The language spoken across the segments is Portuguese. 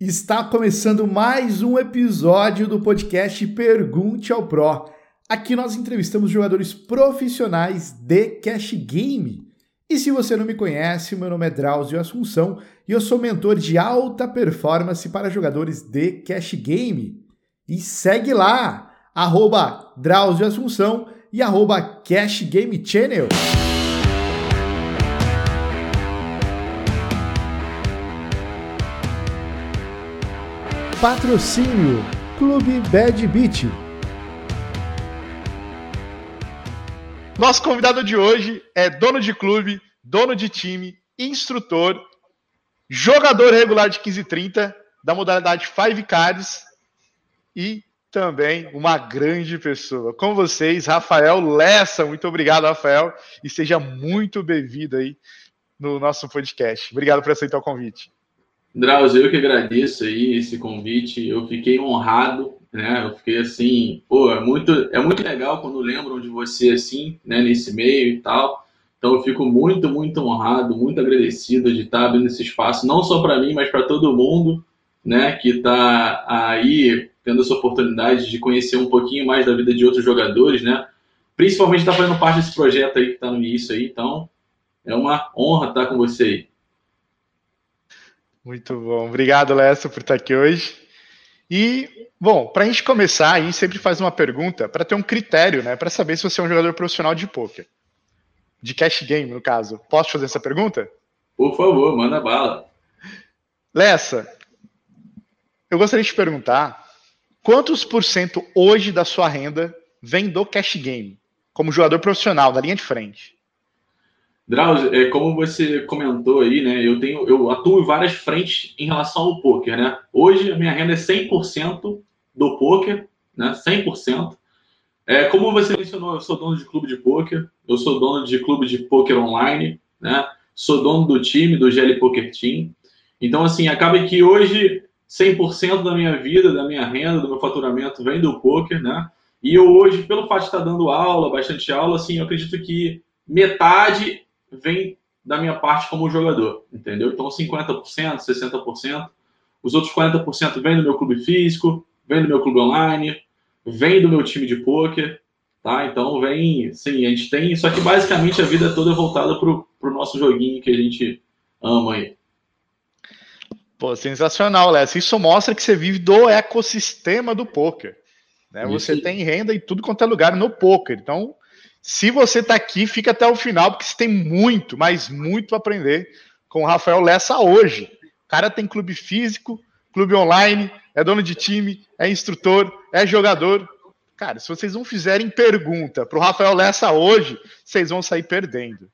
Está começando mais um episódio do podcast Pergunte ao Pro. Aqui nós entrevistamos jogadores profissionais de cash game. E se você não me conhece, meu nome é Drauzio Assunção e eu sou mentor de alta performance para jogadores de cash game. E segue lá, arroba Drauzio Assunção e arroba Cash Game Channel. Patrocínio Clube Bad Beat. Nosso convidado de hoje é dono de clube, dono de time, instrutor, jogador regular de 15 e 30 da modalidade Five Cards e também uma grande pessoa. Com vocês, Rafael Lessa. Muito obrigado, Rafael, e seja muito bem-vindo aí no nosso podcast. Obrigado por aceitar o convite. Drauzio, eu que agradeço aí esse convite. Eu fiquei honrado, né? Eu fiquei assim, pô, é muito, é muito legal quando lembram de você assim, né, nesse meio e tal. Então eu fico muito, muito honrado, muito agradecido de estar abrindo esse espaço, não só para mim, mas para todo mundo, né, que está aí tendo essa oportunidade de conhecer um pouquinho mais da vida de outros jogadores, né? Principalmente estar tá fazendo parte desse projeto aí que está no início aí. Então é uma honra estar com você aí. Muito bom. Obrigado, Lessa, por estar aqui hoje. E, bom, para a gente começar, a gente sempre faz uma pergunta para ter um critério, né? Para saber se você é um jogador profissional de poker. De cash game, no caso. Posso fazer essa pergunta? Por favor, manda bala. Lessa, eu gostaria de te perguntar quantos por cento hoje da sua renda vem do cash game, como jogador profissional, da linha de frente? Drauzio, é, como você comentou aí, né? Eu tenho, eu atuo em várias frentes em relação ao poker, né? Hoje a minha renda é 100% do poker, né? 100%. É, como você mencionou, eu sou dono de clube de poker, eu sou dono de clube de poker online, né? Sou dono do time, do GL Poker Team. Então, assim, acaba que hoje 100% da minha vida, da minha renda, do meu faturamento vem do poker, né? E eu hoje, pelo fato de estar dando aula, bastante aula, assim, eu acredito que metade vem da minha parte como jogador, entendeu? Então 50%, 60%, os outros 40% vem do meu clube físico, vem do meu clube online, vem do meu time de pôquer, tá? Então vem, sim, a gente tem, só que basicamente a vida toda é voltada pro, pro nosso joguinho que a gente ama aí. Pô, sensacional, Léo. Isso mostra que você vive do ecossistema do poker. Né? Você tem renda em tudo quanto é lugar no poker. Então, se você está aqui, fica até o final, porque você tem muito, mas muito para aprender com o Rafael Lessa hoje. O cara tem clube físico, clube online, é dono de time, é instrutor, é jogador. Cara, se vocês não fizerem pergunta para o Rafael Lessa hoje, vocês vão sair perdendo.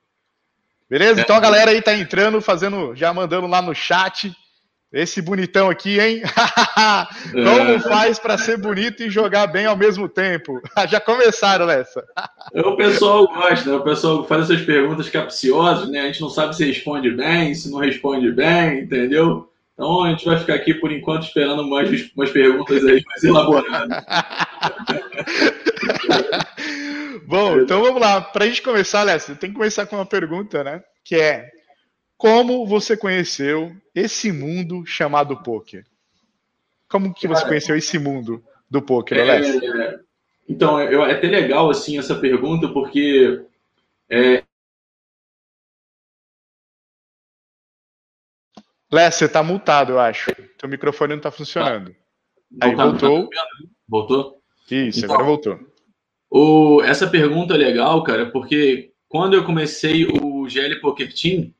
Beleza? Então a galera aí tá entrando, fazendo, já mandando lá no chat. Esse bonitão aqui, hein? Como é. faz para ser bonito e jogar bem ao mesmo tempo? Já começaram nessa. o pessoal gosta, né? o pessoal faz essas perguntas capciosas, né? A gente não sabe se responde bem, se não responde bem, entendeu? Então a gente vai ficar aqui por enquanto esperando mais umas perguntas aí mais elaboradas. Bom, então vamos lá. Para a gente começar, Lécio, tem que começar com uma pergunta, né? Que é como você conheceu esse mundo chamado poker? Como que você Cara, conheceu esse mundo do poker, Alex? É, então, eu, é até legal assim essa pergunta porque é... Léo, você tá multado, eu acho. Teu microfone não tá funcionando. Tá. Aí voltou. Tá voltou? Isso, então, agora voltou. O, essa pergunta é legal, cara, porque quando eu comecei o GL Poker Team,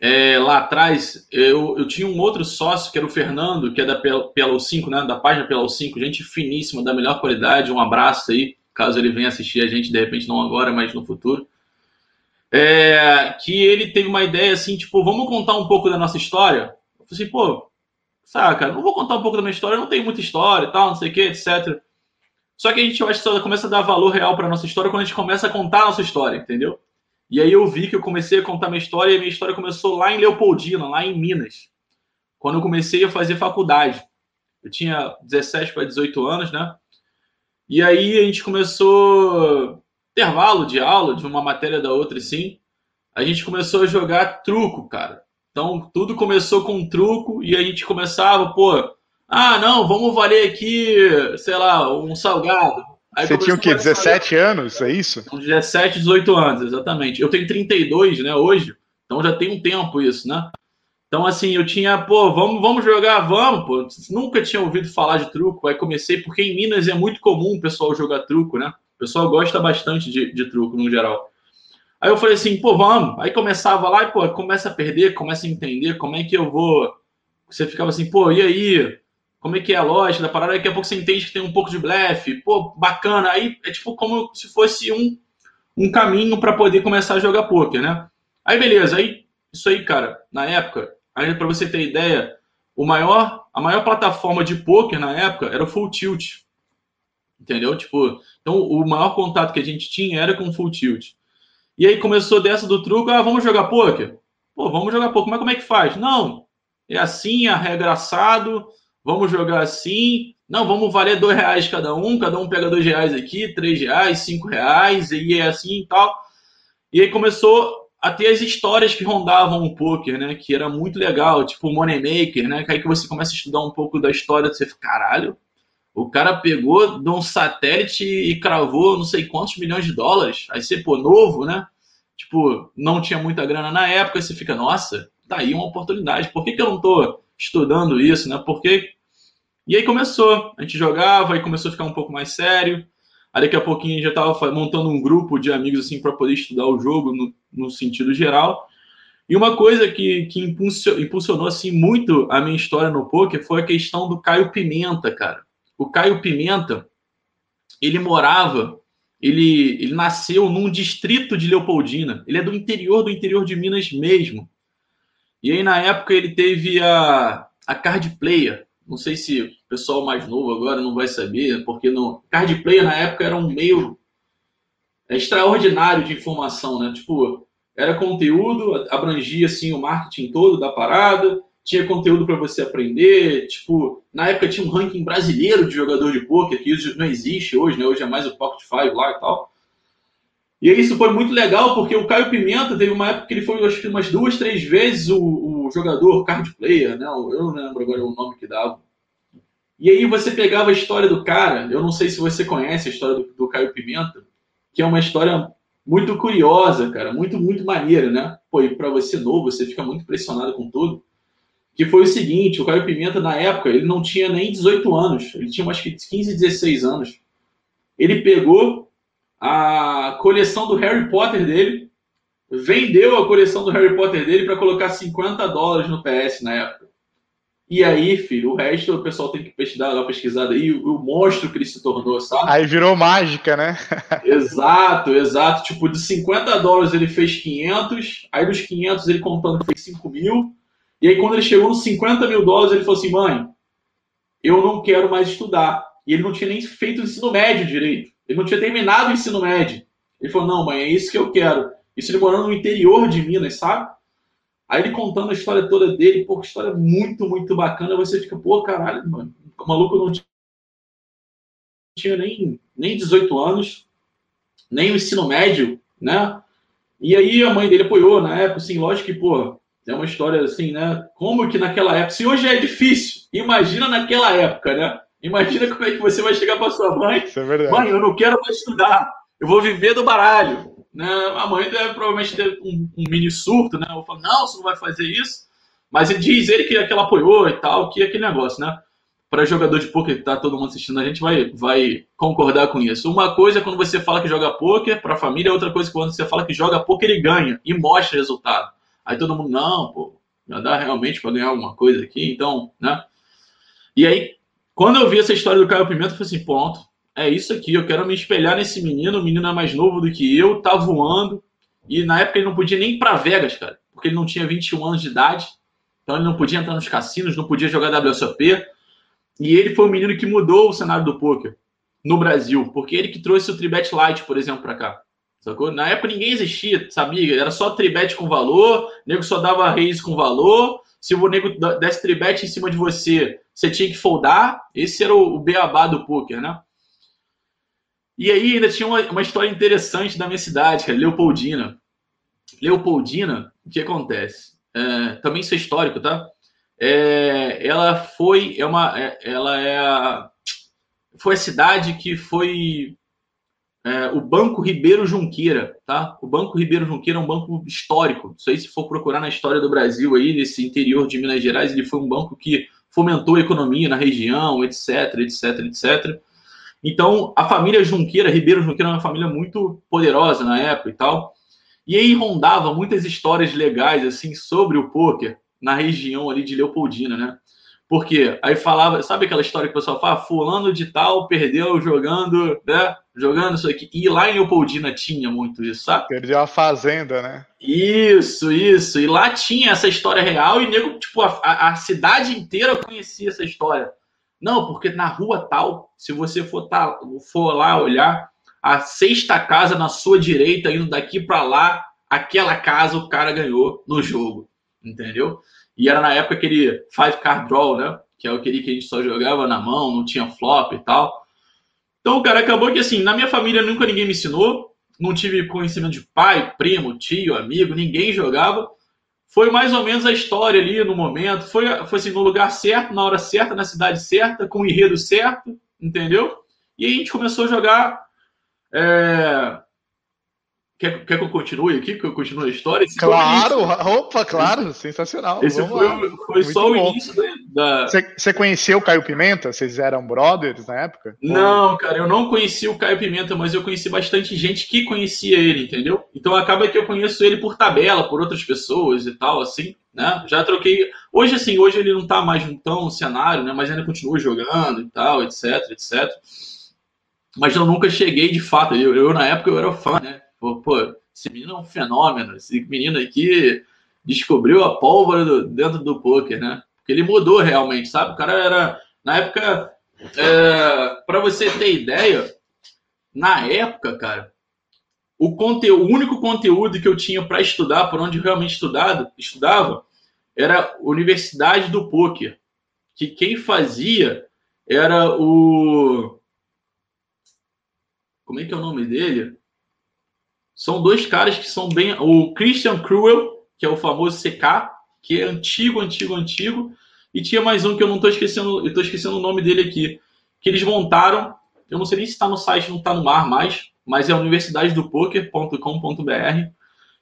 é, lá atrás, eu, eu tinha um outro sócio, que era o Fernando, que é da Pelau 5, né? Da página Pelau 5, gente finíssima, da melhor qualidade. Um abraço aí, caso ele venha assistir a gente, de repente, não agora, mas no futuro. É, que ele teve uma ideia assim, tipo, vamos contar um pouco da nossa história? Eu falei assim, pô, saca, não vou contar um pouco da minha história, não tem muita história e tal, não sei o que, etc. Só que a gente, eu acho que só começa a dar valor real para nossa história quando a gente começa a contar a nossa história, entendeu? E aí eu vi que eu comecei a contar minha história e minha história começou lá em Leopoldina, lá em Minas. Quando eu comecei a fazer faculdade. Eu tinha 17 para 18 anos, né? E aí a gente começou intervalo de aula, de uma matéria da outra, assim. A gente começou a jogar truco, cara. Então, tudo começou com truco e a gente começava, pô, ah, não, vamos valer aqui, sei lá, um salgado. Aí Você tinha o quê? 17 fazer... anos, é isso? 17, 18 anos, exatamente. Eu tenho 32, né, hoje, então já tem um tempo isso, né? Então, assim, eu tinha, pô, vamos, vamos jogar, vamos, pô. Nunca tinha ouvido falar de truco. Aí comecei, porque em Minas é muito comum o pessoal jogar truco, né? O pessoal gosta bastante de, de truco, no geral. Aí eu falei assim, pô, vamos. Aí começava lá e, pô, começa a perder, começa a entender como é que eu vou. Você ficava assim, pô, e aí? Como é que é a lógica da parada? Daqui a pouco você entende que tem um pouco de blefe. Pô, bacana. Aí é tipo como se fosse um, um caminho para poder começar a jogar poker, né? Aí beleza, aí isso aí, cara, na época, aí para você ter ideia, o maior, a maior plataforma de poker na época era o Full Tilt. Entendeu? Tipo, então o maior contato que a gente tinha era com o Full Tilt. E aí começou dessa do truco, ah, vamos jogar poker? Pô, vamos jogar poker, mas como é que faz? Não, é assim, a regra assado, vamos jogar assim. Não, vamos valer dois reais cada um, cada um pega dois reais aqui, três reais, cinco reais, e é assim e tal. E aí começou até as histórias que rondavam o poker, né? Que era muito legal, tipo Moneymaker, né? Que aí que você começa a estudar um pouco da história, você fica, caralho, o cara pegou de um satélite e cravou não sei quantos milhões de dólares. Aí você, pô, novo, né? Tipo, não tinha muita grana na época, você fica, nossa, tá aí uma oportunidade. Por que, que eu não tô estudando isso, né? Porque... E aí começou, a gente jogava, aí começou a ficar um pouco mais sério. Aí daqui a pouquinho já estava montando um grupo de amigos assim para poder estudar o jogo no, no, sentido geral. E uma coisa que, que impulsionou assim muito a minha história no poker foi a questão do Caio Pimenta, cara. O Caio Pimenta, ele morava, ele, ele nasceu num distrito de Leopoldina. Ele é do interior do interior de Minas mesmo. E aí na época ele teve a, a Card Player, não sei se pessoal mais novo agora não vai saber, porque no card player na época era um meio extraordinário de informação, né? Tipo, era conteúdo, abrangia assim o marketing todo da parada, tinha conteúdo para você aprender, tipo, na época tinha um ranking brasileiro de jogador de poker, que isso não existe hoje, né? Hoje é mais o Pocket Five lá e tal. E isso foi muito legal, porque o Caio Pimenta teve uma época que ele foi, acho que umas duas, três vezes o, o jogador card player, né? Eu não lembro agora o nome que dava. E aí você pegava a história do cara, eu não sei se você conhece a história do, do Caio Pimenta, que é uma história muito curiosa, cara, muito, muito maneira, né? Pô, e pra você novo, você fica muito impressionado com tudo. Que foi o seguinte, o Caio Pimenta, na época, ele não tinha nem 18 anos, ele tinha acho que 15, 16 anos. Ele pegou a coleção do Harry Potter dele, vendeu a coleção do Harry Potter dele para colocar 50 dólares no PS na época. E aí, filho, o resto o pessoal tem que pesquisar, dar uma pesquisada aí, o, o monstro que ele se tornou, sabe? Aí virou mágica, né? exato, exato. Tipo, de 50 dólares ele fez 500, aí dos 500 ele contando fez 5 mil, e aí quando ele chegou nos 50 mil dólares ele falou assim, mãe, eu não quero mais estudar. E ele não tinha nem feito o ensino médio direito. Ele não tinha terminado o ensino médio. Ele falou: não, mãe, é isso que eu quero. Isso ele morando no interior de Minas, sabe? Aí ele contando a história toda dele, pô, que história muito, muito bacana. Você fica, pô, caralho, mano, o maluco não tinha nem, nem 18 anos, nem o ensino médio, né? E aí a mãe dele apoiou na época, assim, lógico que, pô, é uma história assim, né? Como que naquela época, se hoje é difícil, imagina naquela época, né? Imagina como é que você vai chegar para sua mãe. Isso é verdade. Mãe, eu não quero mais estudar. Eu vou viver do baralho. Né? A mãe deve provavelmente ter um, um mini surto, né? Eu falo, não, você não vai fazer isso. Mas ele diz ele que, que ela apoiou e tal, que é aquele negócio, né? Para jogador de poker, tá todo mundo assistindo, a gente vai, vai concordar com isso. Uma coisa é quando você fala que joga poker para a família, outra coisa é quando você fala que joga poker e ganha e mostra resultado. Aí todo mundo, não, pô, já dá realmente para ganhar alguma coisa aqui, então, né? E aí, quando eu vi essa história do Caio Pimenta, eu falei assim: pronto, é isso aqui, eu quero me espelhar nesse menino. O menino é mais novo do que eu, tá voando. E na época ele não podia nem ir para Vegas, cara, porque ele não tinha 21 anos de idade. Então ele não podia entrar nos cassinos, não podia jogar WSOP. E ele foi o menino que mudou o cenário do poker no Brasil, porque ele que trouxe o Tribet Light, por exemplo, para cá. Sacou? Na época ninguém existia, sabia? Era só Tribet com valor, nego só dava raise com valor. Se o nego desse Tribet em cima de você, você tinha que foldar. Esse era o, beabá do poker, né? E aí ainda tinha uma, uma história interessante da minha cidade, que é Leopoldina. Leopoldina, o que acontece? é, também isso é histórico, tá? É, ela foi, é uma, é, ela é a, foi a cidade que foi é, o Banco Ribeiro Junqueira, tá? O Banco Ribeiro Junqueira é um banco histórico. Isso aí, se for procurar na história do Brasil aí, nesse interior de Minas Gerais, ele foi um banco que fomentou a economia na região, etc, etc, etc. Então, a família Junqueira, Ribeiro Junqueira, é uma família muito poderosa na época e tal. E aí rondava muitas histórias legais, assim, sobre o pôquer na região ali de Leopoldina, né? Porque aí falava, sabe aquela história que o pessoal fala, fulano de tal perdeu jogando, né? Jogando isso aqui. E lá em Leopoldina tinha muito isso, sabe? Perdeu a fazenda, né? Isso, isso. E lá tinha essa história real e nego, tipo, a, a cidade inteira conhecia essa história. Não, porque na rua tal, se você for, tá, for lá olhar, a sexta casa na sua direita, indo daqui para lá, aquela casa o cara ganhou no jogo, entendeu? E era na época aquele five card draw, né? Que é aquele que a gente só jogava na mão, não tinha flop e tal. Então, cara, acabou que assim, na minha família nunca ninguém me ensinou, não tive conhecimento de pai, primo, tio, amigo, ninguém jogava. Foi mais ou menos a história ali no momento, foi, foi assim, no lugar certo, na hora certa, na cidade certa, com o enredo certo, entendeu? E a gente começou a jogar é... Quer, quer que eu continue aqui? Que eu continue a história? Esse claro, opa, claro, sensacional. Esse foi, foi só o início da. Você conheceu o Caio Pimenta? Vocês eram brothers na época? Não, cara, eu não conheci o Caio Pimenta, mas eu conheci bastante gente que conhecia ele, entendeu? Então acaba que eu conheço ele por tabela, por outras pessoas e tal, assim, né? Já troquei. Hoje, assim, hoje ele não tá mais tão no cenário, né? Mas ainda continua jogando e tal, etc, etc mas eu nunca cheguei de fato. Eu, eu, na época eu era fã, né? Pô, pô, esse menino é um fenômeno. Esse menino aqui descobriu a pólvora do, dentro do poker, né? Porque ele mudou realmente, sabe? O cara era na época, é, para você ter ideia, na época, cara, o conteúdo, o único conteúdo que eu tinha para estudar, por onde eu realmente estudado, estudava, era Universidade do Poker, que quem fazia era o como é que é o nome dele? São dois caras que são bem. O Christian Cruel, que é o famoso CK, que é antigo, antigo, antigo. E tinha mais um que eu não estou esquecendo, eu estou esquecendo o nome dele aqui. Que eles montaram. Eu não sei nem se está no site, não está no ar mais, mas é universidadedopoker.com.br.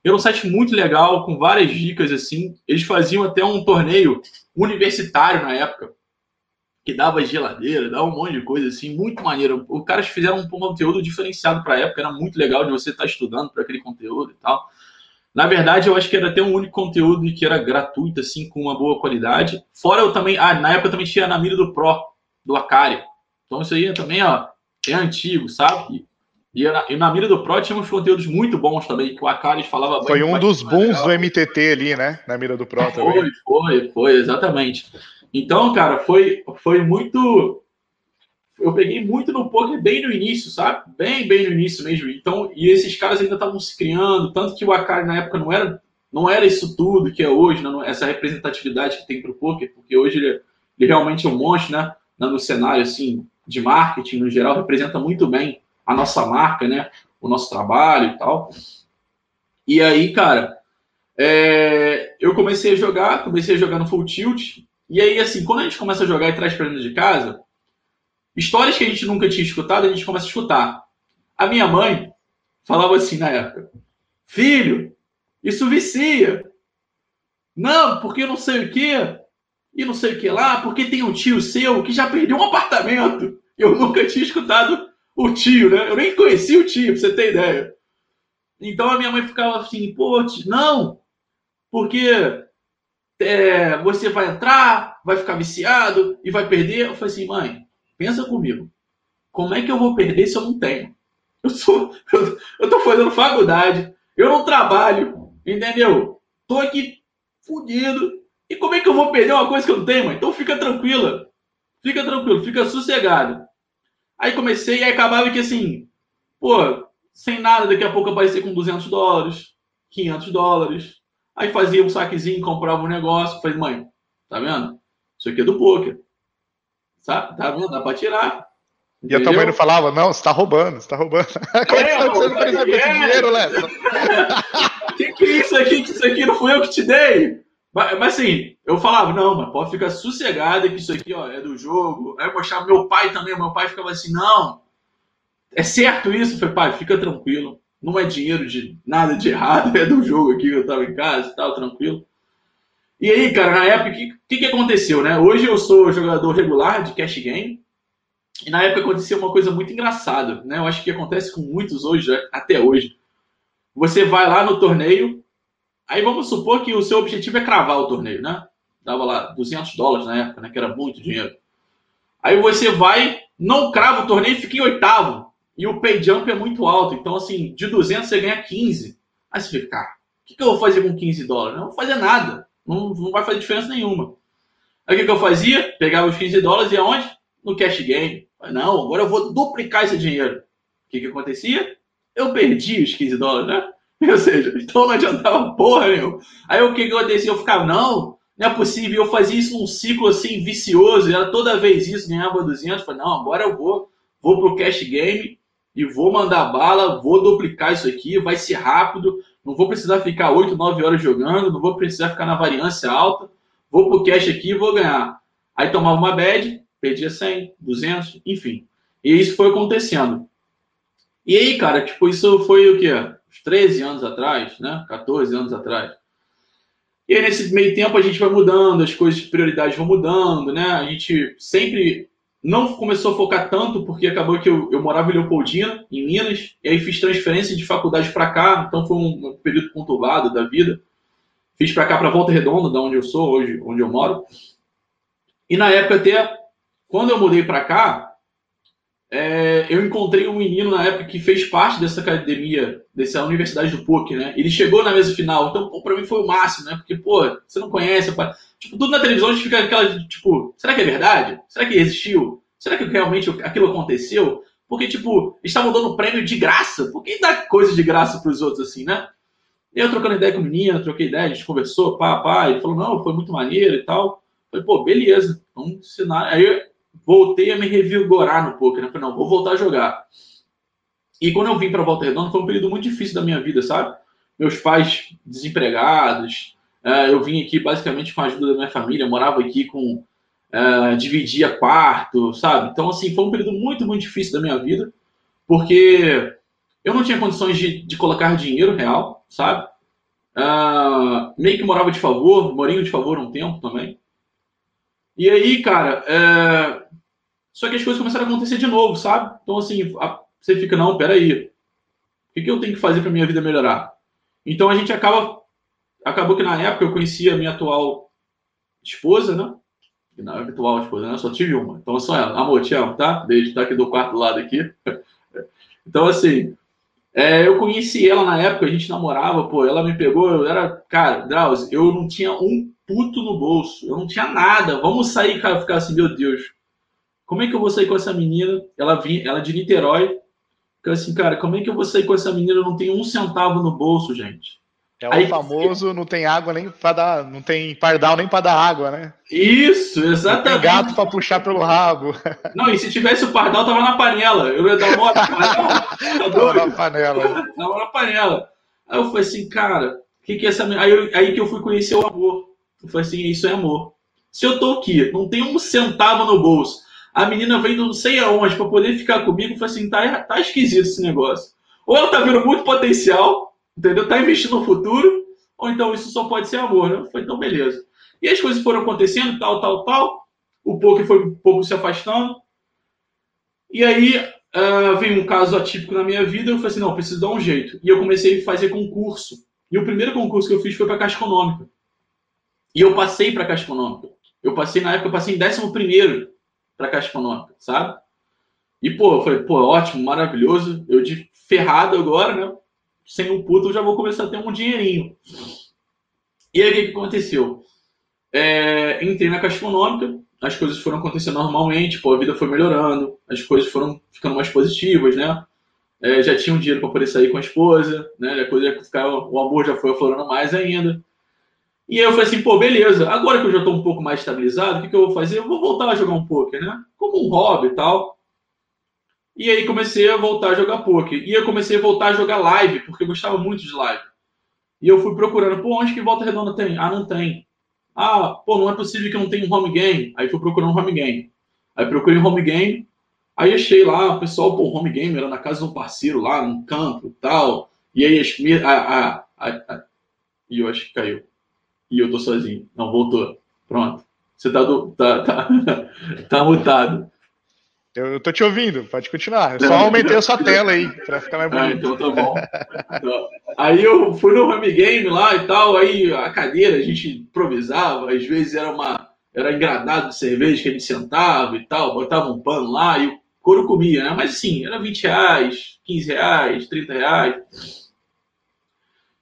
Era um site muito legal, com várias dicas assim. Eles faziam até um torneio universitário na época que dava geladeira, dava um monte de coisa assim, muito maneiro. Os caras fizeram um conteúdo diferenciado para a época, era muito legal de você estar tá estudando para aquele conteúdo e tal. Na verdade, eu acho que era até um único conteúdo que era gratuito, assim, com uma boa qualidade. Fora eu também, ah, na época eu também tinha na mira do Pro, do Akari. Então isso aí também, ó, é antigo, sabe? E, na, e na mira do Pro tinha uns conteúdos muito bons também, que o Akari falava Foi um dos bons do MTT ali, né? Na mira do Pro também. Foi, foi, foi, exatamente. Então, cara, foi, foi muito. Eu peguei muito no poker bem no início, sabe? Bem, bem no início mesmo. Então, e esses caras ainda estavam se criando, tanto que o Akari na época não era, não era isso tudo que é hoje, não, essa representatividade que tem para o poker, porque hoje ele, ele, realmente é um monstro, né? No cenário assim de marketing no geral representa muito bem a nossa marca, né? O nosso trabalho e tal. E aí, cara, é, eu comecei a jogar, comecei a jogar no Full Tilt, e aí, assim, quando a gente começa a jogar e traz para dentro de casa, histórias que a gente nunca tinha escutado, a gente começa a escutar. A minha mãe falava assim na época: Filho, isso vicia. Não, porque não sei o quê, e não sei o que lá, porque tem um tio seu que já perdeu um apartamento. Eu nunca tinha escutado o tio, né? Eu nem conhecia o tio, pra você ter ideia. Então a minha mãe ficava assim, pô, não, porque é, você vai entrar, vai ficar viciado e vai perder. Eu falei assim, mãe, pensa comigo. Como é que eu vou perder se eu não tenho? Eu sou, eu, tô fazendo faculdade, eu não trabalho, entendeu? Tô aqui fudido. E como é que eu vou perder uma coisa que eu não tenho, mãe? Então fica tranquila. Fica tranquilo, fica sossegado. Aí comecei e acabava que assim, pô, sem nada, daqui a pouco aparecer com 200 dólares, 500 dólares, Aí fazia um saquezinho, comprava um negócio. Falei, mãe, tá vendo? Isso aqui é do poker. Sabe? Tá vendo? Dá pra tirar. E a tua mãe não falava, não, você tá roubando, você tá roubando. Como é, que você não precisa é. dinheiro, Léo? que que é isso aqui? Que isso aqui não fui eu que te dei? Mas, mas, assim, eu falava, não, mas pode ficar sossegada que isso aqui ó, é do jogo. Aí eu mostrava meu pai também, meu pai ficava assim, não, é certo isso? Eu falei, pai, fica tranquilo. Não é dinheiro de nada de errado, é do jogo aqui eu tava em casa e tal, tranquilo. E aí, cara, na época, o que, que, aconteceu, né? Hoje eu sou jogador regular de cash game. E na época aconteceu uma coisa muito engraçada, né? Eu acho que acontece com muitos hoje, até hoje. Você vai lá no torneio, aí vamos supor que o seu objetivo é cravar o torneio, né? Dava lá 200 dólares na época, né? Que era muito dinheiro. Aí você vai, não crava o torneio e fica em oitavo. E o pay jump é muito alto. Então, assim, de 200 você ganha 15. Aí você fica, cara, o que, que eu vou fazer com 15 dólares? Não vou fazer nada. Não, não vai fazer diferença nenhuma. Aí o que, que eu fazia? Pegava os 15 dólares e aonde? No cash game. Não, agora eu vou duplicar esse dinheiro. O que, que acontecia? Eu perdi os 15 dólares, né? Ou seja, então não adiantava porra nenhuma. Aí o que, que acontecia? Eu ficava, não, não é possível. Eu fazia isso num ciclo assim vicioso. Era toda vez isso, ganhava 200. Falei, não, agora eu vou, vou pro cash game e vou mandar bala, vou duplicar isso aqui, vai ser rápido, não vou precisar ficar 8, 9 horas jogando, não vou precisar ficar na variância alta, vou pro cash aqui e vou ganhar. Aí tomava uma bad, perdia 100, 200, enfim. E isso foi acontecendo. E aí, cara, tipo, isso foi o quê? Uns 13 anos atrás, né? 14 anos atrás. E aí, nesse meio tempo, a gente vai mudando, as coisas de prioridade vão mudando, né? A gente sempre não começou a focar tanto, porque acabou que eu, eu morava em Leopoldina, em Minas, e aí fiz transferência de faculdade para cá, então foi um, período conturbado da vida. Fiz para cá, para Volta Redonda, da onde eu sou hoje, onde eu moro. E na época até, quando eu mudei para cá, é, eu encontrei um menino na época que fez parte dessa academia, dessa universidade do PUC, né? Ele chegou na mesa final, então, para mim foi o máximo, né? Porque, pô, você não conhece, Tipo, tudo na televisão a gente fica aquela, tipo, será que é verdade? Será que existiu? Será que realmente aquilo aconteceu? Porque, tipo, estavam dando prêmio de graça. Por que dá coisa de graça para os outros assim, né? Eu trocando ideia com o menino, troquei ideia, a gente conversou, pá, pá, ele falou, não, foi muito maneiro e tal. Falei, pô, beleza, vamos ensinar. Aí eu voltei a me revigorar no poker, né? Falei, não, vou voltar a jogar. E quando eu vim para Volta Redonda, foi um período muito difícil da minha vida, sabe? Meus pais desempregados, Uh, eu vim aqui basicamente com a ajuda da minha família, morava aqui com. Uh, dividia quarto, sabe? Então, assim, foi um período muito, muito difícil da minha vida, porque eu não tinha condições de, de colocar dinheiro real, sabe? Uh, meio que morava de favor, morinho de favor um tempo também. E aí, cara, é... só que as coisas começaram a acontecer de novo, sabe? Então, assim, a... você fica, não, peraí, o que, que eu tenho que fazer para minha vida melhorar? Então, a gente acaba acabou que na época eu conhecia a minha atual esposa, né? É atual esposa, né? Só tive uma. Então, só ela. Amor, te amo, tá? Beijo, tá aqui do quarto lado aqui. então, assim, é, eu conheci ela na época, a gente namorava, pô, ela me pegou, eu era, cara, Drauzio, eu não tinha um puto no bolso, eu não tinha nada. Vamos sair, cara, ficar assim, meu Deus, como é que eu vou sair com essa menina? Ela vinha, ela é de Niterói. Fica assim, cara, como é que eu vou sair com essa menina? Eu não tenho um centavo no bolso, gente. É o Aí, famoso não tem água nem para dar, não tem pardal nem para dar água, né? Isso, exatamente. Não tem gato para puxar pelo rabo. Não, e se tivesse o pardal tava na panela. Eu ia dar uma tá tava na panela. Tava na panela. Aí eu falei assim, cara, que que é essa aí, eu, aí que eu fui conhecer o amor. Eu falei assim, isso é amor. Se eu tô aqui, não tem um centavo no bolso, a menina vem não sei aonde para poder ficar comigo, eu falei assim, tá, tá esquisito esse negócio. Ou ela tá vendo muito potencial, Entendeu? Tá investindo no futuro, ou então isso só pode ser amor, né? Foi então beleza. E as coisas foram acontecendo, tal, tal, tal. O poker foi um pouco se afastando. E aí uh, veio um caso atípico na minha vida. Eu falei assim: não, preciso dar um jeito. E eu comecei a fazer concurso. E o primeiro concurso que eu fiz foi para Caixa Econômica. E eu passei para Caixa Econômica. Eu passei, na época, eu passei em 11 para Caixa Econômica, sabe? E, pô, eu falei, pô, ótimo, maravilhoso. Eu de ferrado agora, né? Sem um puto eu já vou começar a ter um dinheirinho. E aí o que, que aconteceu? É, entrei na Caixa Econômica, as coisas foram acontecendo normalmente, pô, a vida foi melhorando, as coisas foram ficando mais positivas, né? É, já tinha um dinheiro para poder sair com a esposa, né? A coisa ficar, o amor já foi aflorando mais ainda. E aí eu falei assim, pô, beleza, agora que eu já estou um pouco mais estabilizado, o que, que eu vou fazer? Eu vou voltar a jogar um poker, né? Como um hobby e tal. E aí comecei a voltar a jogar poker. E eu comecei a voltar a jogar live, porque eu gostava muito de live. E eu fui procurando, pô, onde que Volta Redonda tem? Ah, não tem. Ah, pô, não é possível que não tenha um home game. Aí fui procurar um home game. Aí procurei um home game. Aí achei lá, o pessoal, pô, home game era na casa de um parceiro lá, num campo e tal. E aí as a, a, a, a, E eu acho que caiu. E eu tô sozinho. Não, voltou. Pronto. Você tá, do, tá, tá, tá mutado. Eu, eu tô te ouvindo, pode continuar. Eu só aumentei a sua tela aí, pra ficar mais bonito. Ah, então tá bom. Então, aí eu fui no home game lá e tal, aí a cadeira a gente improvisava, às vezes era uma. Era engradado de cerveja que a gente sentava e tal, botava um pano lá e o couro comia, né? Mas assim, era 20 reais, 15 reais, 30 reais.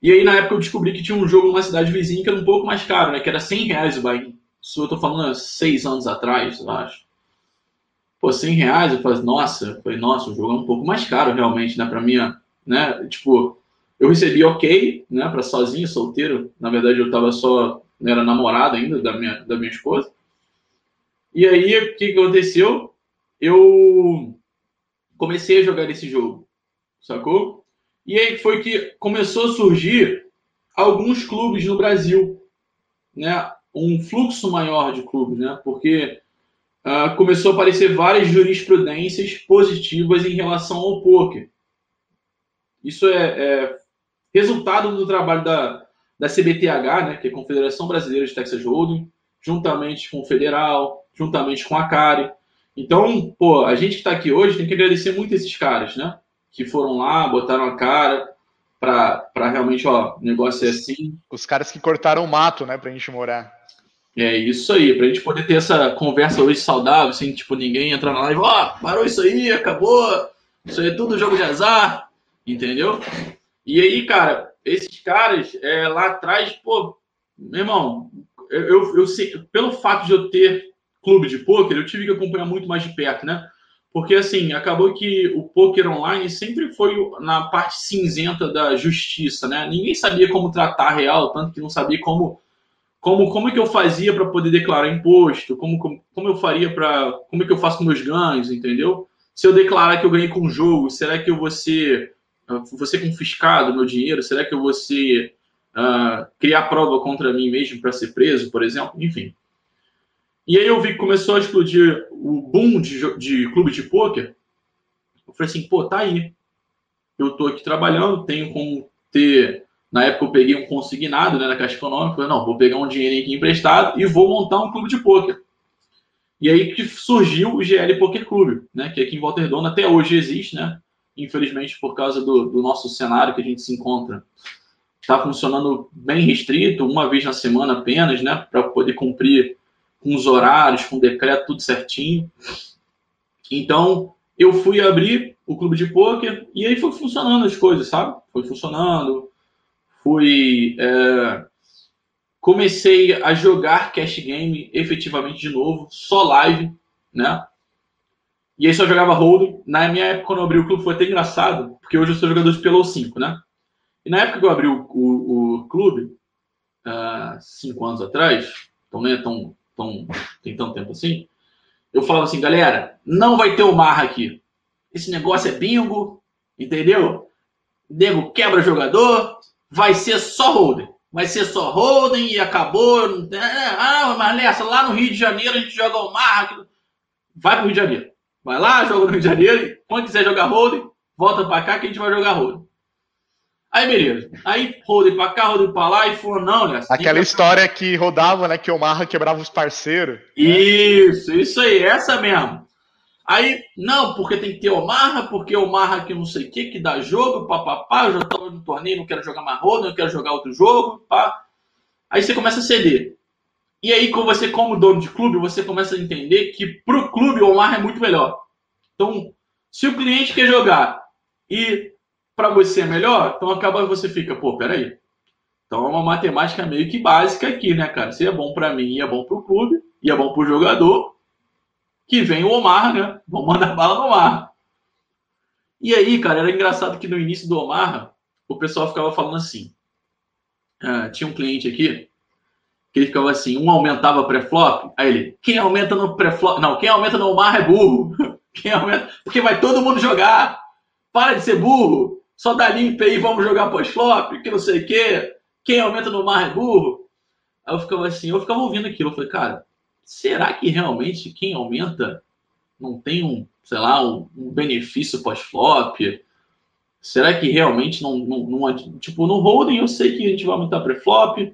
E aí, na época, eu descobri que tinha um jogo numa cidade vizinha que era um pouco mais caro, né? Que era 100 reais o buy Isso eu tô falando seis anos atrás, eu acho pô, 100 reais, eu falei, nossa, falei, nossa, o jogo é um pouco mais caro realmente, né, para minha, né, tipo, eu recebi ok, né, para sozinho, solteiro, na verdade eu tava só, era namorado ainda da minha, da minha esposa, e aí, o que aconteceu? Eu comecei a jogar esse jogo, sacou? E aí foi que começou a surgir alguns clubes no Brasil, né? Um fluxo maior de clubes, né? Porque uh, começou a aparecer várias jurisprudências positivas em relação ao poker. Isso é, é resultado do trabalho da, da CBTH, né, que é a Confederação Brasileira de Texas Hold'em, juntamente com o Federal, juntamente com a CARI. Então, pô, a gente que está aqui hoje tem que agradecer muito esses caras, né? Que foram lá, botaram a cara para realmente, ó, o negócio é assim. Os caras que cortaram o mato, né, pra gente morar. É isso aí, pra gente poder ter essa conversa hoje saudável, sem tipo ninguém entrar na live, ó, oh, parou isso aí, acabou, isso aí é tudo jogo de azar, entendeu? E aí, cara, esses caras é, lá atrás, pô, meu irmão, eu, eu, eu sei, pelo fato de eu ter clube de pôquer, eu tive que acompanhar muito mais de perto, né? Porque assim, acabou que o poker online sempre foi na parte cinzenta da justiça, né? Ninguém sabia como tratar a real, tanto que não sabia como como como é que eu fazia para poder declarar imposto, como, como, como eu faria para como é que eu faço com meus ganhos, entendeu? Se eu declarar que eu ganhei com o jogo, será que eu vou ser, vou ser confiscado meu dinheiro? Será que eu vou ser, uh, criar prova contra mim mesmo para ser preso, por exemplo? Enfim. E aí eu vi que começou a explodir o boom de, de clube de pôquer. Eu falei assim, pô, tá aí. Eu tô aqui trabalhando, tenho como ter na época eu peguei um consignado né, na Caixa Econômica, falei, não, vou pegar um dinheirinho aqui emprestado e vou montar um clube de pôquer. E aí que surgiu o GL Poker Clube, né, que aqui em Volta até hoje existe, né? Infelizmente, por causa do, do nosso cenário que a gente se encontra, está funcionando bem restrito, uma vez na semana apenas, né? Para poder cumprir com os horários, com o decreto, tudo certinho. Então, eu fui abrir o clube de pôquer e aí foi funcionando as coisas, sabe? Foi funcionando, fui. É, comecei a jogar cash game efetivamente de novo, só live, né? E aí só jogava hold. Na minha época, quando eu abri o clube, foi até engraçado, porque hoje eu sou jogador de Pelo 5, né? E na época que eu abri o, o, o clube, uh, cinco anos atrás, então não é tão, tão, tem tanto tempo assim, eu falava assim, galera, não vai ter o Marra aqui. Esse negócio é bingo, entendeu? Nego quebra jogador, vai ser só Holden. Vai ser só Holden e acabou. Ah, mas nessa, lá no Rio de Janeiro a gente joga o Mar. Vai pro Rio de Janeiro. Vai lá, joga no Rio de Janeiro. Quando quiser jogar Holden, volta pra cá que a gente vai jogar Holden. Aí, beleza. Aí, Holden pra cá, Holden pra lá e falou, não, né? Aquela história que rodava, né? Que o Marra quebrava os parceiros. Isso, isso aí, essa mesmo. Aí, não, porque tem que ter Omarra, porque Omarra que não sei o que, que dá jogo, papapá, eu já tô no torneio, não quero jogar roda, não quero jogar outro jogo, pá. Aí você começa a ceder. E aí, com você, como dono de clube, você começa a entender que pro clube o Omarra é muito melhor. Então, se o cliente quer jogar e para você é melhor, então acaba você fica, pô, peraí. Então é uma matemática meio que básica aqui, né, cara? Se é bom para mim e é bom pro clube, e é bom pro jogador, que vem o Omar, né? Vamos mandar bala no Omar. E aí, cara, era engraçado que no início do Omar, o pessoal ficava falando assim. Uh, tinha um cliente aqui que ele ficava assim, um aumentava pré-flop, aí ele, quem aumenta no pré-flop, não, quem aumenta no Omar é burro. Quem aumenta, porque vai todo mundo jogar. Para de ser burro. Só dá limpa aí, vamos jogar pós-flop, que não sei o quê. Quem aumenta no Omar é burro. Aí eu ficava assim, eu ficava ouvindo aquilo, eu falei, cara, será que realmente quem aumenta não tem um, sei lá, um, um benefício pós-flop? Será que realmente não, não, não, Tipo, no holding eu sei que a gente vai aumentar pré-flop,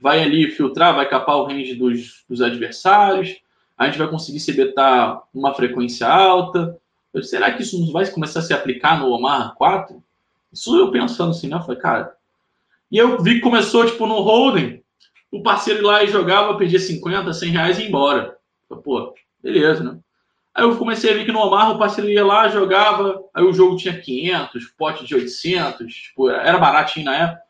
vai ali filtrar, vai capar o range dos, dos adversários, a gente vai conseguir se betar uma frequência alta. Será que isso não vai começar a se aplicar no Omar 4? Isso eu pensando assim, né? Eu falei, cara. E eu vi que começou, tipo, no holding, o parceiro lá e jogava, perdia 50, 100 reais e ia embora. Falei, Pô, beleza, né? Aí eu comecei a ver que no Omar o parceiro ia lá, jogava, aí o jogo tinha 500, pote de 800, tipo, era baratinho na época.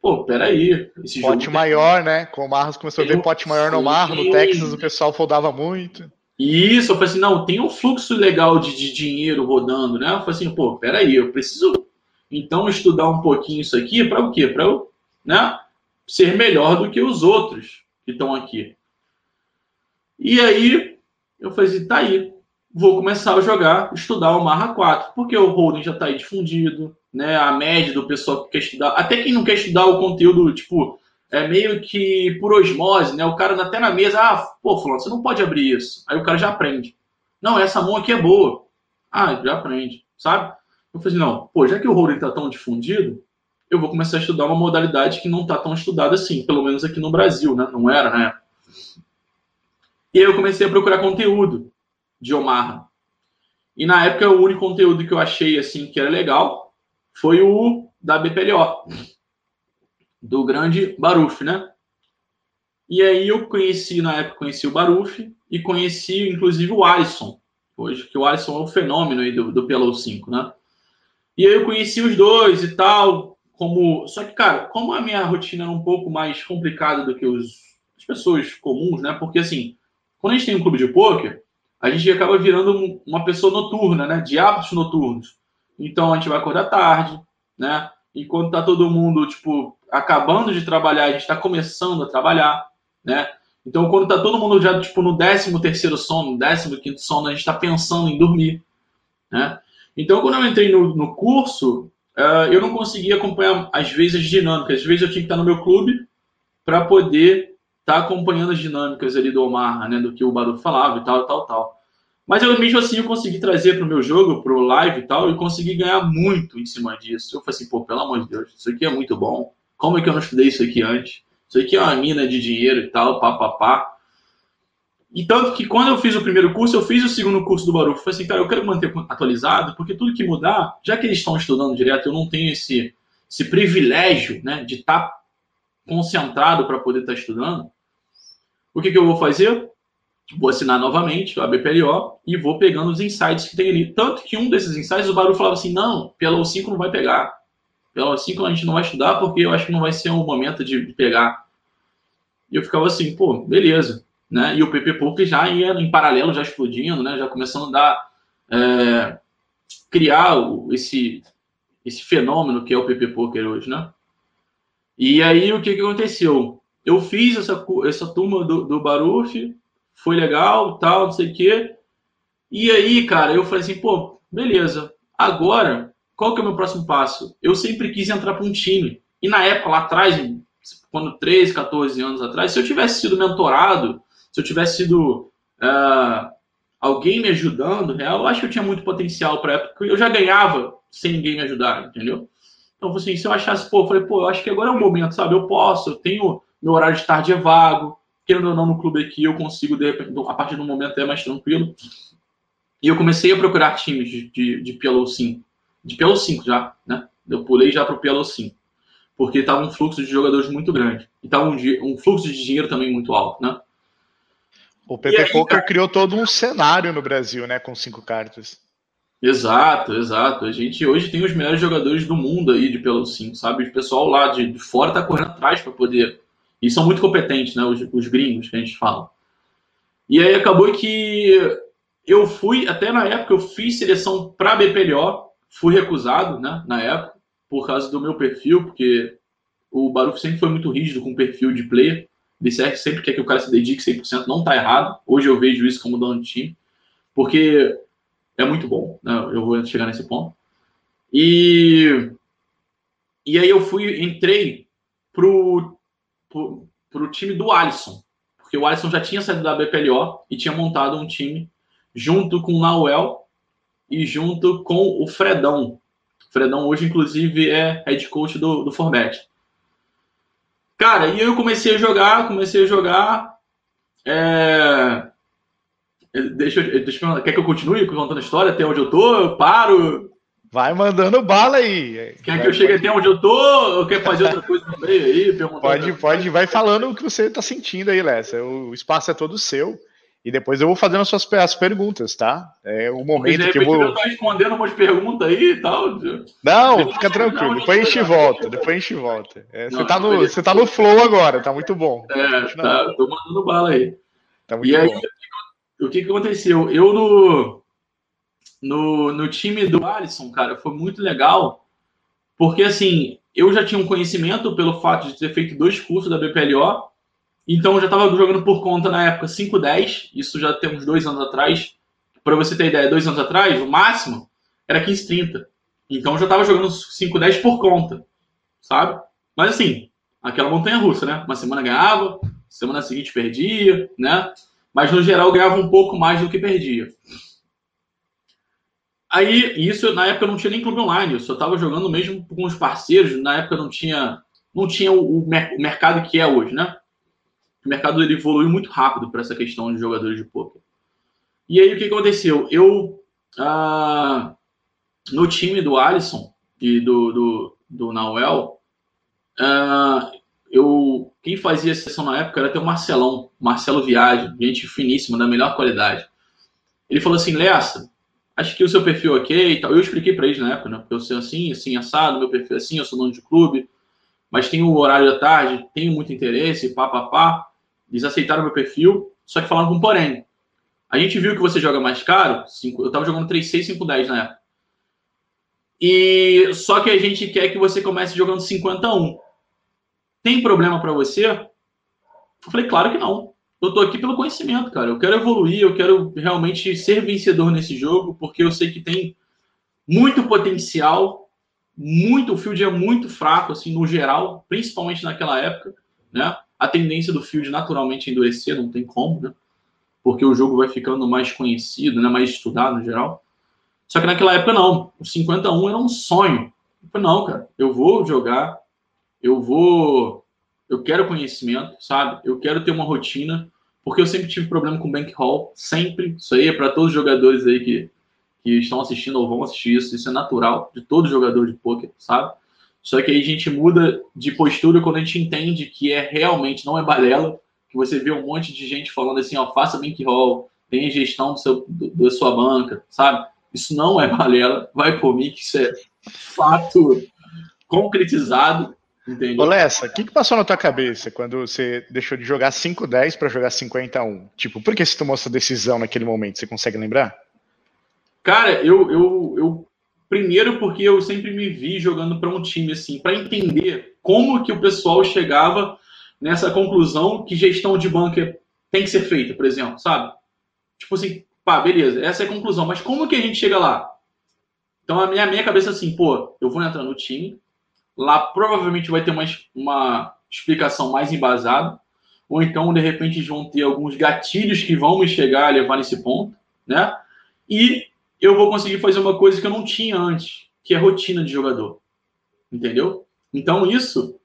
Pô, peraí. Esse pote jogo maior, tem... né? Com o Marros começou a ver pote maior no Marro, no Texas o pessoal foldava muito. Isso, eu falei assim, não, tem um fluxo legal de, de dinheiro rodando, né? Eu falei assim, pô, peraí, eu preciso então estudar um pouquinho isso aqui para o quê? Para eu, né, ser melhor do que os outros que estão aqui. E aí eu falei assim, tá aí, vou começar a jogar, estudar o Marra 4, porque o holding já está aí difundido, né? A média do pessoal que quer estudar, até quem não quer estudar o conteúdo, tipo, é meio que por osmose, né? O cara até na mesa, ah, pô, fulano, você não pode abrir isso. Aí o cara já aprende. Não, essa mão aqui é boa. Ah, já aprende, sabe? Eu falei, não, pô, já que o holding está tão difundido, eu vou começar a estudar uma modalidade que não está tão estudada assim, pelo menos aqui no Brasil, né? Não era, né? E aí eu comecei a procurar conteúdo de Omaha. E na época o único conteúdo que eu achei assim que era legal foi o da BPLO, do grande Baruf, né? E aí eu conheci, na época, conheci o Baruf e conheci, inclusive, o Alisson, hoje, que o Alisson é o fenômeno aí do, do PLO 5, né? E aí eu conheci os dois e tal, como... Só que, cara, como a minha rotina era um pouco mais complicada do que os, as pessoas comuns, né? Porque, assim, quando a gente tem um clube de pôquer, a gente acaba virando uma pessoa noturna, né? De hábitos noturnos. Então a gente vai acordar tarde, né? Enquanto tá todo mundo, tipo, acabando de trabalhar, a gente está começando a trabalhar, né? Então, quando tá todo mundo já, tipo, no 13 terceiro sono, no 15 sono, a gente está pensando em dormir, né? Então, quando eu entrei no, no curso, eu não conseguia acompanhar, às vezes, as dinâmicas. Às vezes eu tinha que estar no meu clube para poder tá acompanhando as dinâmicas ali do Omar, né, do que o Baru falava e tal, tal, tal. Mas eu mesmo assim eu consegui trazer para o meu jogo, para o live e tal, e consegui ganhar muito em cima disso. Eu falei assim, pô, pelo amor de Deus, isso aqui é muito bom. Como é que eu não estudei isso aqui antes? Isso aqui é uma mina de dinheiro e tal, pá, pá, pá. E tanto que quando eu fiz o primeiro curso, eu fiz o segundo curso do Baruch. Falei assim, cara, eu quero manter atualizado, porque tudo que mudar, já que eles estão estudando direto, eu não tenho esse, esse privilégio né, de estar tá concentrado para poder estar tá estudando, o que, que eu vou fazer? Vou assinar novamente a BPLO e vou pegando os insights que tem ali. Tanto que um desses insights, o Barulho falava assim: não, pelo 5 não vai pegar. Pelo 5 a gente não vai estudar porque eu acho que não vai ser um momento de pegar. E eu ficava assim, pô, beleza. Né? E o PP Poker já ia em paralelo, já explodindo, né? já começando a dar. É, criar esse, esse fenômeno que é o PP Poker hoje, né? E aí o que, que aconteceu? Eu fiz essa, essa turma do, do Baruf, foi legal, tal, não sei o quê. E aí, cara, eu falei assim, pô, beleza. Agora, qual que é o meu próximo passo? Eu sempre quis entrar para um time. E na época, lá atrás, quando 13, 14 anos atrás, se eu tivesse sido mentorado, se eu tivesse sido uh, alguém me ajudando, real, eu acho que eu tinha muito potencial para época. Eu já ganhava sem ninguém me ajudar, entendeu? Então, assim, se eu achasse, pô, eu falei, pô, eu acho que agora é o momento, sabe? Eu posso, eu tenho meu horário de tarde é vago, querendo ou não, no clube aqui eu consigo, de, a partir do momento, é mais tranquilo. E eu comecei a procurar times de, de, de PLO 5, de PLO 5 já, né? Eu pulei já para o PLO 5, porque estava um fluxo de jogadores muito grande, e estava um, um fluxo de dinheiro também muito alto, né? O PP Poker cara... criou todo um cenário no Brasil, né, com cinco cartas. Exato, exato. A gente hoje tem os melhores jogadores do mundo aí de pelo 5, sabe? O pessoal lá de fora tá correndo atrás para poder. E são muito competentes, né? Os, os gringos que a gente fala. E aí acabou que eu fui, até na época, eu fiz seleção para BPLO, fui recusado, né? Na época, por causa do meu perfil, porque o Baruch sempre foi muito rígido com o perfil de player. BCR sempre quer que o cara se dedique 100%, não tá errado. Hoje eu vejo isso como dono de time, porque é muito bom. Né? Eu vou chegar nesse ponto. E, e aí eu fui, entrei pro, pro para o time do Alisson, porque o Alisson já tinha saído da BPLO e tinha montado um time junto com o Nauel e junto com o Fredão. O Fredão hoje, inclusive, é head coach do, do Forbet. Cara, e eu comecei a jogar, comecei a jogar. É... Deixa, deixa eu, quer que eu continue contando a história até onde eu tô? Eu paro? Vai mandando bala aí. Quer que eu chegue até onde eu tô? Ou quer fazer outra coisa no meio aí? Pode, pode, vai falando o que você tá sentindo aí, Lessa. O espaço é todo seu. E depois eu vou fazendo as suas as perguntas, tá? É o momento que eu vou. Eu tô respondendo umas perguntas aí e tal. Não, fica tranquilo. Depois a gente volta. Depois a gente volta. É, não, você, tá no, você tá no flow agora, tá muito bom. É, tá, tô mandando bala aí. Tá muito e bom. aí, o que, que aconteceu? Eu no no, no time do Alisson, cara, foi muito legal, porque assim, eu já tinha um conhecimento pelo fato de ter feito dois cursos da BPLO, então eu já estava jogando por conta na época 5-10, isso já tem uns dois anos atrás. Para você ter ideia, dois anos atrás, o máximo era 15-30. Então eu já estava jogando 5-10 por conta, sabe? Mas assim, aquela montanha russa, né? Uma semana ganhava, semana seguinte perdia, né? Mas no geral ganhava um pouco mais do que perdia. Aí, isso na época não tinha nem clube online, eu só estava jogando mesmo com os parceiros. Na época não tinha, não tinha o, o mercado que é hoje, né? O mercado ele evoluiu muito rápido para essa questão de jogadores de poker. E aí o que aconteceu? Eu ah, no time do Alisson e do, do, do Nauel, ah, eu quem fazia sessão na época era até o Marcelão, Marcelo Viagem, gente finíssima, da melhor qualidade. Ele falou assim, Lessa, acho que o seu perfil é ok e tal. Eu expliquei para eles na época, né? Porque eu sou assim, assim, assado, meu perfil é assim, eu sou dono de clube, mas tenho o horário da tarde, tenho muito interesse, pá, pá, pá. Eles aceitaram meu perfil, só que falaram com porém. A gente viu que você joga mais caro, cinco, eu tava jogando 3,6, 5,10 na época. E só que a gente quer que você comece jogando 51. Tem problema para você? Eu falei, claro que não eu tô aqui pelo conhecimento, cara. Eu quero evoluir, eu quero realmente ser vencedor nesse jogo, porque eu sei que tem muito potencial, muito, o field é muito fraco, assim, no geral, principalmente naquela época, né? A tendência do field naturalmente é endurecer, não tem como, né? Porque o jogo vai ficando mais conhecido, né? Mais estudado no geral. Só que naquela época não. O 51 era um sonho. Eu falei, não, cara, eu vou jogar, eu vou eu quero conhecimento, sabe? Eu quero ter uma rotina, porque eu sempre tive problema com bankroll, sempre. Isso aí é para todos os jogadores aí que, que estão assistindo ou vão assistir isso, isso é natural de todo jogador de poker, sabe? Só que aí a gente muda de postura quando a gente entende que é realmente, não é balela, que você vê um monte de gente falando assim, ó, faça bankroll, tenha gestão do seu, do, da sua banca, sabe? Isso não é balela, vai por mim que isso é fato concretizado Entendi. Ô Lessa, o que, que passou na tua cabeça quando você deixou de jogar 5-10 para jogar 51? Tipo, por que você tomou essa decisão naquele momento? Você consegue lembrar? Cara, eu, eu, eu primeiro porque eu sempre me vi jogando para um time assim, para entender como que o pessoal chegava nessa conclusão que gestão de banca tem que ser feita, por exemplo, sabe? Tipo assim, pá, beleza, essa é a conclusão, mas como que a gente chega lá? Então a minha, a minha cabeça é assim, pô, eu vou entrar no time, Lá provavelmente vai ter uma, uma explicação mais embasada, ou então, de repente, vão ter alguns gatilhos que vão me chegar a levar nesse ponto, né? E eu vou conseguir fazer uma coisa que eu não tinha antes, que é rotina de jogador. Entendeu? Então, isso,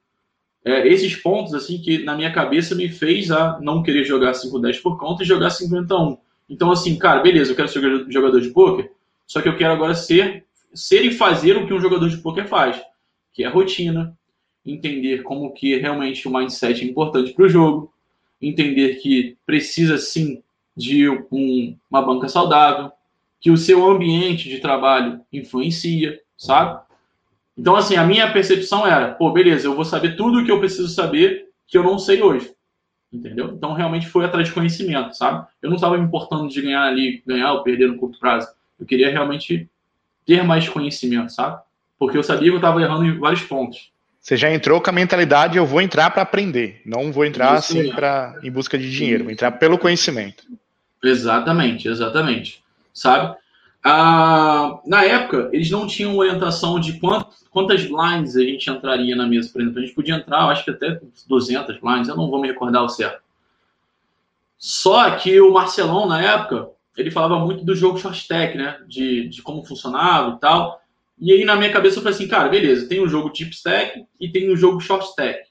é, esses pontos, assim, que na minha cabeça me fez a não querer jogar 5-10 por conta e jogar 51. Então, assim, cara, beleza, eu quero ser jogador de poker, só que eu quero agora ser, ser e fazer o que um jogador de poker faz que é rotina, entender como que realmente o mindset é importante para o jogo, entender que precisa sim de um, uma banca saudável, que o seu ambiente de trabalho influencia, sabe? Então, assim, a minha percepção era, pô, beleza, eu vou saber tudo o que eu preciso saber que eu não sei hoje. Entendeu? Então, realmente foi atrás de conhecimento, sabe? Eu não estava me importando de ganhar ali, ganhar ou perder no curto prazo. Eu queria realmente ter mais conhecimento, sabe? porque eu sabia que eu estava errando em vários pontos. Você já entrou com a mentalidade, eu vou entrar para aprender, não vou entrar assim para em busca de dinheiro, vou entrar pelo conhecimento. Exatamente, exatamente. Sabe? Ah, na época, eles não tinham orientação de quant, quantas blinds a gente entraria na mesa, por exemplo. A gente podia entrar, acho que até 200 blinds, eu não vou me recordar o certo. Só que o Marcelão, na época, ele falava muito do jogo short stack, né? De, de como funcionava e tal. E aí, na minha cabeça, eu falei assim, cara, beleza, tem o jogo deep stack e tem o jogo short stack.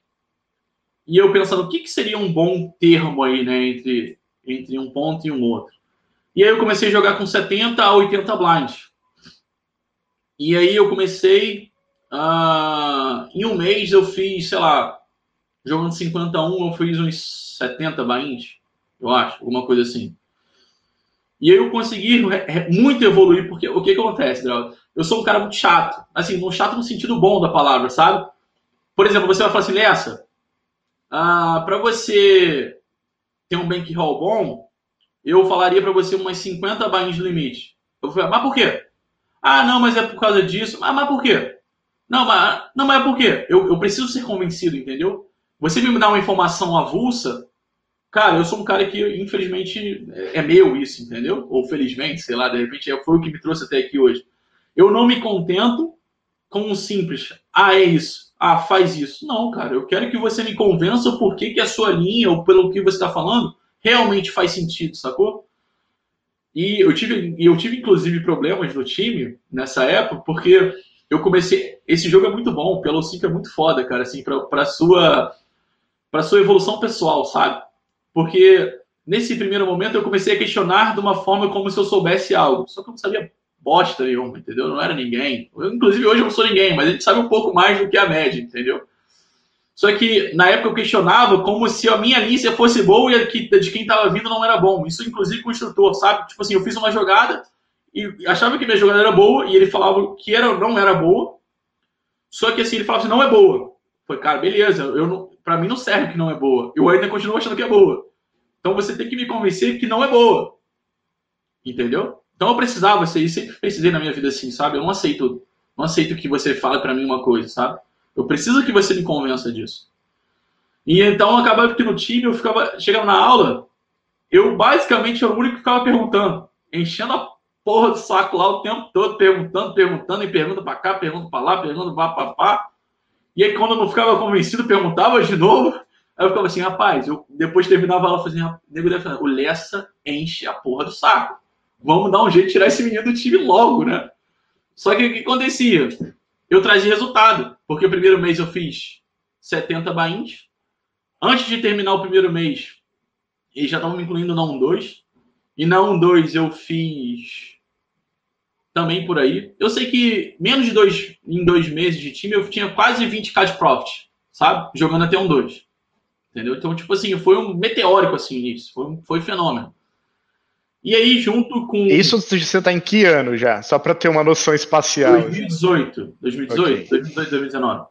E eu pensando, o que, que seria um bom termo aí, né, entre, entre um ponto e um outro? E aí eu comecei a jogar com 70 a 80 blinds. E aí eu comecei, uh, em um mês eu fiz, sei lá, jogando 51, eu fiz uns 70 blinds, eu acho, alguma coisa assim. E aí eu consegui muito evoluir, porque o que, que acontece, Drauzio? Eu sou um cara muito chato. Assim, um chato no sentido bom da palavra, sabe? Por exemplo, você vai falar assim, Lessa, ah, para você ter um bankroll bom, eu falaria para você umas 50 bainhas de limite. Eu falei, mas por quê? Ah, não, mas é por causa disso. Ah, mas por quê? Não, mas, não, mas é por quê? Eu, eu preciso ser convencido, entendeu? Você me dá uma informação avulsa, cara, eu sou um cara que, infelizmente, é meu isso, entendeu? Ou felizmente, sei lá, de repente foi o que me trouxe até aqui hoje. Eu não me contento com um simples, ah, é isso ah, faz isso. Não, cara, eu quero que você me convença por que, que a sua linha, ou pelo que você está falando, realmente faz sentido, sacou? E eu tive, eu tive, inclusive, problemas no time nessa época, porque eu comecei. Esse jogo é muito bom, Pelo 5 é muito foda, cara, assim, para sua para sua evolução pessoal, sabe? Porque nesse primeiro momento eu comecei a questionar de uma forma como se eu soubesse algo, só que eu não sabia bosta nenhuma, entendeu? Não era ninguém. Eu, inclusive, hoje eu não sou ninguém, mas a gente sabe um pouco mais do que a média, entendeu? Só que na época eu questionava como se a minha linha fosse boa e a de quem estava vindo não era bom. Isso, inclusive, com o instrutor, sabe? Tipo assim, eu fiz uma jogada e achava que minha jogada era boa e ele falava que era, não era boa. Só que assim, ele falava assim, não é boa. Foi, cara, beleza, eu não, pra mim não serve que não é boa. Eu ainda continuo achando que é boa. Então você tem que me convencer que não é boa. Entendeu? Então eu precisava ser isso, sempre precisei na minha vida assim, sabe? Eu não aceito, não aceito que você fale para mim uma coisa, sabe? Eu preciso que você me convença disso. E então acabava que no time eu ficava, chegava na aula, eu basicamente era o único que ficava perguntando, enchendo a porra do saco lá o tempo todo, perguntando, perguntando, e pergunta para cá, pergunta para lá, pergunta para pá. E aí quando eu não ficava convencido, perguntava de novo. Aí eu ficava assim, rapaz, eu depois terminava a aula, fazia, o Lessa enche a porra do saco vamos dar um jeito de tirar esse menino do time logo, né? Só que o que acontecia? Eu trazia resultado, porque o primeiro mês eu fiz 70 bains. Antes de terminar o primeiro mês, eles já estavam me incluindo na 1-2. E na 1-2 eu fiz também por aí. Eu sei que menos de dois, em dois meses de time eu tinha quase 20k de profit, sabe? Jogando até um 2. Entendeu? Então, tipo assim, foi um meteórico assim isso. Foi, foi fenômeno. E aí, junto com. Isso você está em que ano já? Só para ter uma noção espacial. 2018. 2018? Okay. 2018, 2019.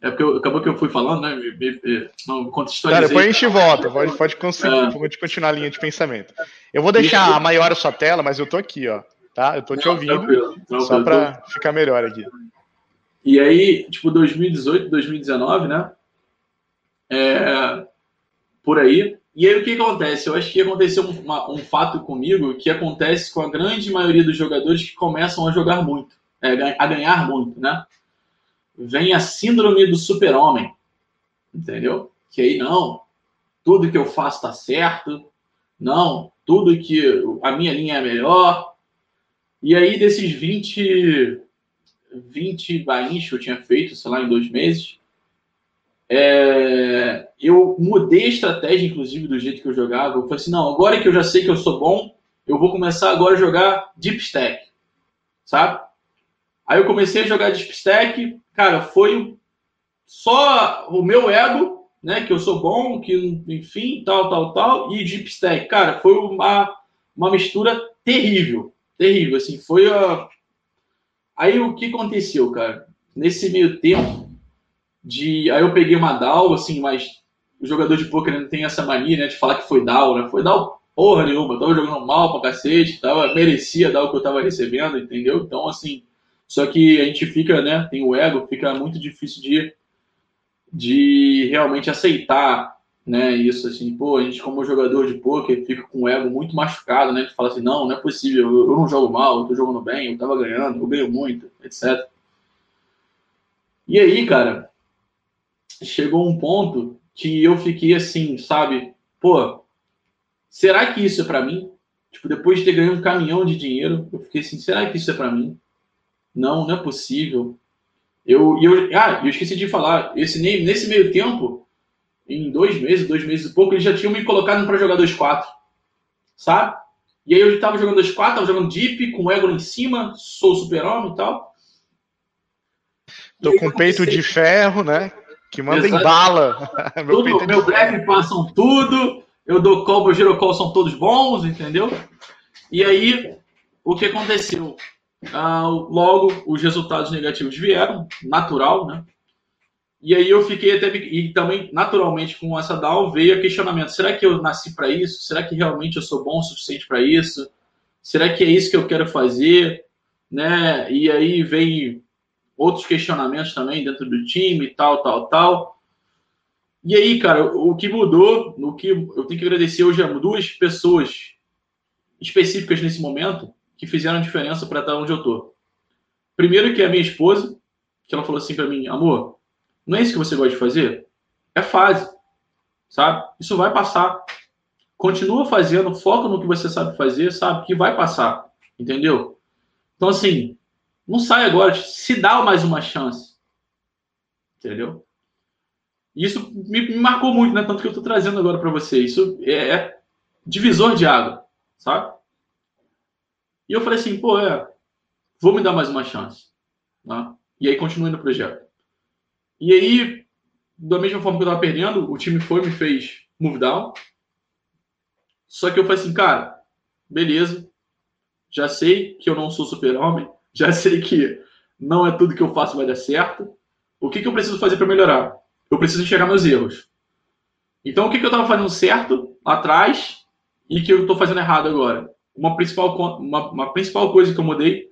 É porque eu, acabou que eu fui falando, né? Me, me, não contextualizei. Tá, depois a gente volta, pode, pode, conseguir, pode continuar a linha de pensamento. Eu vou deixar a maior a sua tela, mas eu tô aqui, ó. Tá? Eu tô te ouvindo. Tranquilo, tranquilo, só para ficar melhor aqui. E aí, tipo, 2018, 2019, né? É, por aí, e aí o que acontece? Eu acho que aconteceu um, um, fato comigo que acontece com a grande maioria dos jogadores que começam a jogar muito, é, a ganhar muito, né? Vem a síndrome do super-homem, entendeu? Que aí não, tudo que eu faço está certo, não, tudo que a minha linha é melhor. E aí desses 20, 20 bains que eu tinha feito, sei lá, em dois meses, é, eu mudei a estratégia, inclusive, do jeito que eu jogava. Eu falei assim, não, agora que eu já sei que eu sou bom, eu vou começar agora a jogar Deep Stack, sabe? Aí eu comecei a jogar Deep Stack, cara, foi só o meu ego, né, que eu sou bom, que enfim, tal, tal, tal, e Deep Stack, cara, foi uma, uma mistura terrível, terrível, assim, foi a... Aí o que aconteceu, cara? Nesse meio tempo, de. Aí eu peguei uma DAO, assim, mas o jogador de poker não tem essa mania, né, de falar que foi DAO, né? Foi DAO porra nenhuma, tava jogando mal pra cacete, tava, merecia dar o que eu tava recebendo, entendeu? Então, assim, só que a gente fica, né, tem o ego, fica muito difícil de, de realmente aceitar né? Isso assim, pô, a gente como jogador de poker fica com o ego muito machucado, né? Tu fala assim, não, não é possível, eu, eu não jogo mal, eu tô jogando bem, eu tava ganhando, eu ganho muito, etc. E aí, cara, chegou um ponto que eu fiquei assim, sabe? Pô, será que isso é para mim? Tipo, depois de ter ganho um caminhão de dinheiro, eu fiquei assim, será que isso é para mim? Não, não é possível. Eu, eu, ah, eu esqueci de falar, esse, nesse meio tempo, em dois meses, dois meses e pouco, eles já tinham me colocado para jogar 2-4, sabe? E aí eu estava jogando 2-4, estava jogando deep, com o ego em cima, sou super-homem e tal. Tô com peito de ferro, né? Que manda Exato. em bala. meu tudo, é meu breve passam tudo, eu dou call, meu call são todos bons, entendeu? E aí, o que aconteceu? Ah, logo, os resultados negativos vieram, natural, né? E aí eu fiquei até e também naturalmente com essa down veio a questionamento: será que eu nasci para isso? Será que realmente eu sou bom o suficiente para isso? Será que é isso que eu quero fazer? Né? E aí vem outros questionamentos também dentro do time, tal, tal, tal. E aí, cara, o que mudou, no que eu tenho que agradecer hoje a duas pessoas específicas nesse momento que fizeram diferença para estar onde eu tô. Primeiro que é a minha esposa, que ela falou assim para mim, amor, não é isso que você gosta de fazer? É fase, sabe? Isso vai passar. Continua fazendo, foca no que você sabe fazer, sabe? Que vai passar, entendeu? Então, assim, não sai agora, se dá mais uma chance, entendeu? Isso me, me marcou muito, né? Tanto que eu tô trazendo agora para você. Isso é, é divisor de água, sabe? E eu falei assim, pô, é, vou me dar mais uma chance. Né? E aí continuei no projeto. E aí, da mesma forma que eu tava perdendo, o time foi me fez move down. Só que eu falei assim, cara, beleza. Já sei que eu não sou super-homem. Já sei que não é tudo que eu faço vai dar certo. O que, que eu preciso fazer para melhorar? Eu preciso enxergar meus erros. Então, o que, que eu estava fazendo certo atrás e que eu estou fazendo errado agora? Uma principal, uma, uma principal coisa que eu mudei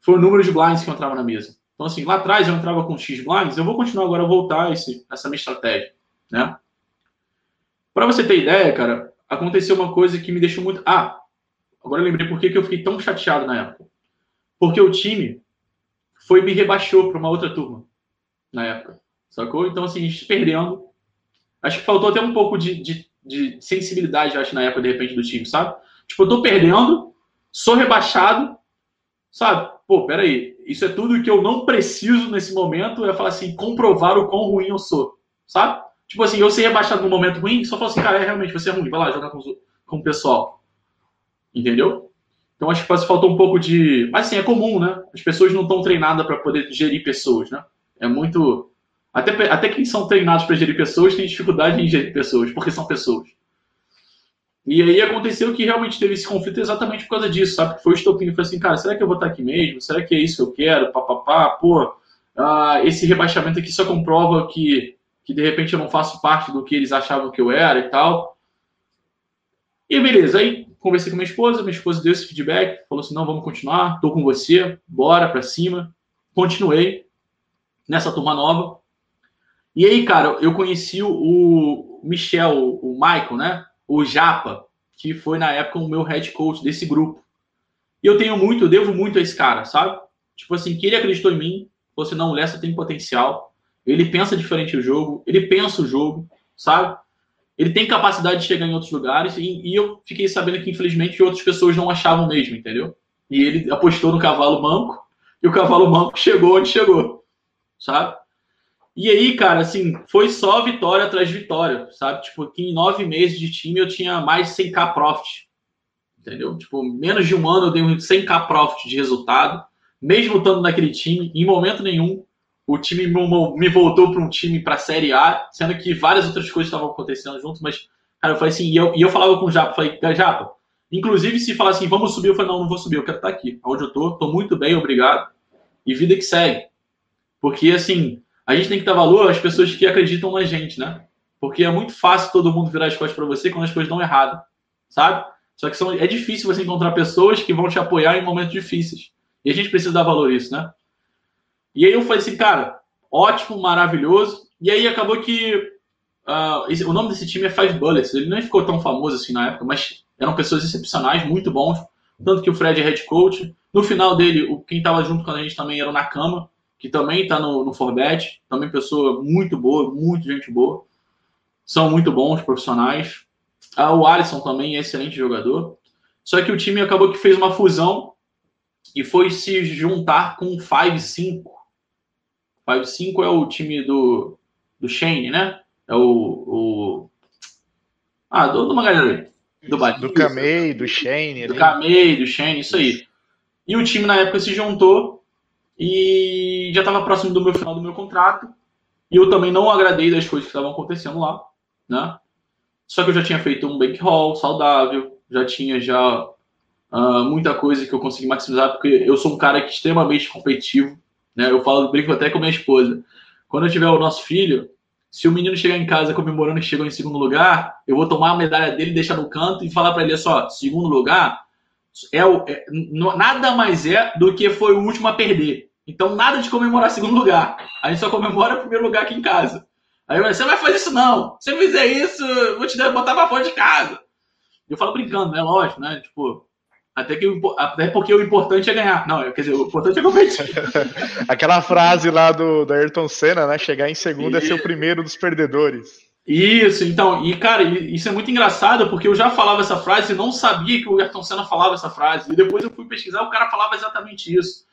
foi o número de blinds que eu entrava na mesa. Então, assim, lá atrás eu entrava com X blinds, eu vou continuar agora a voltar esse, essa minha estratégia, né? Para você ter ideia, cara, aconteceu uma coisa que me deixou muito... Ah, agora eu lembrei por que eu fiquei tão chateado na época. Porque o time foi me rebaixou para uma outra turma na época, sacou? Então, assim, a gente perdendo. Acho que faltou até um pouco de, de, de sensibilidade, acho, na época, de repente, do time, sabe? Tipo, eu tô perdendo, sou rebaixado, sabe? Pô, peraí, isso é tudo que eu não preciso nesse momento, é falar assim, comprovar o quão ruim eu sou, sabe? Tipo assim, eu ser rebaixado num momento ruim, só falar assim, cara, é realmente, você é ruim, vai lá jogar com, com o pessoal. Entendeu? Então acho que faltou um pouco de. Mas assim, é comum, né? As pessoas não estão treinadas para poder gerir pessoas, né? É muito. Até, até quem são treinados para gerir pessoas têm dificuldade em gerir pessoas, porque são pessoas. E aí aconteceu que realmente teve esse conflito exatamente por causa disso, sabe? Que foi o estopim. Foi assim, cara, será que eu vou estar aqui mesmo? Será que é isso que eu quero? Papapá, pô, ah, esse rebaixamento aqui só comprova que, que de repente eu não faço parte do que eles achavam que eu era e tal. E beleza, aí conversei com minha esposa, minha esposa deu esse feedback, falou assim: não, vamos continuar, tô com você, bora pra cima. Continuei nessa turma nova. E aí, cara, eu conheci o Michel, o Michael, né? o Japa, que foi na época o meu head coach desse grupo. E eu tenho muito, eu devo muito a esse cara, sabe? Tipo assim, que ele acreditou em mim, você não, o Lessa tem potencial, ele pensa diferente o jogo, ele pensa o jogo, sabe? Ele tem capacidade de chegar em outros lugares e, e eu fiquei sabendo que infelizmente outras pessoas não achavam mesmo, entendeu? E ele apostou no cavalo manco e o cavalo manco chegou onde chegou, sabe? E aí, cara, assim, foi só vitória atrás de vitória, sabe? Tipo, que em nove meses de time eu tinha mais de 100k profit, entendeu? Tipo, menos de um ano eu dei 100k profit de resultado, mesmo estando naquele time, em momento nenhum o time me voltou para um time para a Série A, sendo que várias outras coisas estavam acontecendo juntos, mas, cara, eu falei assim, e eu, e eu falava com o Japa, falei, Japa, inclusive se falar assim, vamos subir, eu falei, não, não vou subir, eu quero estar aqui, onde eu tô, tô muito bem, obrigado, e vida que segue. Porque, assim, a gente tem que dar valor às pessoas que acreditam na gente, né? Porque é muito fácil todo mundo virar as costas para você quando as coisas dão errado, sabe? Só que são, é difícil você encontrar pessoas que vão te apoiar em momentos difíceis. E a gente precisa dar valor a isso, né? E aí eu falei assim, cara, ótimo, maravilhoso. E aí acabou que Uh, esse, o nome desse time é Five Bullets. Ele não ficou tão famoso assim na época, mas eram pessoas excepcionais, muito bons. Tanto que o Fred é head coach. No final dele, o, quem estava junto com a gente também era o Nakama, que também está no, no Forbet. Também pessoa muito boa, muito gente boa. São muito bons profissionais. Ah, o Alisson também é excelente jogador. Só que o time acabou que fez uma fusão e foi se juntar com o 5-5. 5-5 é o time do, do Shane, né? É o. o... Ah, do, do uma galera Do, do Kamei, do Shane. Do Kamei, do Shane, isso aí. E o time na época se juntou e já estava próximo do meu final do meu contrato. E eu também não agradei das coisas que estavam acontecendo lá, né? Só que eu já tinha feito um bank saudável, já tinha já uh, muita coisa que eu consegui maximizar, porque eu sou um cara que é extremamente competitivo, né? Eu falo, brinco até com minha esposa. Quando eu tiver o nosso filho, se o menino chegar em casa comemorando que chegou em segundo lugar, eu vou tomar a medalha dele, deixar no canto e falar para ele só, segundo lugar é, o, é nada mais é do que foi o último a perder. Então nada de comemorar segundo lugar. A gente só comemora o primeiro lugar aqui em casa. Aí você vai fazer isso não. Se eu fizer isso, vou te botar para fora de casa. Eu falo brincando, né? Lógico, né? Tipo, até, que, até porque o importante é ganhar. Não, quer dizer, o importante é competir. Aquela frase lá do, do Ayrton Senna, né? Chegar em segundo e... é ser o primeiro dos perdedores. Isso, então, e cara, isso é muito engraçado porque eu já falava essa frase e não sabia que o Ayrton Senna falava essa frase. E depois eu fui pesquisar, o cara falava exatamente isso.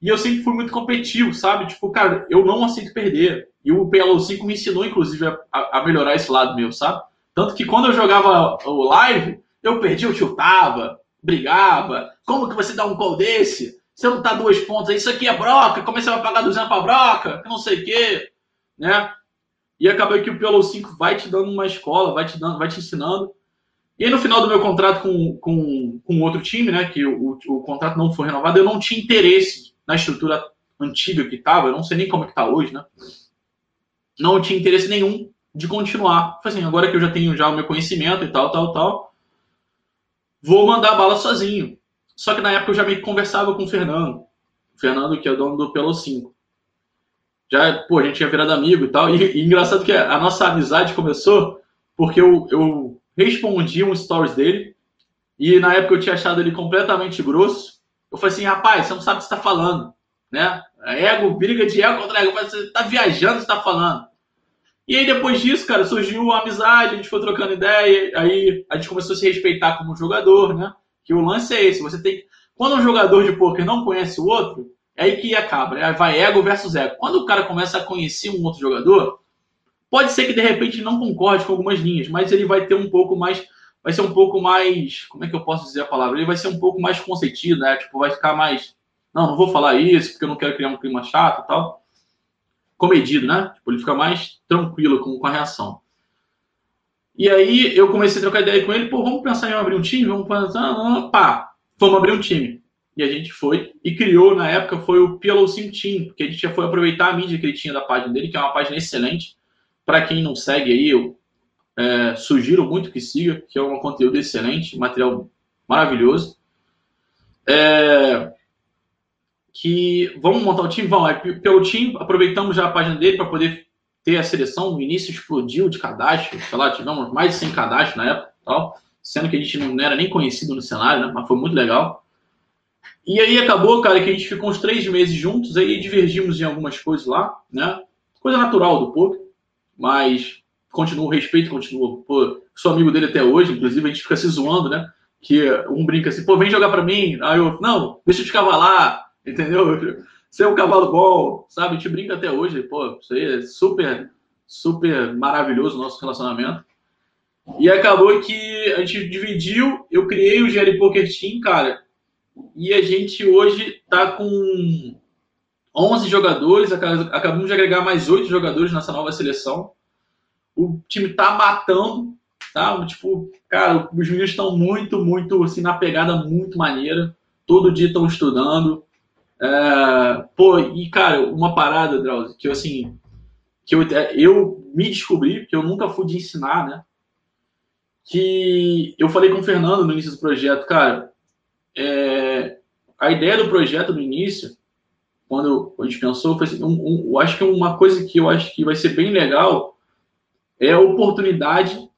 E eu sempre fui muito competitivo, sabe? Tipo, cara, eu não aceito perder. E o PLO 5 me ensinou, inclusive, a, a melhorar esse lado meu, sabe? Tanto que quando eu jogava o live, eu perdi, eu chutava, brigava. Como que você dá um call desse? Você não tá duas pontas, isso aqui é broca, como é que você vai pagar 200 pra broca? Não sei o quê, né? E acaba que o Pelo 5 vai te dando uma escola, vai te dando, vai te ensinando. E aí, no final do meu contrato com, com, com outro time, né, que o, o, o contrato não foi renovado, eu não tinha interesse na estrutura antiga que estava, eu não sei nem como é que tá hoje, né? Não tinha interesse nenhum de continuar. Falei assim, agora que eu já tenho já o meu conhecimento e tal, tal, tal, vou mandar a bala sozinho. Só que na época eu já meio que conversava com o Fernando. O Fernando, que é o dono do Pelo 5. Já, pô, a gente tinha virado amigo e tal. E, e engraçado que a nossa amizade começou porque eu, eu respondi um stories dele. E na época eu tinha achado ele completamente grosso. Eu falei assim, rapaz, você não sabe o que você está falando. Né? Ego, briga de ego contra ego. Você está viajando, você está falando. E aí, depois disso, cara, surgiu a amizade, a gente foi trocando ideia, aí a gente começou a se respeitar como jogador, né? Que o lance é esse, você tem Quando um jogador de poker não conhece o outro, é aí que acaba, né? Vai ego versus ego. Quando o cara começa a conhecer um outro jogador, pode ser que de repente não concorde com algumas linhas, mas ele vai ter um pouco mais. Vai ser um pouco mais. Como é que eu posso dizer a palavra? Ele vai ser um pouco mais consentido, né? Tipo, vai ficar mais. Não, não vou falar isso, porque eu não quero criar um clima chato e tal comedido, né? Tipo, ele fica mais tranquilo com, com a reação. E aí eu comecei a trocar ideia com ele, pô, vamos pensar em abrir um time? Vamos pensar, pá, vamos abrir um time. E a gente foi e criou, na época, foi o PLO 5 Team, porque a gente já foi aproveitar a mídia que ele tinha da página dele, que é uma página excelente. Para quem não segue aí, eu é, sugiro muito que siga, que é um conteúdo excelente, material maravilhoso. É, que vamos montar o time, vamos pelo time, aproveitamos já a página dele para poder ter a seleção, no início explodiu de cadastro, sei lá, tivemos mais de 100 cadastros na época, tal, sendo que a gente não era nem conhecido no cenário, né, mas foi muito legal. E aí acabou, cara, que a gente ficou uns três meses juntos, aí divergimos em algumas coisas lá, né, coisa natural do poker, mas continua o respeito, continua, pô, sou amigo dele até hoje, inclusive a gente fica se zoando, né, que um brinca assim, pô, vem jogar para mim, aí eu, não, deixa eu te cavalar, Entendeu? Você é um cavalo bom, sabe? Gente brinca até hoje, pô, isso aí é super, super maravilhoso o nosso relacionamento. E acabou que a gente dividiu, eu criei o GL Poker Team, cara, e a gente hoje tá com 11 jogadores, acabamos de agregar mais 8 jogadores nessa nova seleção. O time tá matando, tá? Tipo, cara, os meninos estão muito, muito, assim, na pegada muito maneira. Todo dia estão estudando. É, pô, e cara, uma parada, Drauzio, que eu assim, que eu, eu me descobri, que eu nunca fui de ensinar, né? Que eu falei com o Fernando no início do projeto, cara, é, a ideia do projeto no início, quando a gente pensou, foi assim, um, um, eu acho que uma coisa que eu acho que vai ser bem legal é a oportunidade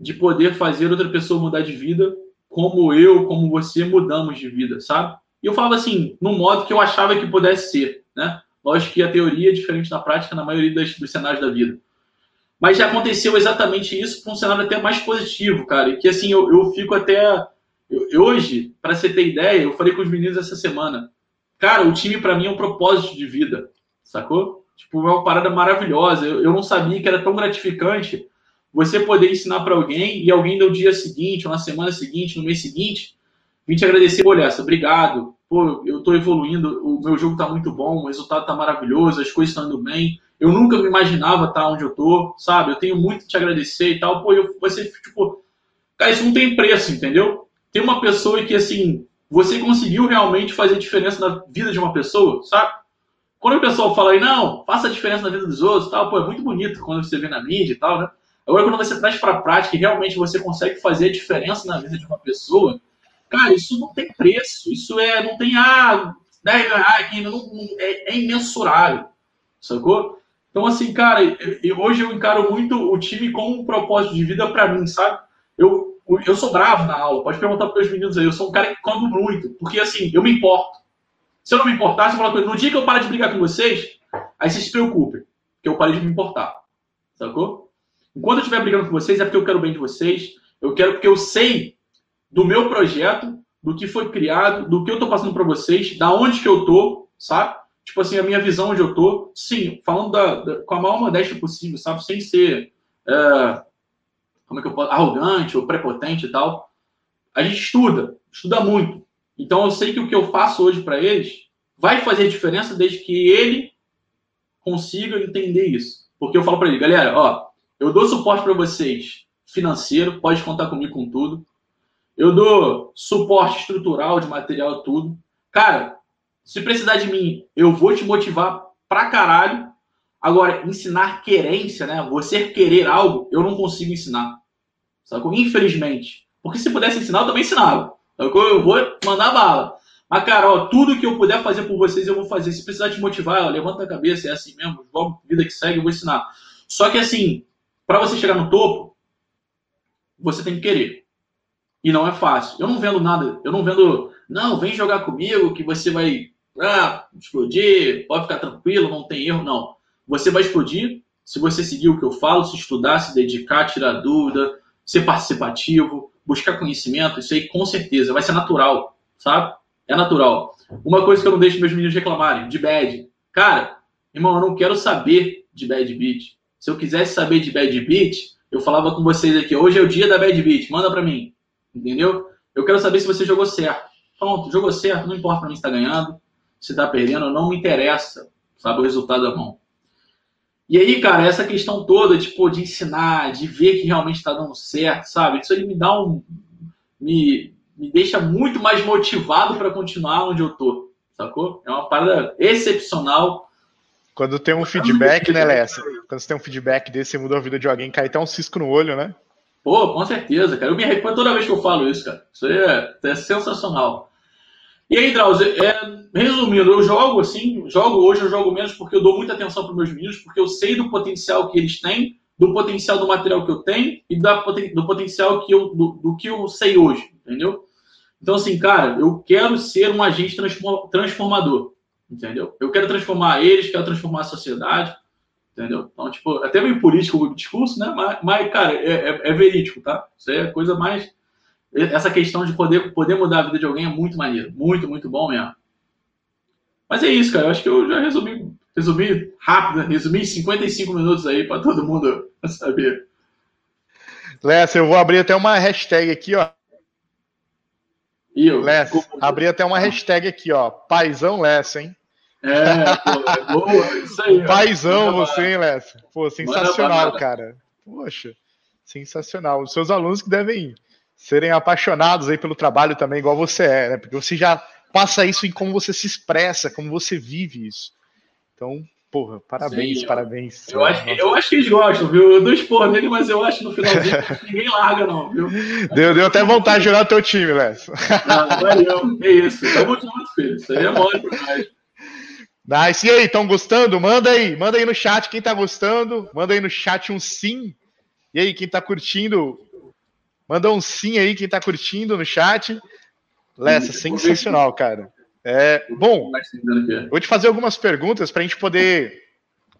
de poder fazer outra pessoa mudar de vida, como eu, como você mudamos de vida, sabe? E eu falava assim, no modo que eu achava que pudesse ser, né? Lógico que a teoria é diferente da prática na maioria das, dos cenários da vida. Mas já aconteceu exatamente isso com um cenário até mais positivo, cara. E que assim, eu, eu fico até. Eu, hoje, para você ter ideia, eu falei com os meninos essa semana. Cara, o time para mim é um propósito de vida, sacou? Tipo, uma parada maravilhosa. Eu, eu não sabia que era tão gratificante você poder ensinar para alguém e alguém no dia seguinte, ou na semana seguinte, no mês seguinte, vir te agradecer, essa, obrigado. Pô, eu estou evoluindo, o meu jogo está muito bom, o resultado está maravilhoso, as coisas estão indo bem. Eu nunca me imaginava estar onde eu tô, sabe? Eu tenho muito que te agradecer e tal. Pô, eu, você, tipo, cara, isso não tem preço, entendeu? Tem uma pessoa que, assim, você conseguiu realmente fazer diferença na vida de uma pessoa, sabe? Quando o pessoal fala aí, não, faça a diferença na vida dos outros, tal, pô, é muito bonito quando você vê na mídia e tal, né? Agora, quando você traz para a prática e realmente você consegue fazer a diferença na vida de uma pessoa, cara, isso não tem preço. Isso é, não tem, ah, 10 reais, não, não, é, é imensurável, sacou? Então, assim, cara, eu, hoje eu encaro muito o time como um propósito de vida para mim, sabe? Eu, eu sou bravo na aula, pode perguntar para os meninos aí, eu sou um cara que cobro muito, porque assim, eu me importo. Se eu não me importar, você fala coisa, no dia que eu parar de brigar com vocês, aí vocês se preocupem, que eu parei de me importar, sacou? Enquanto eu estiver brigando com vocês, é porque eu quero o bem de vocês, eu quero porque eu sei do meu projeto, do que foi criado, do que eu estou passando para vocês, da onde que eu tô, sabe? tipo assim, a minha visão onde eu tô, sim, falando da, da, com a maior modéstia possível, sabe? Sem ser, é, como é que eu posso, arrogante ou prepotente e tal. A gente estuda, estuda muito. Então eu sei que o que eu faço hoje para eles vai fazer diferença desde que ele consiga entender isso. Porque eu falo para ele, galera, ó, eu dou suporte para vocês financeiro, pode contar comigo com tudo. Eu dou suporte estrutural de material, tudo. Cara, se precisar de mim, eu vou te motivar pra caralho. Agora, ensinar querência, né? Você querer algo, eu não consigo ensinar. Sacou? Infelizmente. Porque se pudesse ensinar, eu também ensinava. Sacou? Eu vou mandar bala. Mas, cara, ó, tudo que eu puder fazer por vocês, eu vou fazer. Se precisar te motivar, ó, levanta a cabeça, é assim mesmo, vamos, vida que segue, eu vou ensinar. Só que, assim, para você chegar no topo, você tem que querer. E não é fácil. Eu não vendo nada, eu não vendo, não, vem jogar comigo que você vai ah, explodir, pode ficar tranquilo, não tem erro, não. Você vai explodir se você seguir o que eu falo, se estudar, se dedicar, tirar dúvida, ser participativo, buscar conhecimento, isso aí com certeza vai ser natural, sabe? É natural. Uma coisa que eu não deixo meus meninos reclamarem, de bad. Cara, irmão, eu não quero saber de bad beat. Se eu quisesse saber de bad beat, eu falava com vocês aqui, hoje é o dia da bad beat, manda para mim. Entendeu? Eu quero saber se você jogou certo. Pronto, jogou certo, não importa para mim se tá ganhando se está perdendo, não me interessa, sabe, o resultado da mão. E aí, cara, essa questão toda, tipo, de ensinar, de ver que realmente está dando certo, sabe? Isso aí me dá um. me, me deixa muito mais motivado para continuar onde eu tô, sacou? É uma parada excepcional. Quando tem um feedback, né, Lessa? Quando você tem um feedback desse, você muda a vida de alguém, cai até um cisco no olho, né? Pô, com certeza, cara. Eu me arrependo toda vez que eu falo isso, cara. Isso é, é sensacional. E aí, Drauzio, é, resumindo, eu jogo assim, jogo hoje, eu jogo menos porque eu dou muita atenção para meus meninos, porque eu sei do potencial que eles têm, do potencial do material que eu tenho e da, do potencial que eu, do, do que eu sei hoje, entendeu? Então, assim, cara, eu quero ser um agente transformador, entendeu? Eu quero transformar eles, quero transformar a sociedade, entendeu? Então, tipo, até meio político o discurso, né? Mas, mas cara, é, é, é verídico, tá? Isso é coisa mais essa questão de poder, poder mudar a vida de alguém é muito maneiro. Muito, muito bom mesmo. Mas é isso, cara. Eu acho que eu já resumi, resumi rápido, né? resumi 55 minutos aí para todo mundo saber. Lessa, eu vou abrir até uma hashtag aqui, ó. Eu? Lessa, abri até uma hashtag aqui, ó. Paizão Lessa, hein? É, pô, é boa, isso aí. Paizão você, hein, Lessa? Pô, sensacional, cara. Poxa, sensacional. Os seus alunos que devem serem apaixonados aí pelo trabalho também, igual você é, né? Porque você já passa isso em como você se expressa, como você vive isso. Então, porra, parabéns, Sim, parabéns. Eu acho, eu acho que eles gostam, viu? Eu dou esporro nele, mas eu acho que no finalzinho ninguém larga, não, viu? Deu, deu até vontade de jogar o teu time, Léo. Não, valeu, é isso. Eu vou te muito filho, isso aí é mole demais. Nice. E aí, estão gostando? Manda aí, manda aí no chat quem tá gostando. Manda aí no chat um sim. E aí, quem tá curtindo? Manda um sim aí, quem tá curtindo no chat. Lessa, sensacional, cara. É, bom, vou te fazer algumas perguntas para a gente poder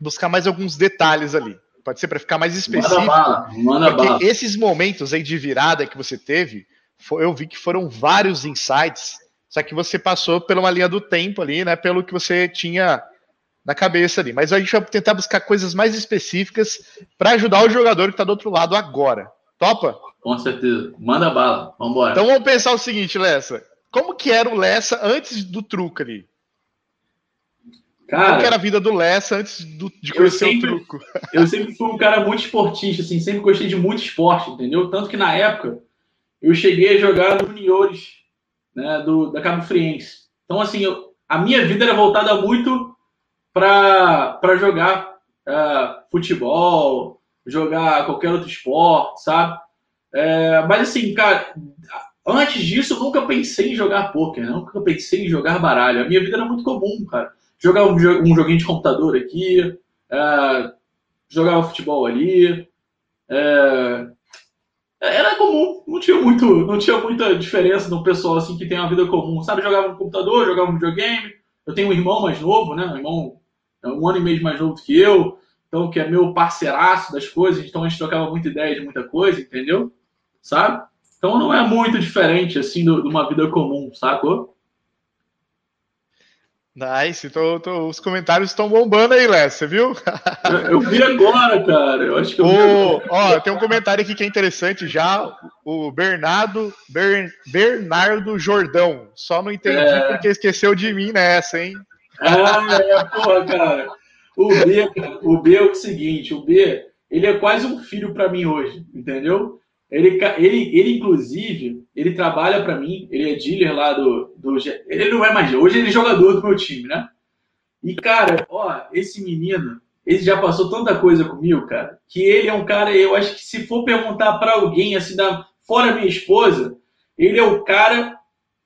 buscar mais alguns detalhes ali. Pode ser para ficar mais específico. Manda bala, manda porque bala. esses momentos aí de virada que você teve, eu vi que foram vários insights só que você passou por uma linha do tempo ali, né? Pelo que você tinha na cabeça ali. Mas a gente vai tentar buscar coisas mais específicas para ajudar o jogador que está do outro lado agora. Topa? Com certeza. Manda bala. Vamos embora. Então vamos pensar o seguinte, Lessa. Como que era o Lessa antes do truco ali? Cara, Como que era a vida do Lessa antes do, de conhecer sempre, o truco? Eu sempre fui um cara muito esportista, assim, sempre gostei de muito esporte, entendeu? Tanto que na época eu cheguei a jogar no juniores né, do, da Cabo Friense. Então, assim, eu, a minha vida era voltada muito para jogar uh, futebol, jogar qualquer outro esporte, sabe? É, mas, assim, cara, antes disso eu nunca pensei em jogar poker, né? nunca pensei em jogar baralho. A minha vida era muito comum, cara. Jogar um, um joguinho de computador aqui, uh, jogava futebol ali, uh, era comum, não tinha muito, não tinha muita diferença no pessoal assim que tem uma vida comum, sabe? Jogava no computador, jogava no videogame. Eu tenho um irmão mais novo, né? Um irmão é um ano e meio mais novo que eu, então que é meu parceiraço das coisas, então a gente trocava muita ideia de muita coisa, entendeu? Sabe? Então não é muito diferente assim de uma vida comum, sacou? Nice, tô, tô, os comentários estão bombando aí, Léo, você viu? Eu, eu, vi agora, cara. Eu acho que eu o, Ó, tem um comentário aqui que é interessante já. O Bernardo, Ber, Bernardo Jordão. Só não entendi é... porque esqueceu de mim nessa, hein? Ah, é, porra, cara. O B, o B é o seguinte, o B, ele é quase um filho para mim hoje, entendeu? Ele, ele, ele inclusive, ele trabalha para mim, ele é dealer lá do, do. Ele não é mais, hoje ele é jogador do meu time, né? E, cara, ó, esse menino, ele já passou tanta coisa comigo, cara, que ele é um cara, eu acho que se for perguntar para alguém, assim, da, fora minha esposa, ele é o cara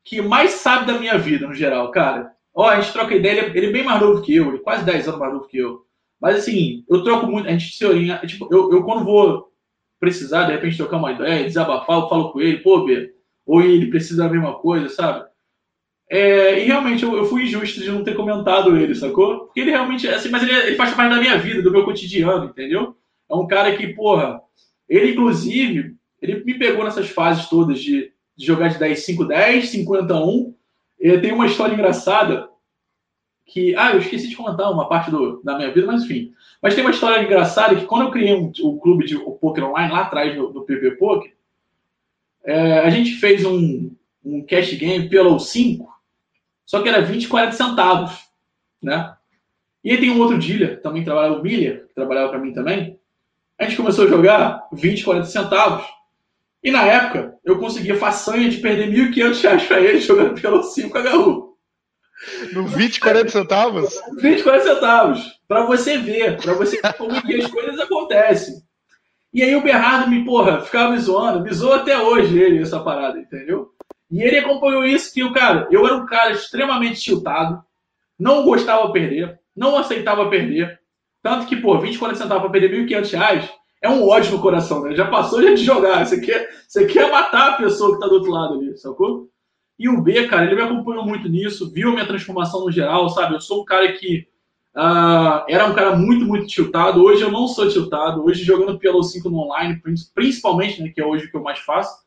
que mais sabe da minha vida, no geral, cara. Ó, a gente troca ideia, ele é, é bem mais novo que eu, ele é quase 10 anos mais novo que eu. Mas, assim, eu troco muito, a gente se orienta, tipo, eu, eu quando vou precisar, de repente, trocar uma ideia, desabafar, eu falo com ele, pô, B, ou ele precisa da mesma coisa, sabe? É, e realmente eu, eu, fui injusto de não ter comentado ele, sacou? Porque ele realmente, assim, mas ele, ele, faz parte da minha vida, do meu cotidiano, entendeu? É um cara que, porra, ele inclusive, ele me pegou nessas fases todas de, de jogar de 10, 5, 10, 50, 1. Ele tem uma história engraçada que, ah, eu esqueci de contar uma parte do, da minha vida, mas enfim. Mas tem uma história engraçada que quando eu criei um, o clube de o Poker Online, lá atrás do, do PP Poker, é, a gente fez um, um cash game pelo 5, só que era 20, 40 centavos, né? E aí tem um outro dealer, também trabalhava, o Miller, que trabalhava para mim também. A gente começou a jogar 20, 40 centavos. E na época, eu conseguia façanha de perder 1.500 reais para ele jogando pelo 5 HU. No 20, 40 centavos? 20, 40 centavos. Pra você ver, pra você ver como que as coisas acontecem. E aí o Bernardo me, porra, ficava me zoando, me zoou até hoje ele, essa parada, entendeu? E ele acompanhou isso que, cara, eu era um cara extremamente tiltado, não gostava de perder, não aceitava perder. Tanto que, pô, 20, 40 centavos pra perder 1.500 reais é um ódio no coração, né? Já passou já de jogar. Você quer, você quer matar a pessoa que tá do outro lado ali, sacou? E o B, cara, ele me acompanhou muito nisso, viu a minha transformação no geral, sabe? Eu sou um cara que uh, era um cara muito, muito tiltado. Hoje eu não sou tiltado. Hoje, jogando pelo 5 no online, principalmente, né, que é hoje o que eu mais faço.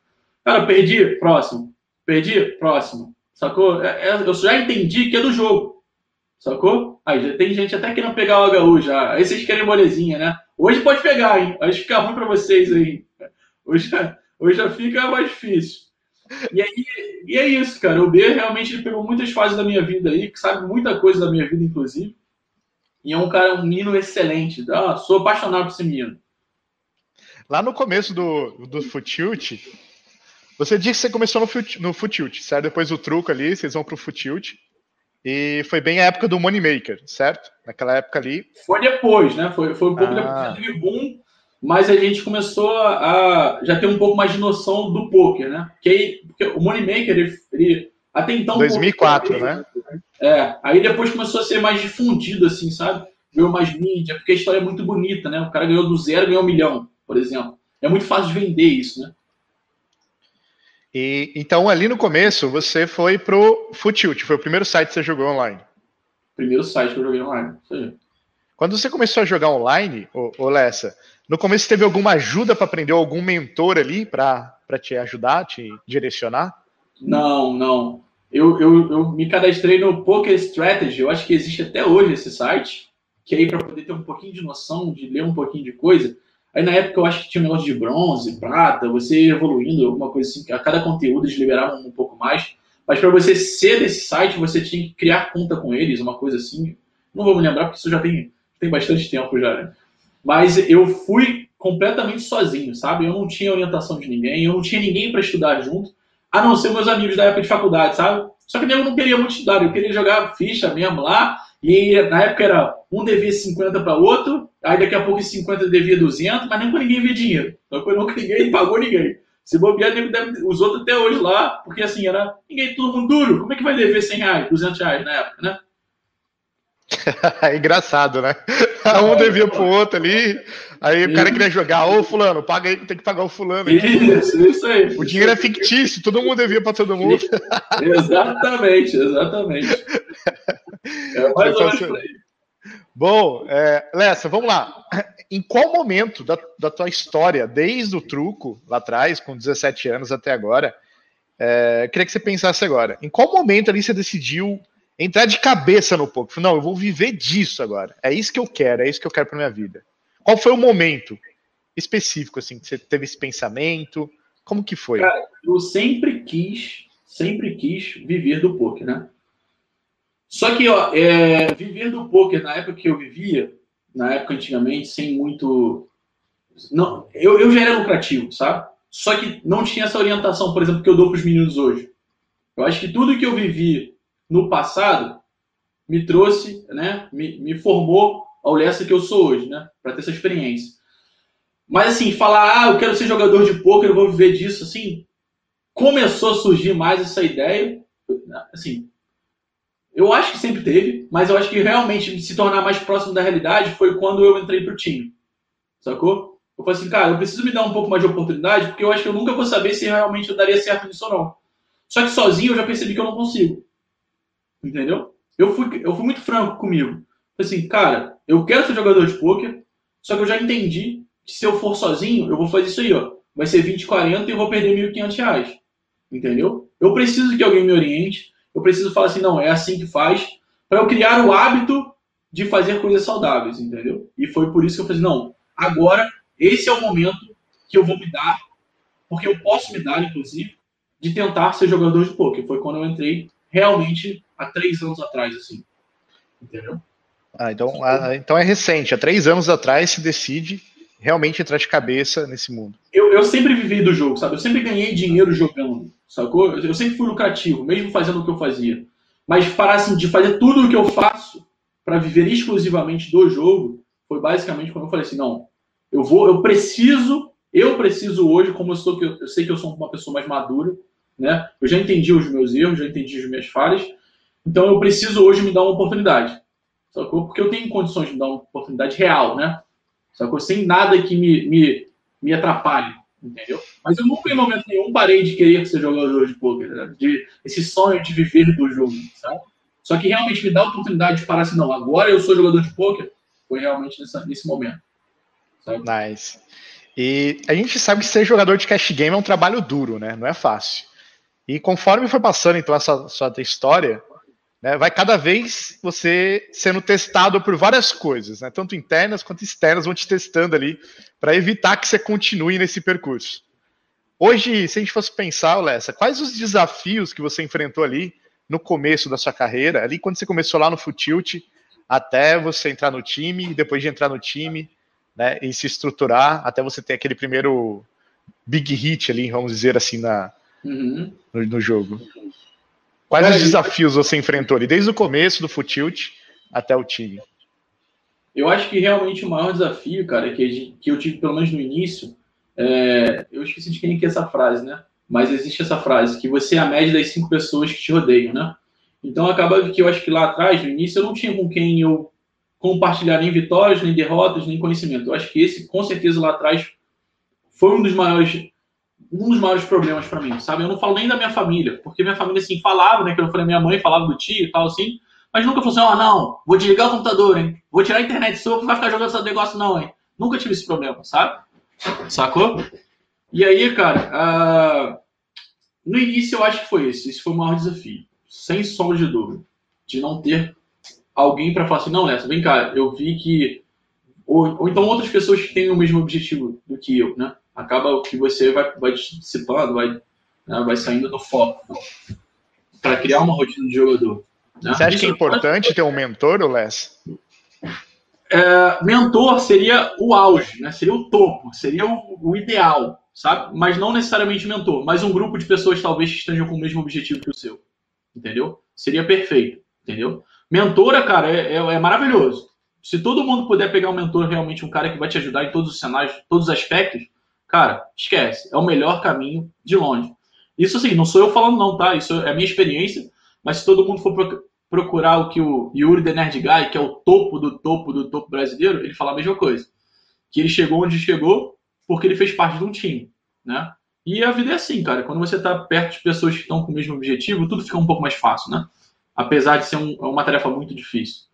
Cara, perdi, próximo. Perdi, próximo. Sacou? É, é, eu já entendi que é do jogo. Sacou? Aí já tem gente até querendo pegar o HU já. Aí vocês querem molezinha, né? Hoje pode pegar, hein? Hoje fica ruim pra vocês aí. Hoje, hoje já fica mais difícil. E, aí, e é isso, cara. O B realmente ele pegou muitas fases da minha vida aí, que sabe muita coisa da minha vida, inclusive. E é um cara, um menino excelente. Ah, sou apaixonado por esse menino. Lá no começo do, do Futilt, você disse que você começou no, fut, no Futilt, certo? Depois do truco ali, vocês vão pro Futilt. E foi bem a época do Moneymaker, certo? Naquela época ali. Foi depois, né? Foi, foi um pouco ah. depois. Teve boom mas a gente começou a já ter um pouco mais de noção do poker, né? Porque, aí, porque o Moneymaker, ele, ele, Até então. 2004, pô, né? É. Aí depois começou a ser mais difundido, assim, sabe? Ganhou mais mídia, porque a história é muito bonita, né? O cara ganhou do zero, ganhou um milhão, por exemplo. É muito fácil de vender isso, né? E, então, ali no começo, você foi pro Futilt, foi o primeiro site que você jogou online. Primeiro site que eu joguei online. Quando você começou a jogar online, ô, ô Lessa, no começo teve alguma ajuda para aprender, algum mentor ali para te ajudar, te direcionar? Não, não. Eu, eu, eu me cadastrei no Poker Strategy, eu acho que existe até hoje esse site, que aí para poder ter um pouquinho de noção, de ler um pouquinho de coisa. Aí na época eu acho que tinha um negócio de bronze, prata, você evoluindo, alguma coisa assim, a cada conteúdo eles liberavam um pouco mais. Mas para você ser desse site, você tinha que criar conta com eles, uma coisa assim. Não vou me lembrar, porque isso já tem, tem bastante tempo já. Né? Mas eu fui completamente sozinho, sabe? Eu não tinha orientação de ninguém, eu não tinha ninguém para estudar junto, a não ser meus amigos da época de faculdade, sabe? Só que eu não queria muito estudar, eu queria jogar ficha mesmo lá, e na época era um devia 50 para outro, aí daqui a pouco 50 devia 200, mas nem com ninguém via dinheiro. Então, nunca ninguém pagou ninguém. Se bobear, deve, os outros até hoje lá, porque assim, era ninguém, todo mundo duro. Como é que vai dever 100 reais, 200 reais na época, né? é engraçado, né? Um devia pro outro ali, aí o cara queria jogar, ô fulano, paga aí, tem que pagar o fulano. Isso, isso aí. O dinheiro é fictício, todo mundo devia para todo mundo. exatamente, exatamente. É mais ou menos aí. Bom, é, Lessa, vamos lá. Em qual momento da, da tua história, desde o truco lá atrás, com 17 anos até agora, é, queria que você pensasse agora, em qual momento ali você decidiu entrar de cabeça no poker. Não, eu vou viver disso agora. É isso que eu quero, é isso que eu quero para minha vida. Qual foi o momento específico assim que você teve esse pensamento? Como que foi? Cara, eu sempre quis, sempre quis viver do poker, né? Só que, ó, é, viver do poker na época que eu vivia, na época antigamente, sem muito. Não, eu, eu já era lucrativo, sabe? Só que não tinha essa orientação, por exemplo, que eu dou para os meninos hoje. Eu acho que tudo que eu vivi no passado me trouxe, né, me, me formou ao Lessa que eu sou hoje, né, para ter essa experiência. Mas assim, falar, ah, eu quero ser jogador de poker, eu vou viver disso, assim, começou a surgir mais essa ideia, assim, eu acho que sempre teve, mas eu acho que realmente se tornar mais próximo da realidade foi quando eu entrei pro time, sacou? Eu falei assim, cara, eu preciso me dar um pouco mais de oportunidade, porque eu acho que eu nunca vou saber se realmente eu daria certo nisso ou não. Só que sozinho eu já percebi que eu não consigo. Entendeu? Eu fui, eu fui muito franco comigo. Assim, cara, eu quero ser jogador de poker, só que eu já entendi que se eu for sozinho, eu vou fazer isso aí, ó. Vai ser 20, 40 e eu vou perder 1.500 reais. Entendeu? Eu preciso que alguém me oriente. Eu preciso falar assim, não, é assim que faz. para eu criar o hábito de fazer coisas saudáveis, entendeu? E foi por isso que eu falei, não, agora esse é o momento que eu vou me dar, porque eu posso me dar, inclusive, de tentar ser jogador de poker. Foi quando eu entrei realmente há três anos atrás, assim. Entendeu? Ah, então, ah, então é recente. Há três anos atrás se decide realmente entrar de cabeça nesse mundo. Eu, eu sempre vivi do jogo, sabe? Eu sempre ganhei dinheiro jogando, sacou? Eu sempre fui lucrativo, mesmo fazendo o que eu fazia. Mas parar assim, de fazer tudo o que eu faço para viver exclusivamente do jogo, foi basicamente quando eu falei assim, não, eu vou, eu preciso, eu preciso hoje, como eu sou, eu sei que eu sou uma pessoa mais madura, né? Eu já entendi os meus erros, já entendi as minhas falhas, então eu preciso hoje me dar uma oportunidade, sacou? Porque eu tenho condições de me dar uma oportunidade real, né? Sacou? Sem nada que me, me, me atrapalhe, entendeu? Mas eu nunca, em momento nenhum, parei de querer ser jogador de poker, né? de esse sonho de viver do jogo, sabe? Só que realmente me dá a oportunidade de parar assim, não, agora eu sou jogador de poker, foi realmente nessa, nesse momento. Sabe? Nice. E a gente sabe que ser jogador de cash game é um trabalho duro, né? Não é fácil. E conforme foi passando então essa sua história, né, vai cada vez você sendo testado por várias coisas, né, tanto internas quanto externas, vão te testando ali para evitar que você continue nesse percurso. Hoje, se a gente fosse pensar, Lessa, quais os desafios que você enfrentou ali no começo da sua carreira, ali quando você começou lá no Futilt, até você entrar no time, depois de entrar no time, né, e se estruturar, até você ter aquele primeiro big hit ali, vamos dizer assim, na, uhum. no, no, jogo. Quais Cara, os desafios você enfrentou ali, desde o começo do Futilt até o time? Eu acho que realmente o maior desafio, cara, que, que eu tive pelo menos no início, é... eu esqueci de quem que é essa frase, né? mas existe essa frase, que você é a média das cinco pessoas que te rodeiam, né? Então acaba que eu acho que lá atrás, no início, eu não tinha com quem eu compartilhar nem vitórias, nem derrotas, nem conhecimento. Eu acho que esse, com certeza, lá atrás, foi um dos maiores um dos maiores problemas para mim, sabe? Eu não falo nem da minha família, porque minha família, assim, falava, né? Que eu falei, minha mãe falava do tio e tal, assim, mas nunca falou assim, ó, oh, não, vou desligar o computador, hein? Vou tirar a internet sua, não vai ficar jogando esse negócio, não, hein? Nunca tive esse problema, sabe? Sacou? E aí, cara, uh, no início eu acho que foi esse. Esse foi o maior desafio. Sem sombra de dúvida. De não ter alguém para falar assim, não, Nessa, vem cá, eu vi que. Ou, ou, então outras pessoas que têm o mesmo objetivo do que eu, né? Acaba que você vai, vai dissipando, vai, né, vai saindo do foco. Para criar uma rotina de jogador. Né? Você acha Isso que é importante ter um mentor, Les? É, mentor seria o auge, né? Seria o topo, seria o, o ideal sabe? Mas não necessariamente mentor, mas um grupo de pessoas talvez que estejam com o mesmo objetivo que o seu, entendeu? Seria perfeito, entendeu? Mentora, cara, é, é, é, maravilhoso. Se todo mundo puder pegar um mentor, realmente um cara que vai te ajudar em todos os cenários, todos os aspectos, cara, esquece. É o melhor caminho de longe. Isso assim, não sou eu falando não, tá? Isso é a minha experiência, mas se todo mundo for procurar o que o Yuri The Nerd Guy, que é o topo do topo do topo brasileiro, ele fala a mesma coisa. Que ele chegou onde chegou porque ele fez parte de um time, né? E a vida é assim, cara. Quando você está perto de pessoas que estão com o mesmo objetivo, tudo fica um pouco mais fácil, né? Apesar de ser um, é uma tarefa muito difícil.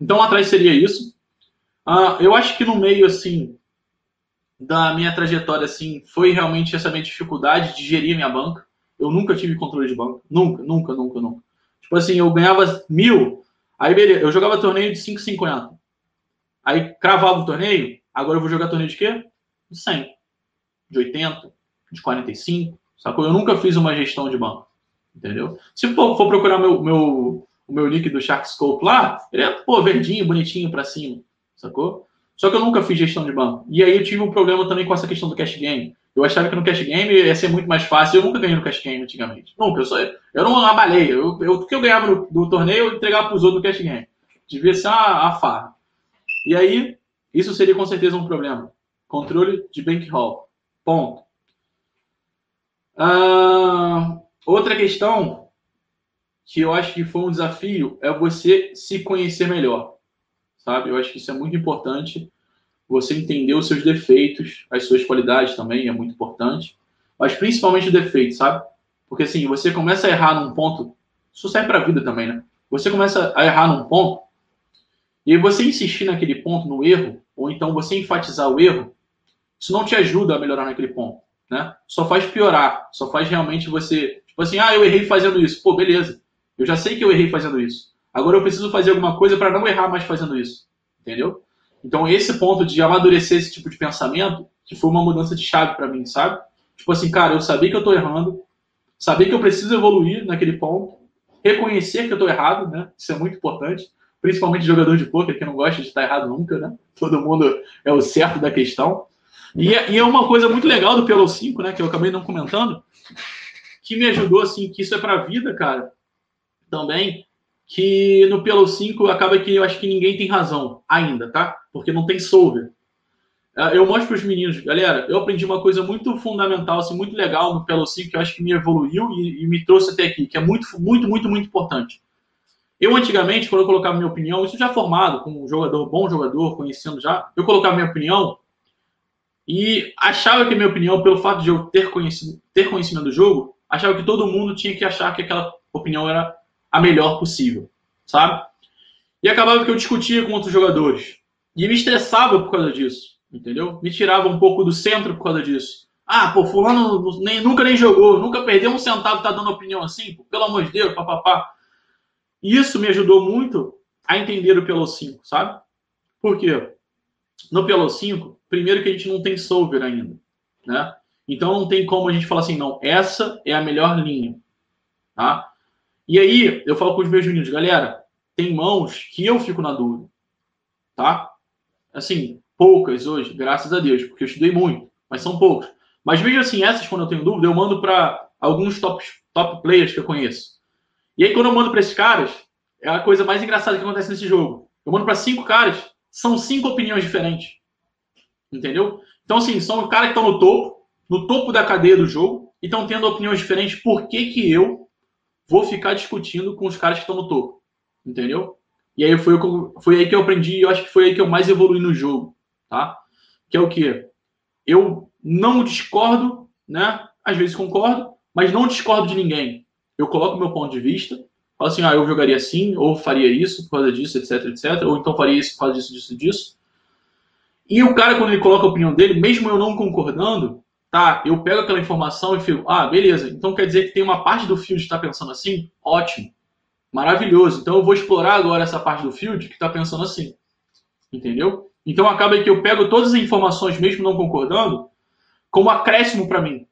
Então, lá atrás seria isso. Uh, eu acho que no meio, assim, da minha trajetória, assim, foi realmente essa minha dificuldade de gerir minha banca. Eu nunca tive controle de banca. Nunca, nunca, nunca, nunca. Tipo assim, eu ganhava mil, aí beleza, eu jogava torneio de 5,50. Aí cravava o torneio, agora eu vou jogar torneio de quê? de 100, de 80, de 45, sacou? Eu nunca fiz uma gestão de banco, entendeu? Se for, for procurar meu, meu, o meu link do Sharkscope lá, ele é, pô, verdinho, bonitinho para cima, sacou? Só que eu nunca fiz gestão de banco. E aí eu tive um problema também com essa questão do cash game. Eu achava que no cash game ia ser muito mais fácil. Eu nunca ganhei no cash game antigamente. Nunca. Eu, só, eu era uma baleia. Eu, eu, o que eu ganhava no, no torneio, eu entregava para os outros no cash game. Devia ser uma, uma farra. E aí, isso seria com certeza um problema. Controle de bankroll. Ponto. Ah, outra questão que eu acho que foi um desafio é você se conhecer melhor. Sabe? Eu acho que isso é muito importante. Você entender os seus defeitos, as suas qualidades também é muito importante. Mas principalmente o defeito, sabe? Porque assim, você começa a errar num ponto. Isso serve para a vida também, né? Você começa a errar num ponto. E você insistir naquele ponto, no erro, ou então você enfatizar o erro, isso não te ajuda a melhorar naquele ponto, né? Só faz piorar, só faz realmente você, tipo assim, ah, eu errei fazendo isso. Pô, beleza. Eu já sei que eu errei fazendo isso. Agora eu preciso fazer alguma coisa para não errar mais fazendo isso. Entendeu? Então, esse ponto de amadurecer esse tipo de pensamento, que foi uma mudança de chave para mim, sabe? Tipo assim, cara, eu sabia que eu tô errando, sabia que eu preciso evoluir naquele ponto, reconhecer que eu tô errado, né? Isso é muito importante. Principalmente jogador de poker que não gosta de estar errado nunca, né? Todo mundo é o certo da questão. E é, e é uma coisa muito legal do Pelo 5, né, que eu acabei não comentando, que me ajudou, assim, que isso é para a vida, cara, também, que no Pelo 5 acaba que eu acho que ninguém tem razão ainda, tá? Porque não tem solver. É, eu mostro para os meninos, galera, eu aprendi uma coisa muito fundamental, assim, muito legal no Pelo 5, que eu acho que me evoluiu e, e me trouxe até aqui, que é muito, muito, muito, muito importante. Eu, antigamente, quando eu colocava minha opinião, isso já formado, como um jogador, bom jogador, conhecendo já, eu colocava minha opinião, e achava que, minha opinião, pelo fato de eu ter, conhecido, ter conhecimento do jogo, achava que todo mundo tinha que achar que aquela opinião era a melhor possível, sabe? E acabava que eu discutia com outros jogadores. E me estressava por causa disso, entendeu? Me tirava um pouco do centro por causa disso. Ah, pô, fulano nem, nunca nem jogou, nunca perdeu um centavo, tá dando opinião assim, pô, pelo amor de Deus, papapá. E isso me ajudou muito a entender o Pelo 5, sabe? Por quê? No Pelo 5, primeiro que a gente não tem solver ainda, né? Então não tem como a gente falar assim, não, essa é a melhor linha, tá? E aí eu falo com os meus meninos, galera, tem mãos que eu fico na dúvida, tá? Assim, poucas hoje, graças a Deus, porque eu estudei muito, mas são poucas. Mas mesmo assim, essas quando eu tenho dúvida, eu mando para alguns top, top players que eu conheço. E aí quando eu mando para esses caras, é a coisa mais engraçada que acontece nesse jogo. Eu mando para cinco caras, são cinco opiniões diferentes. Entendeu? Então, assim, são os caras que estão no topo, no topo da cadeia do jogo, e estão tendo opiniões diferentes, por que, que eu vou ficar discutindo com os caras que estão no topo? Entendeu? E aí foi, foi aí que eu aprendi, e eu acho que foi aí que eu mais evolui no jogo, tá? Que é o quê? Eu não discordo, né? Às vezes concordo, mas não discordo de ninguém. Eu coloco meu ponto de vista, falo assim, ah, eu jogaria assim, ou faria isso por causa disso, etc, etc, ou então faria isso por causa disso, disso, disso. E o cara, quando ele coloca a opinião dele, mesmo eu não concordando, tá, eu pego aquela informação e fico, ah, beleza, então quer dizer que tem uma parte do field que está pensando assim? Ótimo, maravilhoso. Então eu vou explorar agora essa parte do field que está pensando assim. Entendeu? Então acaba que eu pego todas as informações, mesmo não concordando, como acréscimo para mim.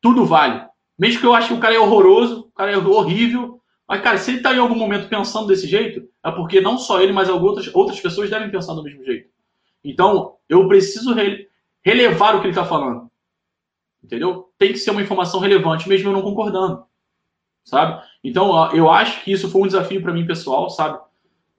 Tudo vale. Mesmo que eu ache que o cara é horroroso, o cara é horrível, mas, cara, se ele está em algum momento pensando desse jeito, é porque não só ele, mas outras, outras pessoas devem pensar do mesmo jeito. Então, eu preciso re relevar o que ele está falando. Entendeu? Tem que ser uma informação relevante, mesmo eu não concordando. Sabe? Então, eu acho que isso foi um desafio para mim pessoal, sabe?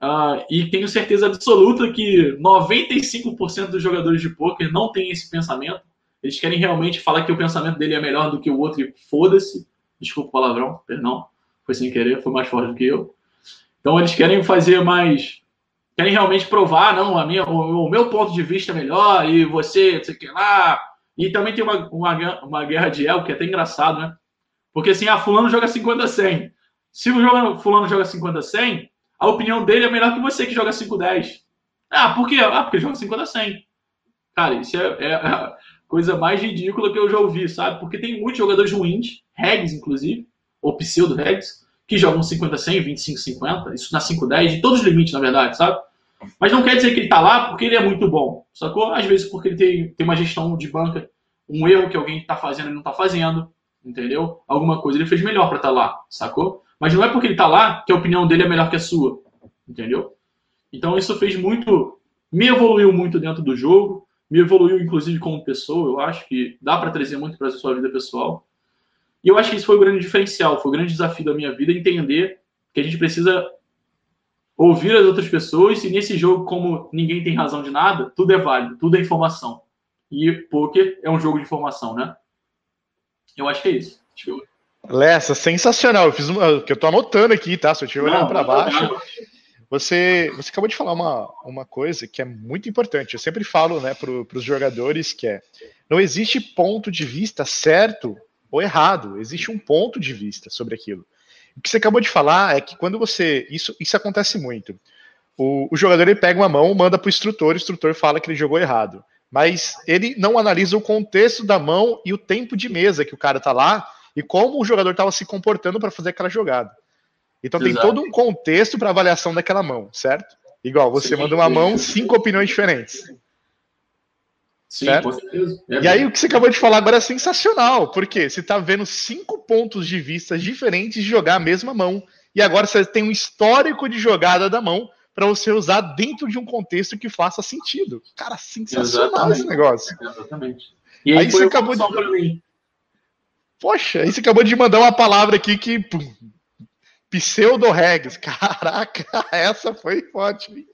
Uh, e tenho certeza absoluta que 95% dos jogadores de poker não tem esse pensamento. Eles querem realmente falar que o pensamento dele é melhor do que o outro e foda-se. Desculpa o palavrão, perdão. Foi sem querer, foi mais forte do que eu. Então, eles querem fazer mais querem realmente provar, não, a minha, o, o, meu ponto de vista é melhor, e você, você quer lá. E também tem uma, uma, uma guerra de ego, que é até engraçado, né? Porque assim, ah, fulano joga 50-100. Se o fulano joga 50-100, a opinião dele é melhor que você que joga 5-10. Ah, por quê? Ah, porque joga 50-100. Cara, isso é, é, a coisa mais ridícula que eu já ouvi, sabe? Porque tem muitos jogadores ruins, regs, inclusive, ou pseudo-regs, que jogam 50-100, 25-50, isso na 5-10, de todos os limites, na verdade, sabe? Mas não quer dizer que ele está lá porque ele é muito bom, sacou? Às vezes porque ele tem, tem uma gestão de banca, um erro que alguém está fazendo e não está fazendo, entendeu? Alguma coisa ele fez melhor para estar tá lá, sacou? Mas não é porque ele está lá que a opinião dele é melhor que a sua, entendeu? Então isso fez muito, me evoluiu muito dentro do jogo, me evoluiu inclusive como pessoa, eu acho que dá para trazer muito para a sua vida pessoal. E eu acho que isso foi o grande diferencial, foi o grande desafio da minha vida, entender que a gente precisa ouvir as outras pessoas, e nesse jogo, como ninguém tem razão de nada, tudo é válido, tudo é informação. E poker é um jogo de informação, né? Eu acho que é isso. Lessa, sensacional. Eu fiz uma, que eu tô anotando aqui, tá? Se eu estiver olhando para baixo. Você, você acabou de falar uma, uma coisa que é muito importante. Eu sempre falo né, para os jogadores que é não existe ponto de vista certo ou errado, existe um ponto de vista sobre aquilo. O que você acabou de falar é que quando você. Isso, isso acontece muito. O, o jogador ele pega uma mão, manda para o instrutor, o instrutor fala que ele jogou errado. Mas ele não analisa o contexto da mão e o tempo de mesa que o cara tá lá e como o jogador estava se comportando para fazer aquela jogada. Então Exato. tem todo um contexto para avaliação daquela mão, certo? Igual, você sim, manda uma mão, cinco opiniões diferentes. Sim, certo? com certeza. É e aí, o que você acabou de falar agora é sensacional, porque você está vendo cinco pontos de vista diferentes de jogar a mesma mão. E agora você tem um histórico de jogada da mão para você usar dentro de um contexto que faça sentido. Cara, sensacional Exatamente. esse negócio. Exatamente. E aí, aí você acabou de. Poxa, aí você acabou de mandar uma palavra aqui que pum, Pseudo-regs. Caraca, essa foi forte.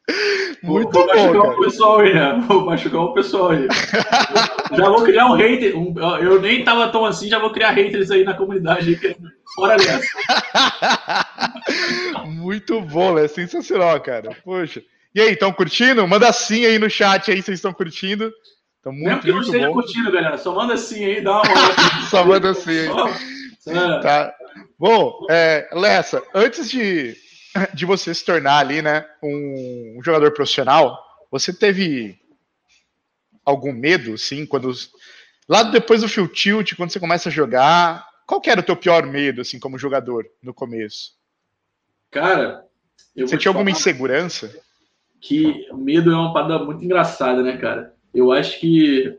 Muito vou, vou bom. Machucar o pessoal aí, né? Vou machucar o pessoal aí. já vou criar um hater. Um, eu nem tava tão assim, já vou criar haters aí na comunidade. Fora dessa. Muito bom, é sensacional, cara. Poxa. E aí, estão curtindo? Manda sim aí no chat aí, vocês estão curtindo. Tá muito, Mesmo que não esteja curtindo, galera. Só manda sim aí, dá uma olhada. Só manda sim aí. Só, tá. Bom, é, Lessa, antes de, de você se tornar ali, né, um, um jogador profissional, você teve algum medo, sim, quando lá depois do Field Tilt, quando você começa a jogar, qual que era o teu pior medo, assim, como jogador no começo? Cara, você tinha alguma insegurança? Que o medo é uma parada muito engraçada, né, cara? Eu acho que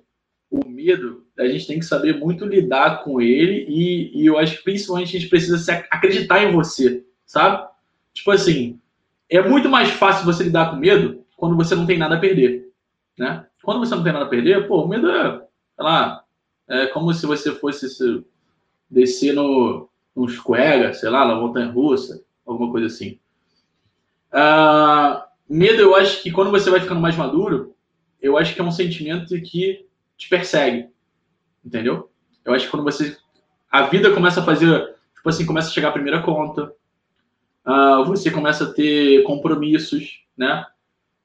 o medo, a gente tem que saber muito lidar com ele e, e eu acho que principalmente a gente precisa se acreditar em você, sabe? Tipo assim, é muito mais fácil você lidar com medo quando você não tem nada a perder, né? Quando você não tem nada a perder, pô, o medo é, sei lá, é como se você fosse se, descer no, no escorrega, sei lá, na montanha russa, alguma coisa assim. Uh, medo, eu acho que quando você vai ficando mais maduro, eu acho que é um sentimento que te persegue. Entendeu? Eu acho que quando você a vida começa a fazer, tipo assim, começa a chegar a primeira conta, uh, você começa a ter compromissos, né?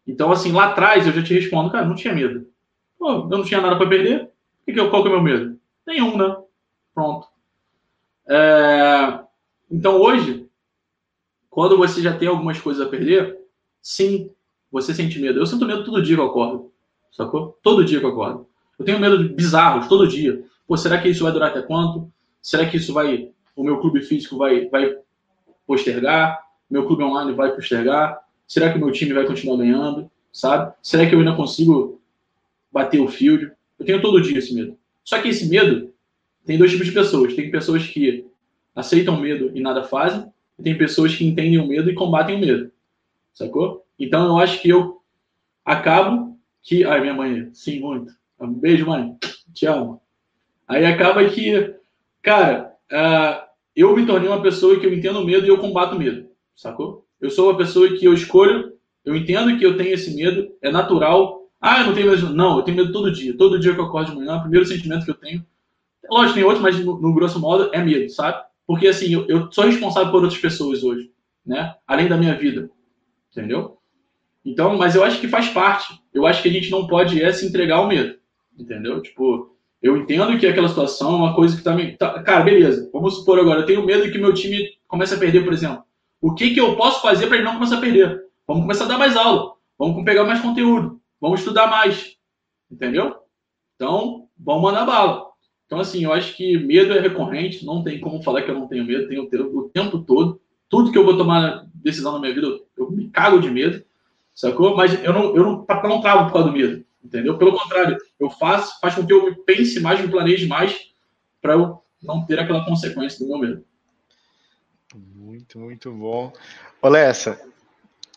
Então, assim, lá atrás eu já te respondo, cara, não tinha medo. Pô, eu não tinha nada para perder. Qual que é o meu medo? Nenhum, né? Pronto. É... Então, hoje, quando você já tem algumas coisas a perder, sim, você sente medo. Eu sinto medo todo dia que eu acordo, sacou? Todo dia que eu acordo. Eu tenho medo bizarros, todo dia. Pô, será que isso vai durar até quanto? Será que isso vai, o meu clube físico vai, vai postergar? Meu clube online vai postergar? Será que o meu time vai continuar ganhando? Sabe? Será que eu ainda consigo bater o field? Eu tenho todo dia esse medo. Só que esse medo tem dois tipos de pessoas. Tem pessoas que aceitam o medo e nada fazem, e tem pessoas que entendem o medo e combatem o medo. Sacou? Então eu acho que eu acabo que. Ai, minha mãe, sim, muito. Um beijo, mãe. Te amo. Aí acaba que, cara, uh, eu me tornei uma pessoa que eu entendo medo e eu combato o medo. Sacou? Eu sou uma pessoa que eu escolho, eu entendo que eu tenho esse medo, é natural. Ah, eu não tenho medo. Não, eu tenho medo todo dia. Todo dia que eu acordo de manhã, o primeiro sentimento que eu tenho. Lógico, tem outros, mas no, no grosso modo é medo, sabe? Porque assim, eu, eu sou responsável por outras pessoas hoje, né? Além da minha vida. Entendeu? Então, mas eu acho que faz parte. Eu acho que a gente não pode é se entregar ao medo. Entendeu? Tipo, eu entendo que aquela situação é uma coisa que tá. Tá, cara, beleza. Vamos supor agora, eu tenho medo que meu time comece a perder, por exemplo. O que, que eu posso fazer para ele não começar a perder? Vamos começar a dar mais aula. Vamos pegar mais conteúdo. Vamos estudar mais. Entendeu? Então, vamos mandar bala. Então, assim, eu acho que medo é recorrente. Não tem como falar que eu não tenho medo. Tenho o tempo todo. Tudo que eu vou tomar decisão na minha vida, eu me cago de medo. Sacou? Mas eu não, eu não, não travo por causa do medo. Entendeu? Pelo contrário, eu faço, faz com que eu pense mais, me planeje mais para eu não ter aquela consequência do meu medo. Muito, muito bom. Olessa,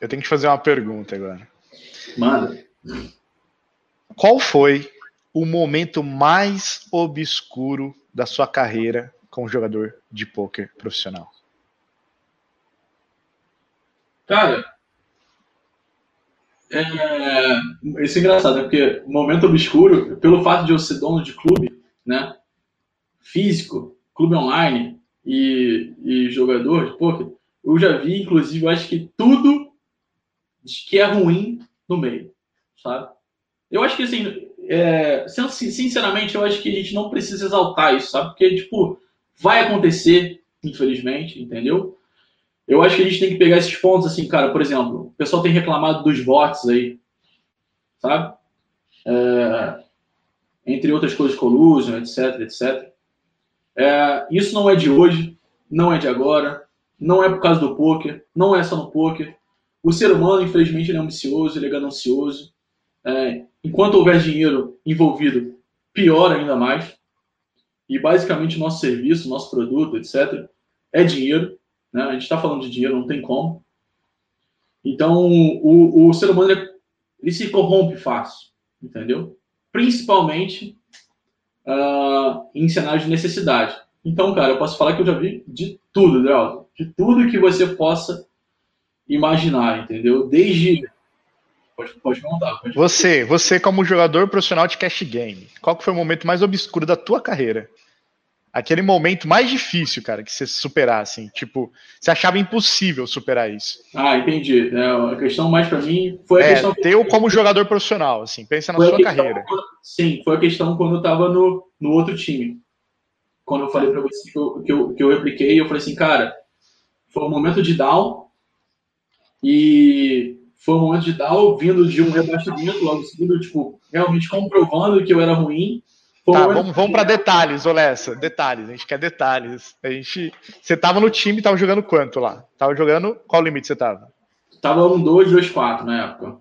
eu tenho que fazer uma pergunta agora. Manda. Qual foi o momento mais obscuro da sua carreira como jogador de pôquer profissional? Cara, é, isso é engraçado, né? porque momento obscuro, pelo fato de eu ser dono de clube, né? Físico, clube online e, e jogador de poker, eu já vi, inclusive, eu acho que tudo que é ruim no meio, sabe? Eu acho que, assim, é, sinceramente, eu acho que a gente não precisa exaltar isso, sabe? Porque, tipo, vai acontecer, infelizmente, entendeu? Eu acho que a gente tem que pegar esses pontos, assim, cara, por exemplo, o pessoal tem reclamado dos votos aí, sabe? É, entre outras coisas, collusion, etc, etc. É, isso não é de hoje, não é de agora, não é por causa do poker, não é só no poker. O ser humano, infelizmente, ele é ambicioso, ele é ganancioso. É, enquanto houver dinheiro envolvido, pior ainda mais. E basicamente nosso serviço, nosso produto, etc., é dinheiro. Né? A gente está falando de dinheiro, não tem como. Então, o, o ser humano ele, ele se corrompe fácil, entendeu? Principalmente uh, em cenários de necessidade. Então, cara, eu posso falar que eu já vi de tudo, Drauzio. De tudo que você possa imaginar, entendeu? Desde. Pode, pode contar. Pode você, você como jogador profissional de cash game, qual que foi o momento mais obscuro da tua carreira? Aquele momento mais difícil, cara, que você superar, assim, tipo, você achava impossível superar isso. Ah, entendi. É, a questão mais para mim foi a é, questão. Teu como jogador profissional, assim, pensa na sua carreira. sim, foi a questão quando eu tava no, no outro time. Quando eu falei para você que eu, que, eu, que eu repliquei, eu falei assim, cara, foi um momento de down e foi um momento de down vindo de um rebaixamento logo seguido, tipo, realmente comprovando que eu era ruim Tá, vamos, vamos para detalhes, Olessa. Detalhes, a gente quer detalhes. A gente, você tava no time, tava jogando quanto lá? Tava jogando, qual limite você tava? Tava um 2, 2, 4 na época.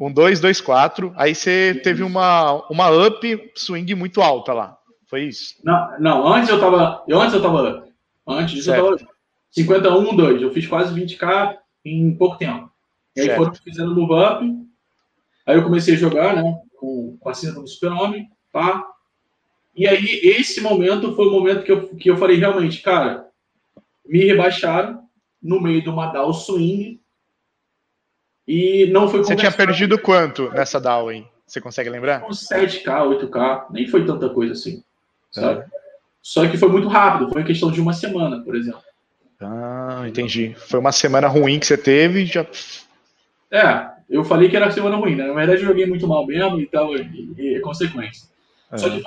Um 2, 2, 4. Aí você teve uma, uma up swing muito alta lá. Foi isso? Não, não antes eu tava. Eu, antes eu tava up. Antes disso certo. eu tava 51, 2. Eu fiz quase 20k em pouco tempo. E aí certo. foram fazendo move up. Aí eu comecei a jogar, né? Com, com a cinta do Super-Homem. Pá. E aí, esse momento foi o momento que eu, que eu falei, realmente, cara, me rebaixaram no meio de uma DAO swing e não foi Você tinha perdido quanto nessa DAO, hein? Você consegue lembrar? Uns 7K, 8K, nem foi tanta coisa assim, sabe? Só que foi muito rápido, foi questão de uma semana, por exemplo. Ah, entendi. Foi uma semana ruim que você teve já. É, eu falei que era semana ruim, né? Na verdade, eu joguei muito mal mesmo e tal, e, e é consequência. É. Só que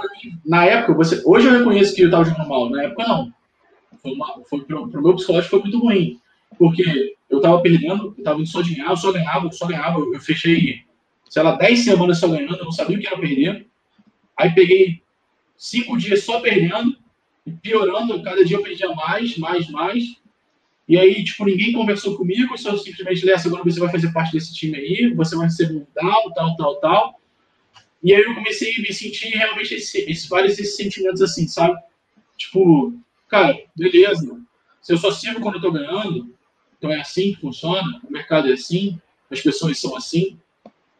na época, você, hoje eu reconheço que eu tava jogando mal, na época não. Foi, uma, foi meu psicológico foi muito ruim. Porque eu tava perdendo, eu tava indo só ganhar, eu só ganhava, eu só ganhava, eu, eu fechei, sei lá, 10 semanas só ganhando, eu não sabia o que era perder. Aí peguei cinco dias só perdendo, e piorando, cada dia eu perdia mais, mais, mais. E aí, tipo, ninguém conversou comigo, só simplesmente, Lessa, agora você vai fazer parte desse time aí, você vai ser um tal, tal, tal, tal. E aí eu comecei a me sentir realmente esse, esse, vários esses sentimentos assim, sabe? Tipo, cara, beleza. Se eu só sirvo quando eu tô ganhando, então é assim que funciona, o mercado é assim, as pessoas são assim.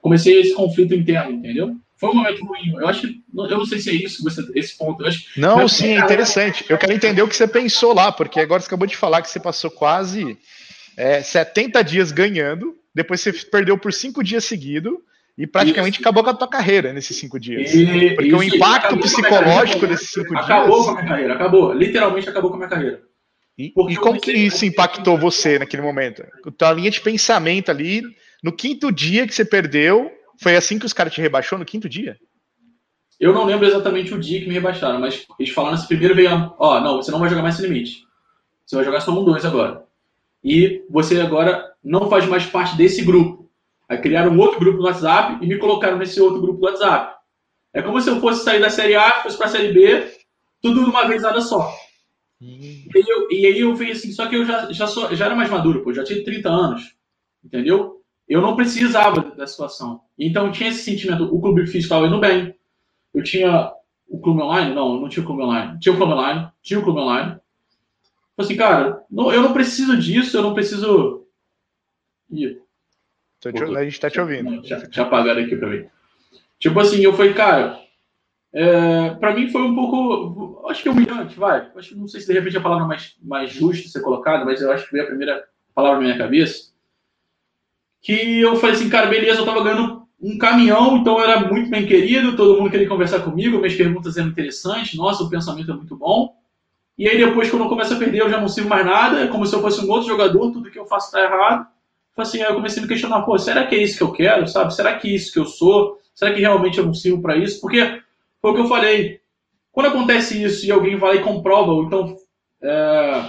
Comecei esse conflito interno, entendeu? Foi um momento ruim. Eu acho que. Eu não sei se é isso, você, esse ponto. Acho, não, sim, é interessante. Eu quero entender o que você pensou lá, porque agora você acabou de falar que você passou quase é, 70 dias ganhando, depois você perdeu por cinco dias seguidos. E praticamente isso. acabou com a tua carreira nesses cinco dias. E, porque o impacto psicológico desses cinco acabou dias. Acabou com a minha carreira, acabou. Literalmente acabou com a minha carreira. E, e como que isso impactou você naquele momento? A tua linha de pensamento ali, no quinto dia que você perdeu, foi assim que os caras te rebaixou no quinto dia? Eu não lembro exatamente o dia que me rebaixaram, mas eles falaram assim, primeiro veio, ó, não, você não vai jogar mais sem limite. Você vai jogar só um dois agora. E você agora não faz mais parte desse grupo. Aí criaram um outro grupo no WhatsApp e me colocaram nesse outro grupo do WhatsApp. É como se eu fosse sair da Série A, fosse para a Série B, tudo de uma vez nada só. E, aí eu, e aí eu vi assim, só que eu já, já, sou, já era mais maduro, pô, já tinha 30 anos, entendeu? eu não precisava da situação. Então tinha esse sentimento, o clube físico estava indo bem. Eu tinha o clube online? Não, não tinha o clube online. Tinha o clube online, tinha o clube online. Falei assim, cara, não, eu não preciso disso, eu não preciso. Ih, te, a gente tá te ouvindo. Já, apagaram aqui pra mim. Tipo assim, eu falei, cara, é, para mim foi um pouco, acho que é humilhante, vai. Acho, não sei se de repente a palavra mais, mais justa ser colocada, mas eu acho que veio a primeira palavra na minha cabeça que eu falei assim, cara, beleza, eu tava ganhando um caminhão, então era muito bem querido, todo mundo queria conversar comigo, minhas perguntas eram interessantes, nossa, o pensamento é muito bom. E aí depois, quando eu começo a perder, eu já não sirvo mais nada, é como se eu fosse um outro jogador, tudo que eu faço está errado. Assim, aí eu comecei a me questionar, pô, será que é isso que eu quero, sabe? Será que é isso que eu sou? Será que realmente eu não sirvo para isso? Porque foi o que eu falei, quando acontece isso e alguém vai e comprova, ou então é,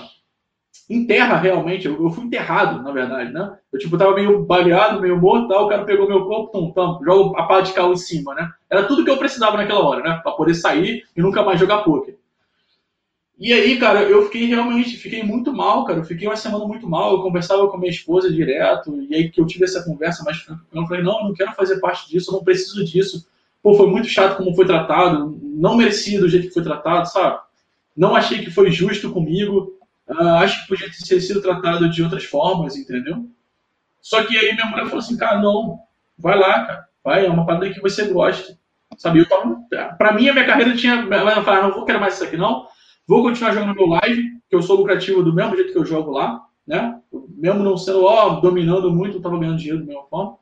enterra realmente. Eu, eu, fui enterrado, na verdade, né? Eu, tipo, tava meio baleado, meio morto, tal, o cara pegou meu corpo, tum, tum, joga a pá de cal em cima, né? Era tudo que eu precisava naquela hora, né? Pra poder sair e nunca mais jogar poker. E aí, cara, eu fiquei realmente, fiquei muito mal, cara. Eu fiquei uma semana muito mal. Eu conversava com minha esposa direto, e aí que eu tive essa conversa, mas eu falei, não, eu não quero fazer parte disso, eu não preciso disso. Pô, foi muito chato como foi tratado, não merecia do jeito que foi tratado, sabe? Não achei que foi justo comigo. Uh, acho que podia ter sido tratado de outras formas, entendeu? Só que aí minha mulher falou assim, cara, não, vai lá, cara, vai, é uma parada que você gosta. Sabe, eu tava, pra mim a minha carreira tinha, ela falar, não vou querer mais isso aqui não, vou continuar jogando meu live, que eu sou lucrativo do mesmo jeito que eu jogo lá, né? Mesmo não sendo, ó, dominando muito, eu tava ganhando dinheiro da mesma forma.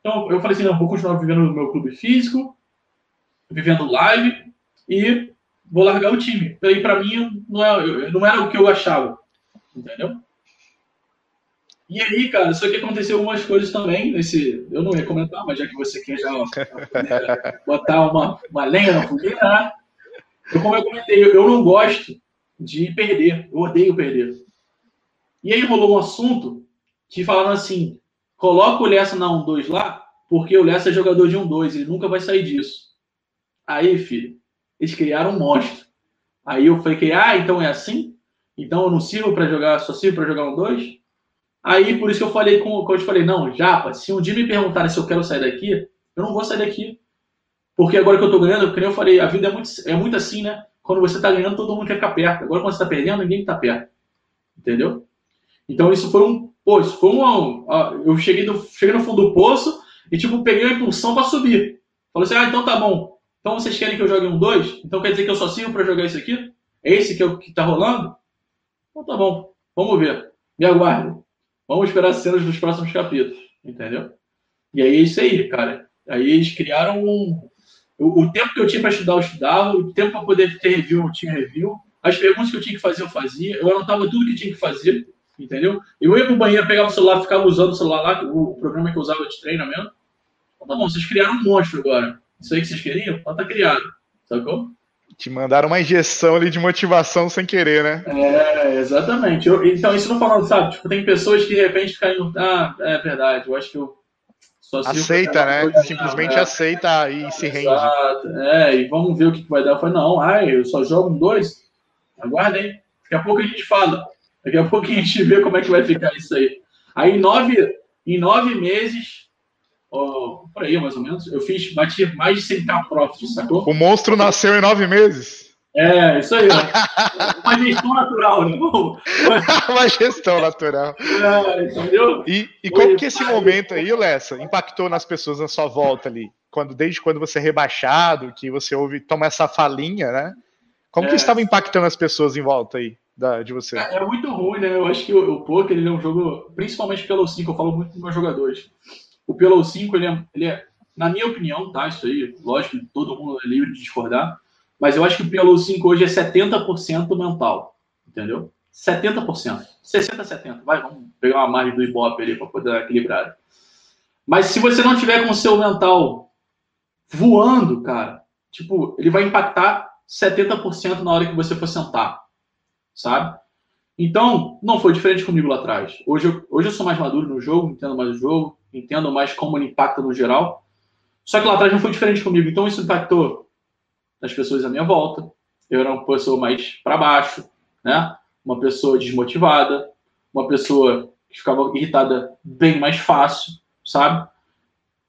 Então eu falei assim, não, vou continuar vivendo no meu clube físico, vivendo live e vou largar o time. Aí, para mim, não, é, não era o que eu achava. Entendeu? E aí, cara, só que aconteceu algumas coisas também nesse. Eu não ia comentar, mas já que você quer já ó, botar uma, uma lenha na fogueira, né? Como eu comentei, eu não gosto de perder. Eu odeio perder. E aí rolou um assunto que falaram assim: coloca o Lessa na 1-2 lá, porque o Lessa é jogador de 1-2, ele nunca vai sair disso. Aí, filho, eles criaram um monstro. Aí eu falei, ah, então é assim? Então eu não sirvo para jogar, só sirvo para jogar um dois? Aí por isso que eu falei com, eu te falei, não, Japa, se um dia me perguntarem se eu quero sair daqui, eu não vou sair daqui. Porque agora que eu tô ganhando, como eu falei, a vida é muito, é muito assim, né? Quando você tá ganhando, todo mundo quer ficar perto. Agora quando você tá perdendo, ninguém tá perto. Entendeu? Então isso foi um. Pô, isso foi um. Eu cheguei, do, cheguei no fundo do poço e, tipo, peguei a impulsão para subir. Falei assim, ah, então tá bom. Então vocês querem que eu jogue um 2? Então quer dizer que eu só sirvo para jogar esse aqui? É esse que é o que está rolando? Então tá bom. Vamos ver. Me aguardem. Vamos esperar as cenas dos próximos capítulos. Entendeu? E aí é isso aí, cara. Aí eles criaram um. O, o tempo que eu tinha para estudar, eu estudava. O tempo para poder ter review, eu tinha review. As perguntas que eu tinha que fazer, eu fazia. Eu anotava tudo que tinha que fazer, entendeu? Eu ia pro banheiro, pegava o celular, ficava usando o celular lá, o, o programa que eu usava de treinamento. Então, tá bom, vocês criaram um monstro agora. Isso aí que vocês queriam? Pode tá criado. Sacou? Te mandaram uma injeção ali de motivação sem querer, né? É, exatamente. Eu, então, isso não falando, sabe? Tipo, tem pessoas que de repente ficam. Ah, é verdade, eu acho que eu. Aceita, né? Simplesmente aceita e se rende. É, e vamos ver o que vai dar. Eu falei, não, ai, eu só jogo dois. Aguardem. Daqui a pouco a gente fala. Daqui a pouco a gente vê como é que vai ficar isso aí. Aí, em nove, em nove meses, oh, por aí mais ou menos, eu fiz, bati mais de 100k profit, sacou? O monstro nasceu em nove meses. É, isso aí. Né? Uma gestão natural, né? Uma gestão natural. É, entendeu? E, e como que esse momento aí, Lessa, impactou nas pessoas na sua volta ali? Quando, desde quando você é rebaixado, que você ouve, toma essa falinha, né? Como é. que estava impactando as pessoas em volta aí da, de você? É, é muito ruim, né? Eu acho que o, o poker ele é um jogo, principalmente pelo 5, eu falo muito com meus jogadores. O Pelo 5, ele é, ele é, na minha opinião, tá? Isso aí, lógico todo mundo é livre de discordar, mas eu acho que o Pelo 5 hoje é 70% mental, entendeu? 70%. 60, 70. Vai, vamos pegar uma margem do Ibope ali para poder equilibrar. Mas se você não tiver com o seu mental voando, cara, tipo, ele vai impactar 70% na hora que você for sentar, sabe? Então, não foi diferente comigo lá atrás. Hoje eu, hoje eu sou mais maduro no jogo, entendo mais o jogo, entendo mais como ele impacta no geral. Só que lá atrás não foi diferente comigo. Então isso impactou as pessoas à minha volta. Eu era uma pessoa mais para baixo, né? Uma pessoa desmotivada, uma pessoa que ficava irritada bem mais fácil, sabe?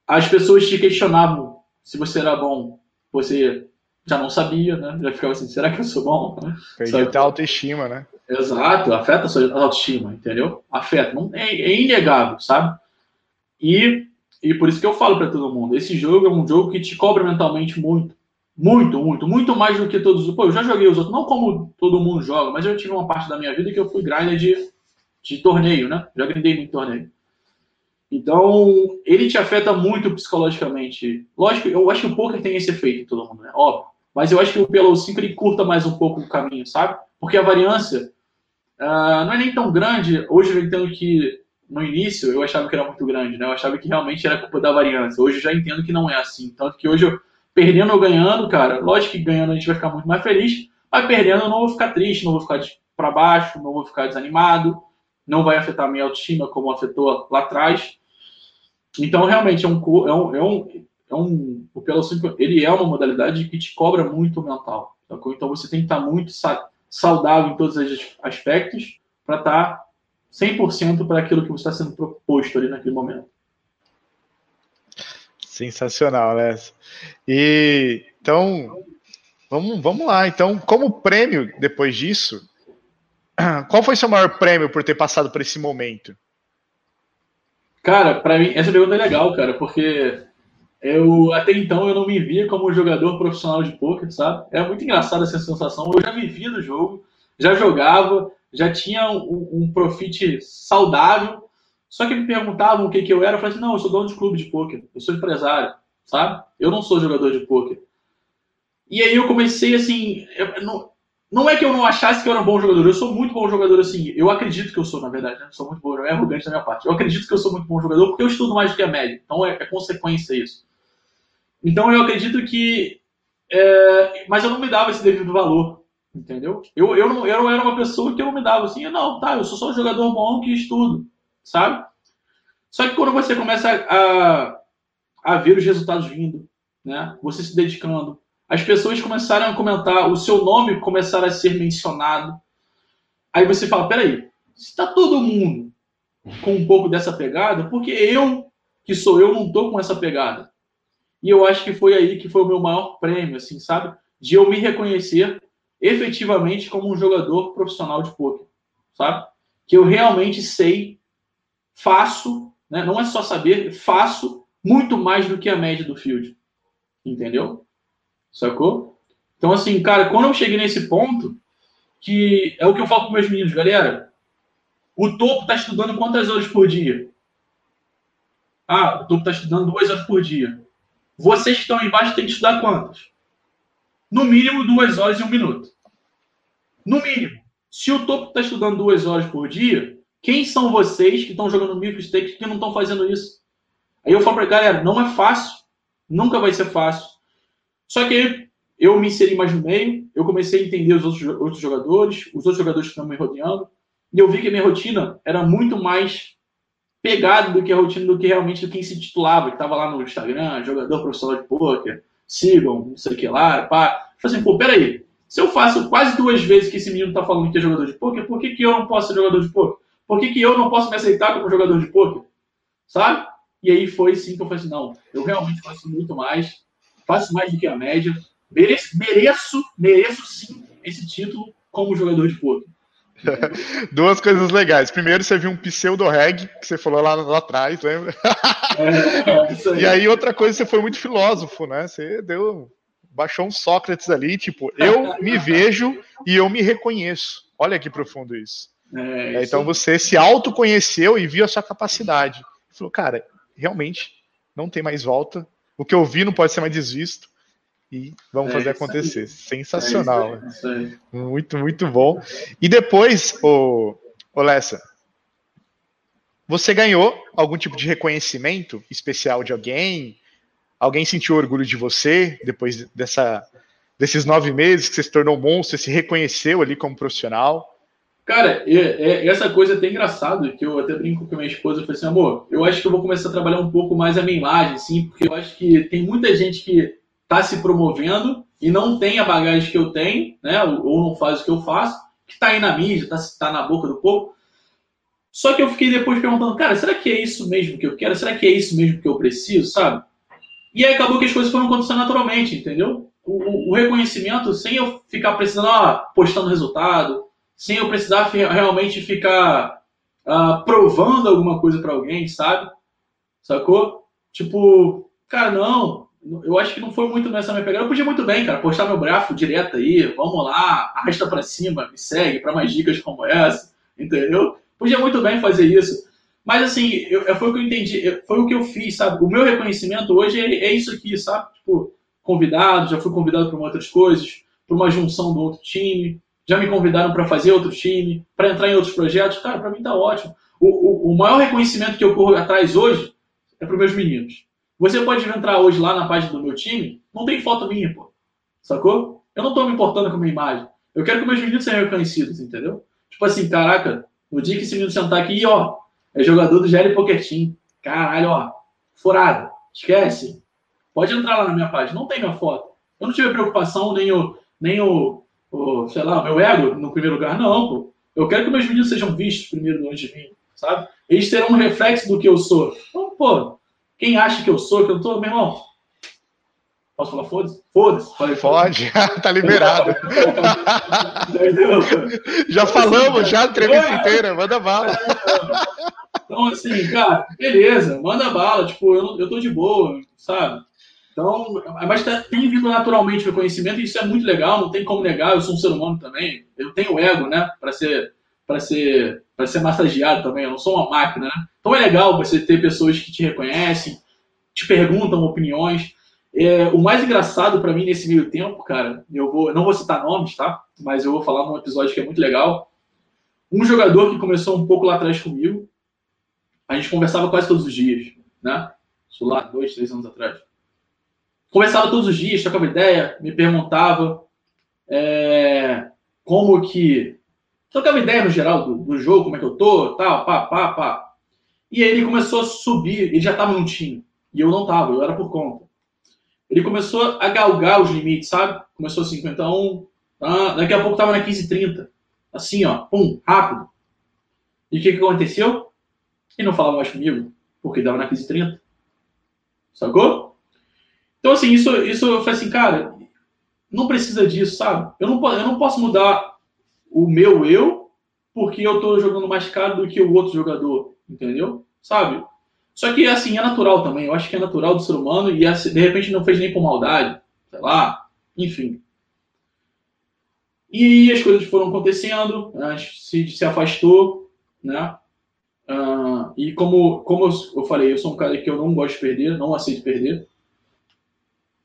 As pessoas te questionavam se você era bom, você já não sabia, né? Já ficava assim, será que eu sou bom? Perdi a autoestima, né? Exato, afeta a sua autoestima, entendeu? Afeta, não, é, é inegável, sabe? E, e por isso que eu falo para todo mundo, esse jogo é um jogo que te cobra mentalmente muito. Muito, muito, muito mais do que todos os. Pô, eu já joguei os outros, não como todo mundo joga, mas eu tive uma parte da minha vida que eu fui grinder de, de torneio, né? Já grindei em torneio. Então, ele te afeta muito psicologicamente. Lógico, eu acho que o poker tem esse efeito em todo mundo, né? Óbvio. Mas eu acho que o Pelo 5 ele curta mais um pouco o caminho, sabe? Porque a variância uh, não é nem tão grande. Hoje eu entendo que no início eu achava que era muito grande, né? Eu achava que realmente era culpa da variância. Hoje eu já entendo que não é assim. Tanto que hoje eu, perdendo ou ganhando, cara, lógico que ganhando a gente vai ficar muito mais feliz, mas perdendo eu não vou ficar triste, não vou ficar para baixo, não vou ficar desanimado, não vai afetar minha autoestima como afetou lá atrás. Então, realmente, é um, é um, é um, é um o Pelo 5, ele é uma modalidade que te cobra muito mental. Então, você tem que estar muito saudável em todos os aspectos para estar 100% para aquilo que você está sendo proposto ali naquele momento. Sensacional, né? E então, vamos, vamos lá. Então, como prêmio depois disso, qual foi seu maior prêmio por ter passado por esse momento? Cara, para mim essa pergunta é legal, cara, porque eu até então eu não me via como jogador profissional de poker, sabe? É muito engraçado essa sensação. Eu já vivia no jogo, já jogava, já tinha um, um profit saudável. Só que me perguntavam o que, que eu era, eu falei assim, não, eu sou dono de clube de pôquer, eu sou empresário, sabe? Eu não sou jogador de pôquer. E aí eu comecei assim, eu, não, não é que eu não achasse que eu era um bom jogador, eu sou muito bom jogador assim, eu acredito que eu sou, na verdade, né? sou muito bom, é arrogante da minha parte. Eu acredito que eu sou muito bom jogador porque eu estudo mais do que a média, então é, é consequência isso. Então eu acredito que, é, mas eu não me dava esse devido valor. Entendeu? Eu, eu, não, eu não era uma pessoa que eu não me dava assim, não, tá, eu sou só um jogador bom que estudo, sabe? Só que quando você começa a, a ver os resultados vindo, né? Você se dedicando, as pessoas começaram a comentar, o seu nome começar a ser mencionado. Aí você fala, peraí, está todo mundo com um pouco dessa pegada, porque eu, que sou eu, não tô com essa pegada. E eu acho que foi aí que foi o meu maior prêmio, assim, sabe? De eu me reconhecer efetivamente como um jogador profissional de poker, sabe? Que eu realmente sei, faço, né? não é só saber, faço muito mais do que a média do field, entendeu? Sacou? Então, assim, cara, quando eu cheguei nesse ponto, que é o que eu falo com meus meninos, galera, o topo tá estudando quantas horas por dia? Ah, o topo tá estudando duas horas por dia. vocês que estão embaixo têm que estudar quantas? No mínimo duas horas e um minuto. No mínimo. Se o topo está estudando duas horas por dia, quem são vocês que estão jogando micro stakes que não estão fazendo isso? Aí eu falo para galera, não é fácil. Nunca vai ser fácil. Só que eu me inseri mais no meio, eu comecei a entender os outros, outros jogadores, os outros jogadores que estão me rodeando, e eu vi que a minha rotina era muito mais pegada do que a rotina do que realmente do quem se titulava, que estava lá no Instagram, jogador profissional de poker, sigam, não sei o que lá, pá. Eu falei assim, pô, peraí, se eu faço quase duas vezes que esse menino está falando que é jogador de poker, por que, que eu não posso ser jogador de poker? Por que, que eu não posso me aceitar como jogador de poker? Sabe? E aí foi sim que eu falei assim, não, eu realmente faço muito mais, faço mais do que a média, mereço, mereço, mereço sim esse título como jogador de poker. Duas coisas legais. Primeiro, você viu um pseudo-reg, que você falou lá, lá atrás, lembra? É, aí. E aí, outra coisa, você foi muito filósofo, né? Você deu. Baixou um Sócrates ali, tipo, eu me vejo e eu me reconheço. Olha que profundo isso. É, isso. Então você se autoconheceu e viu a sua capacidade. Falou, cara, realmente não tem mais volta. O que eu vi não pode ser mais desvisto. E vamos é fazer acontecer. Aí. Sensacional. É isso aí, isso aí. Muito, muito bom. E depois, o, o Lessa, você ganhou algum tipo de reconhecimento especial de alguém? Alguém sentiu orgulho de você depois dessa, desses nove meses que você se tornou monstro, você se reconheceu ali como profissional? Cara, é, é, essa coisa é até engraçado, que eu até brinco com a minha esposa, eu falei assim, amor, eu acho que eu vou começar a trabalhar um pouco mais a minha imagem, sim, porque eu acho que tem muita gente que está se promovendo e não tem a bagagem que eu tenho, né, ou não faz o que eu faço, que está aí na mídia, está tá na boca do povo. Só que eu fiquei depois perguntando, cara, será que é isso mesmo que eu quero? Será que é isso mesmo que eu preciso, sabe? E aí acabou que as coisas foram acontecendo naturalmente, entendeu? O, o reconhecimento, sem eu ficar precisando, ah, postando resultado, sem eu precisar realmente ficar uh, provando alguma coisa para alguém, sabe? Sacou? Tipo, cara, não. Eu acho que não foi muito nessa minha pegada. Eu podia muito bem, cara, postar meu braço direto aí, vamos lá, arrasta para cima, me segue para mais dicas como essa, entendeu? Podia muito bem fazer isso. Mas assim, eu, foi o que eu entendi, foi o que eu fiz, sabe? O meu reconhecimento hoje é, é isso aqui, sabe? Tipo, convidado, já fui convidado para outras coisas, para uma junção do outro time, já me convidaram para fazer outro time, para entrar em outros projetos. Cara, para mim tá ótimo. O, o, o, maior reconhecimento que eu corro atrás hoje é para meus meninos. Você pode entrar hoje lá na página do meu time, não tem foto minha, pô. Sacou? Eu não tô me importando com a minha imagem. Eu quero que meus meninos sejam reconhecidos, entendeu? Tipo assim, caraca, no dia que esse menino sentar aqui, ó, é jogador do GL Poker Team. Caralho, ó, furada. Esquece. Pode entrar lá na minha página. Não tem minha foto. Eu não tive preocupação, nem o, nem o, o, sei lá, meu ego no primeiro lugar. Não, pô. Eu quero que meus meninos sejam vistos primeiro antes de mim, sabe? Eles terão um reflexo do que eu sou. Então, pô, quem acha que eu sou, que eu tô, meu irmão, Posso falar foda-se? Foda-se. Pode, tá liberado. já falamos, já a entrevista inteira, manda bala. Então, assim, cara, beleza, manda bala, tipo, eu, eu tô de boa, sabe? Então, mas tá, tem vindo naturalmente o conhecimento e isso é muito legal, não tem como negar, eu sou um ser humano também, eu tenho ego, né, para ser para ser para ser massageado também, eu não sou uma máquina, né? Então é legal você ter pessoas que te reconhecem, te perguntam opiniões. É, o mais engraçado para mim nesse meio tempo, cara, eu vou, eu não vou citar nomes, tá? Mas eu vou falar num episódio que é muito legal. Um jogador que começou um pouco lá atrás comigo, a gente conversava quase todos os dias, né? Isso lá, dois, três anos atrás. Conversava todos os dias, trocava ideia, me perguntava é, como que. Trocava ideia no geral do, do, jogo, como é que eu tô, tal, pá, pá, pá. E aí ele começou a subir, ele já tava num time, e eu não tava, eu era por conta. Ele começou a galgar os limites, sabe? Começou a 51, ah, daqui a pouco tava na 1530. Assim, ó, pum, rápido. E o que, que aconteceu? Ele não falava mais comigo, porque dava na 1530. Sacou? Então, assim, isso, isso eu falei assim, cara, não precisa disso, sabe? Eu não, eu não posso mudar o meu eu porque eu tô jogando mais caro do que o outro jogador, entendeu? Sabe? Só que, assim, é natural também. Eu acho que é natural do ser humano e, assim, de repente, não fez nem por maldade, sei lá, enfim. E as coisas foram acontecendo, né? se, se afastou, né? Uh, e como, como eu falei, eu sou um cara que eu não gosto de perder, não aceito perder.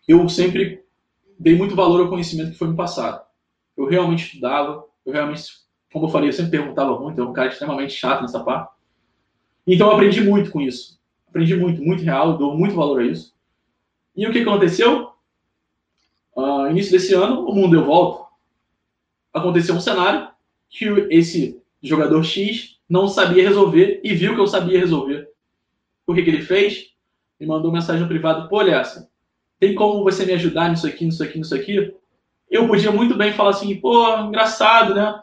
Eu sempre dei muito valor ao conhecimento que foi me passado. Eu realmente estudava, eu realmente, como eu falei, eu sempre perguntava muito, eu era um cara extremamente chato nessa parte. Então eu aprendi muito com isso. Aprendi muito, muito real, dou muito valor a isso. E o que aconteceu? Uh, início desse ano, o mundo deu volta. Aconteceu um cenário que esse jogador X não sabia resolver e viu que eu sabia resolver. O que, que ele fez? Me mandou mensagem no privado: pô, Lessa, tem como você me ajudar nisso aqui, nisso aqui, nisso aqui? Eu podia muito bem falar assim: pô, engraçado, né?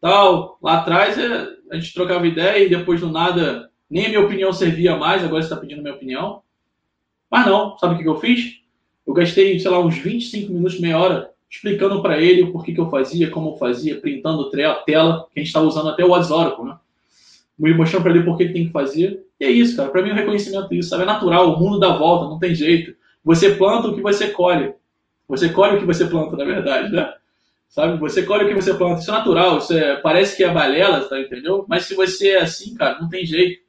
Tal, lá atrás é, a gente trocava ideia e depois do nada nem a minha opinião servia mais, agora você está pedindo minha opinião. Mas não, sabe o que, eu fiz? Eu gastei, sei lá, uns 25 minutos, meia hora, explicando para ele o porquê que eu fazia, como eu fazia, printando tela, que a gente estava usando até o Oracle, né? Mostrando para ele por que ele tem que fazer. E é isso, cara. Para mim, o reconhecimento disso, sabe? É natural, o mundo dá volta, não tem jeito. Você planta o que você colhe. Você colhe o que você planta, na verdade, né? Sabe? Você colhe o que você planta. Isso é natural. Isso é, parece que é balela, tá? entendeu? Mas se você é assim, cara, não tem jeito.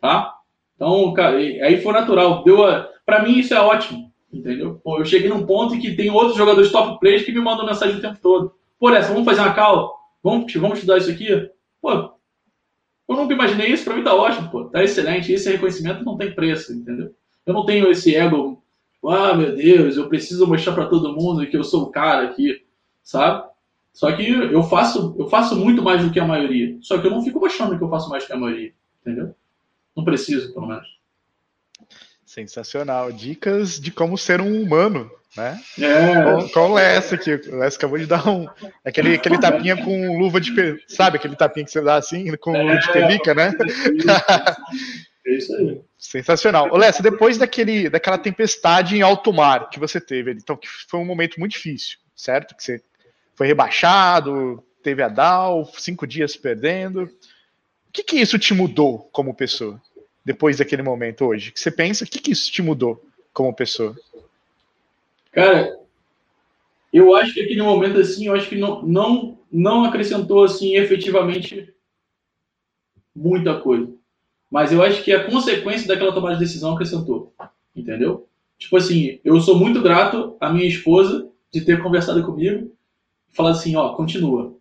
Tá? Então, cara, aí foi natural. Deu a... Para mim, isso é ótimo. Entendeu? Pô, eu cheguei num ponto em que tem outros jogadores top players que me mandam mensagem o tempo todo. Pô, essa, vamos fazer uma call? Vamos, vamos estudar isso aqui? Pô, eu nunca imaginei isso, pra mim tá ótimo, pô. Tá excelente. Esse reconhecimento não tem preço, entendeu? Eu não tenho esse ego, ah, meu Deus, eu preciso mostrar para todo mundo que eu sou o cara aqui, sabe? Só que eu faço, eu faço muito mais do que a maioria. Só que eu não fico achando que eu faço mais do que a maioria, entendeu? Não preciso, pelo menos. Sensacional. Dicas de como ser um humano, né? É. Com o Les aqui. Les acabou de dar um. Aquele, aquele tapinha com luva de. Sabe aquele tapinha que você dá assim, com luva de pelica, né? É isso aí. Sensacional. Ô, depois daquele, daquela tempestade em alto mar que você teve, então que foi um momento muito difícil, certo? Que você foi rebaixado, teve a DAO, cinco dias perdendo. O que, que isso te mudou como pessoa? Depois daquele momento hoje? Que você pensa, o que, que isso te mudou como pessoa? Cara, eu acho que aquele momento assim, eu acho que não, não, não acrescentou assim efetivamente muita coisa mas eu acho que a consequência daquela tomada de decisão acrescentou, entendeu? Tipo assim, eu sou muito grato à minha esposa de ter conversado comigo e falado assim, ó, continua.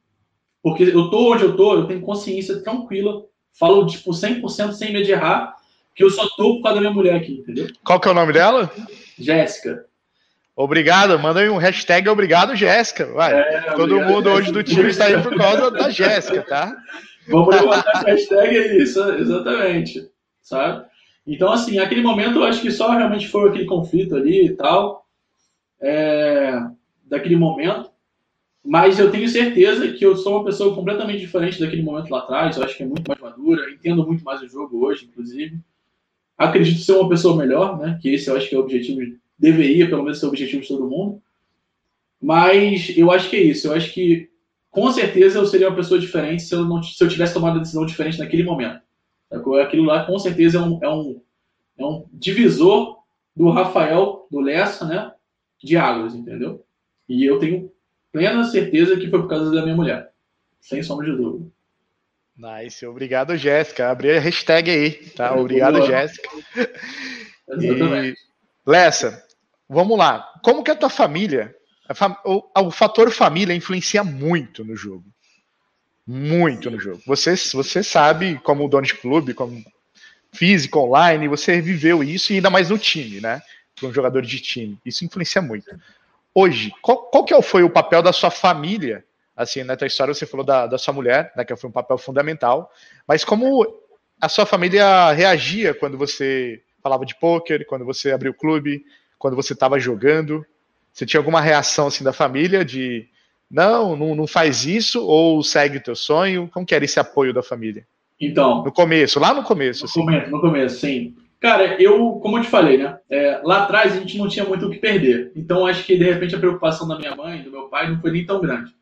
Porque eu tô onde eu tô, eu tenho consciência tranquila, falo tipo 100% sem medo de errar, que eu só tô por causa da minha mulher aqui, entendeu? Qual que é o nome dela? Jéssica. Obrigado, manda aí um hashtag obrigado, Jéssica. Vai. É, Todo obrigado, mundo hoje do time está aí por causa da Jéssica, tá? Vamos levantar a hashtag aí, isso, exatamente. Sabe? Então, assim, aquele momento eu acho que só realmente foi aquele conflito ali e tal, é, daquele momento. Mas eu tenho certeza que eu sou uma pessoa completamente diferente daquele momento lá atrás. Eu acho que é muito mais madura, entendo muito mais o jogo hoje, inclusive. Acredito ser uma pessoa melhor, né? Que esse eu acho que é o objetivo, deveria pelo menos ser o objetivo de todo mundo. Mas eu acho que é isso. Eu acho que com certeza eu seria uma pessoa diferente se eu, não, se eu tivesse tomado uma decisão diferente naquele momento. Aquilo lá, com certeza, é um, é um, é um divisor do Rafael, do Lessa, né? De águas, entendeu? E eu tenho plena certeza que foi por causa da minha mulher. Sem sombra de dúvida. Nice. Obrigado, Jéssica. Abri a hashtag aí, tá? Obrigado. Jéssica. Exatamente. E, Lessa, vamos lá. Como que a tua família o, o, fator família influencia muito no jogo. Muito no jogo. Você, você sabe, como dono de clube, como físico, online, você viveu isso e ainda mais no time, né? Para um jogador de time. Isso influencia muito. Hoje, qual, qual que é foi o papel da sua família? Assim, na tua história você falou da, da sua mulher, né, que foi um papel fundamental, mas como a sua família reagia quando você falava de pôquer, quando você abriu o clube, quando você estava jogando? Você tinha alguma reação assim da família de não, não, não faz isso ou segue o teu sonho? Como que era esse apoio da família? Então. No começo, lá no começo. No assim. começo, no começo, sim. Cara, eu, como eu te falei, né? É, lá atrás a gente não tinha muito o que perder. Então acho que de repente a preocupação da minha mãe, do meu pai, não foi nem tão grande.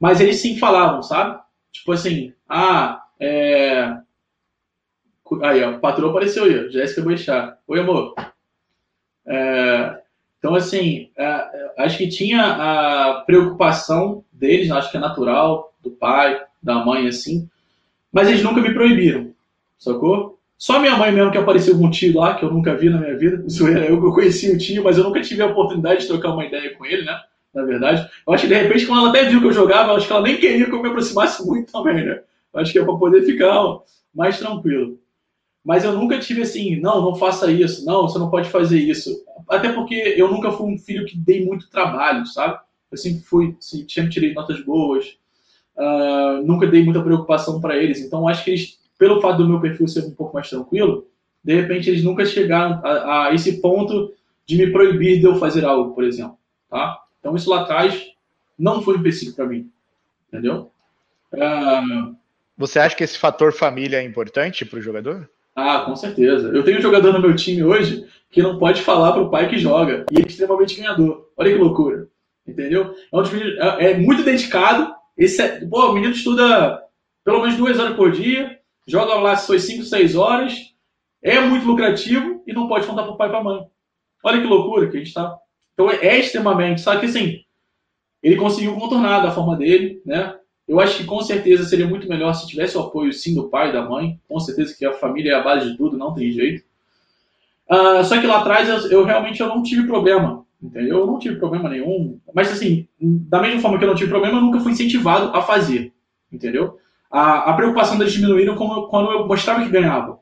Mas eles sim falavam, sabe? Tipo assim, ah, é. Aí, ó, o patrão apareceu aí, Jéssica Boixá. Oi, amor. É, então, assim, é, é, acho que tinha a preocupação deles, acho que é natural, do pai, da mãe, assim, mas eles nunca me proibiram, sacou? Só minha mãe mesmo que apareceu com um tio lá, que eu nunca vi na minha vida. Isso era eu que conheci o tio, mas eu nunca tive a oportunidade de trocar uma ideia com ele, né? Na verdade. Eu acho que de repente, quando ela até viu que eu jogava, eu acho que ela nem queria que eu me aproximasse muito também, né? Eu acho que é para poder ficar mais tranquilo. Mas eu nunca tive assim, não, não faça isso, não, você não pode fazer isso. Até porque eu nunca fui um filho que dei muito trabalho, sabe? Eu sempre fui, assim, sempre tirei notas boas, uh, nunca dei muita preocupação para eles. Então, acho que eles, pelo fato do meu perfil ser um pouco mais tranquilo, de repente eles nunca chegaram a, a esse ponto de me proibir de eu fazer algo, por exemplo, tá? Então, isso lá atrás não foi empecilho para mim, entendeu? Uh, Você acha que esse fator família é importante para o jogador? Ah, com certeza. Eu tenho um jogador no meu time hoje que não pode falar pro pai que joga. E é extremamente ganhador. Olha que loucura. Entendeu? É, um é, é muito dedicado. Esse é, pô, o menino estuda pelo menos duas horas por dia, joga lá suas 5, 6 horas, é muito lucrativo e não pode contar pro pai e pra mãe. Olha que loucura que a gente tá. Então é, é extremamente. Só que assim, ele conseguiu contornar da forma dele, né? Eu acho que com certeza seria muito melhor se tivesse o apoio sim do pai e da mãe. Com certeza que a família é a base de tudo, não tem jeito. Uh, só que lá atrás eu, eu, realmente eu não tive problema, entendeu? Eu não tive problema nenhum. Mas assim, da mesma forma que eu não tive problema, eu nunca fui incentivado a fazer, entendeu? A, a preocupação deles diminuíram quando, quando eu mostrava que ganhava.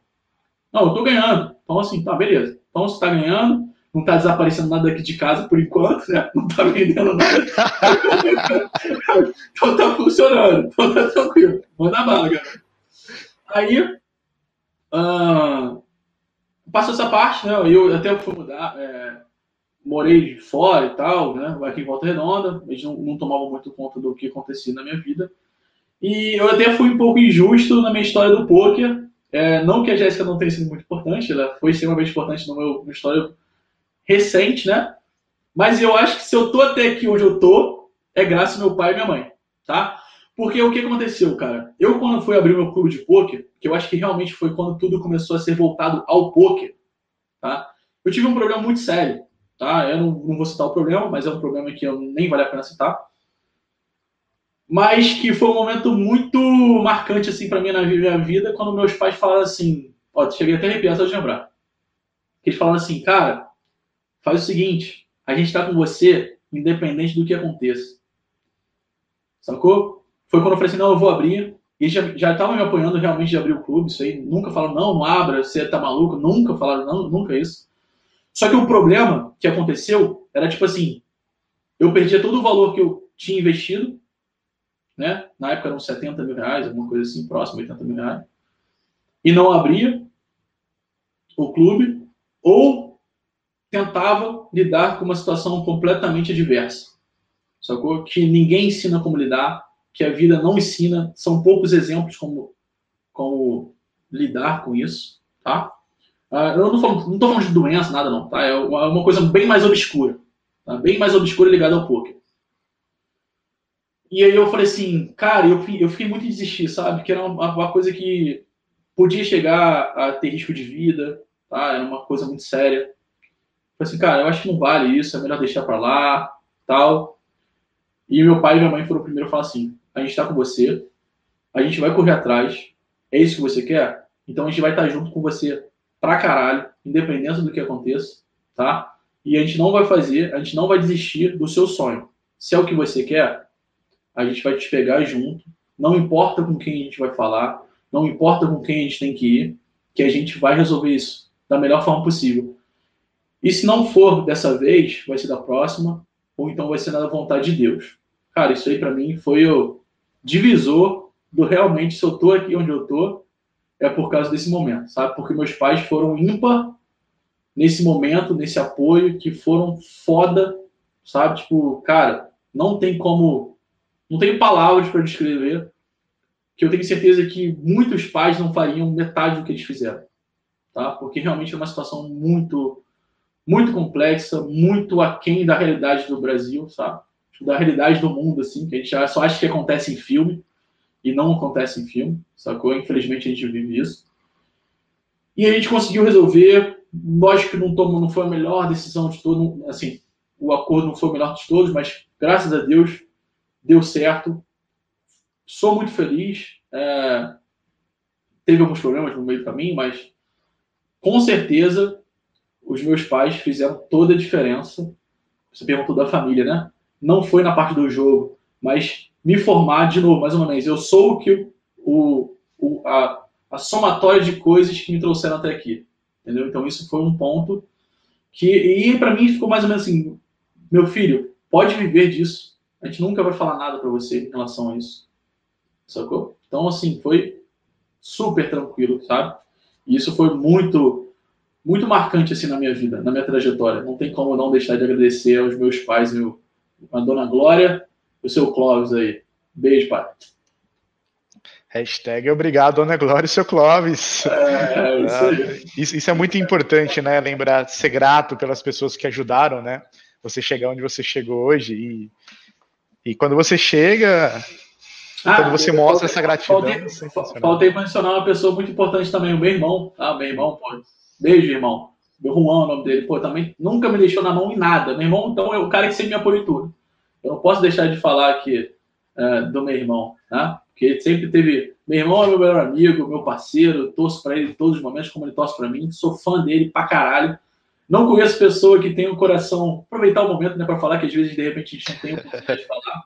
Não, eu tô ganhando. Então assim, tá, beleza. Então você tá ganhando, não está desaparecendo nada aqui de casa por enquanto, né? Não está vendendo nada. então tá funcionando, então tá tranquilo. Manda bala, galera. Aí, uh, passou essa parte, né? Eu até fui mudar, é, morei fora e tal, né? Aqui em Volta Redonda, eles não, não tomavam muito conta do que acontecia na minha vida. E eu até fui um pouco injusto na minha história do poker. É, não que a Jéssica não tenha sido muito importante, ela foi extremamente importante no meu, na história recente, né? Mas eu acho que se eu tô até aqui onde eu tô, é graças ao meu pai e minha mãe, tá? Porque o que aconteceu, cara? Eu, quando fui abrir meu clube de poker, que eu acho que realmente foi quando tudo começou a ser voltado ao poker, tá? Eu tive um problema muito sério, tá? Eu não, não vou citar o problema, mas é um problema que eu nem vale a pena citar. Mas que foi um momento muito marcante, assim, para mim na minha vida, quando meus pais falaram assim, ó, cheguei até a arrepiar só de lembrar. Eles falaram assim, cara, faz o seguinte: a gente está com você, independente do que aconteça. Sacou? Foi quando eu falei assim: não, eu vou abrir. E já estavam me apoiando realmente de abrir o clube. Isso aí nunca falaram, não, não abra, você tá maluco. Nunca falaram, não, nunca isso. Só que o problema que aconteceu era tipo assim: eu perdia todo o valor que eu tinha investido, né? Na época eram 70 mil reais, alguma coisa assim, próximo, 80 mil reais. E não abria o clube, ou tentava lidar com uma situação completamente adversa. Sacou? Que ninguém ensina como lidar, que a vida não ensina, são poucos exemplos como, como lidar com isso, tá? Uh, eu não estou falando, falando de doença, nada não, tá? É uma, uma coisa bem mais obscura, tá? Bem mais obscura ligada ao poker. E aí eu falei assim, cara, eu, eu fiquei muito em desistir, sabe? Que era uma, uma coisa que podia chegar a ter risco de vida, tá? Era uma coisa muito séria. Falei assim, cara, eu acho que não vale isso, é melhor deixar para lá, tal. E meu pai e minha mãe foram primeiro falar assim: a gente está com você, a gente vai correr atrás, é isso que você quer? Então a gente vai estar tá junto com você pra caralho, independente do que aconteça, tá? E a gente não vai fazer, a gente não vai desistir do seu sonho. Se é o que você quer, a gente vai te pegar junto, não importa com quem a gente vai falar, não importa com quem a gente tem que ir, que a gente vai resolver isso da melhor forma possível. E se não for dessa vez, vai ser da próxima, ou então vai ser na vontade de Deus. Cara, isso aí para mim foi o divisor do realmente se eu tô aqui onde eu tô, é por causa desse momento, sabe? Porque meus pais foram ímpar nesse momento, nesse apoio, que foram foda, sabe? Tipo, cara, não tem como, não tem palavras para descrever, que eu tenho certeza que muitos pais não fariam metade do que eles fizeram, tá? Porque realmente é uma situação muito muito complexa, muito aquém da realidade do Brasil, sabe? Da realidade do mundo, assim, que a gente só acha que acontece em filme e não acontece em filme, sacou? Infelizmente a gente vive isso. E a gente conseguiu resolver. Lógico que não, tomou, não foi a melhor decisão de todo, assim, o acordo não foi o melhor de todos, mas graças a Deus deu certo. Sou muito feliz. É, teve alguns problemas no meio do caminho, mas com certeza, os meus pais fizeram toda a diferença. Você perguntou da família, né? Não foi na parte do jogo, mas me formar de novo, mais uma vez. Eu sou o que o, o, a, a somatória de coisas que me trouxeram até aqui. Entendeu? Então, isso foi um ponto que. E para mim ficou mais ou menos assim: meu filho, pode viver disso. A gente nunca vai falar nada para você em relação a isso. Sacou? Então, assim, foi super tranquilo, sabe? E isso foi muito muito marcante assim na minha vida, na minha trajetória. Não tem como não deixar de agradecer aos meus pais, meu, a dona Glória e o seu Clóvis aí. Beijo, pai. Hashtag obrigado, Dona Glória e seu Clóvis. É, isso, ah, isso, isso, é muito importante, né? Lembrar, ser grato pelas pessoas que ajudaram, né? Você chegar onde você chegou hoje. E, e quando você chega, ah, quando você mostra essa gratidão. Faltei, faltei mencionar uma pessoa muito importante também, o meu irmão. Ah, meu irmão, pô. Beijo, irmão. Meu Juan, o nome dele. Pô, também nunca me deixou na mão em nada. Meu irmão, então, é o cara que sempre me apoiou em tudo. Eu não posso deixar de falar aqui é, do meu irmão, né? Porque ele sempre teve. Meu irmão é meu melhor amigo, meu parceiro, torço para ele em todos os momentos, como ele torce para mim. Sou fã dele pra caralho. Não conheço pessoa que tem um coração. Aproveitar o momento, né, para falar que às vezes de repente a gente não tem oportunidade de falar.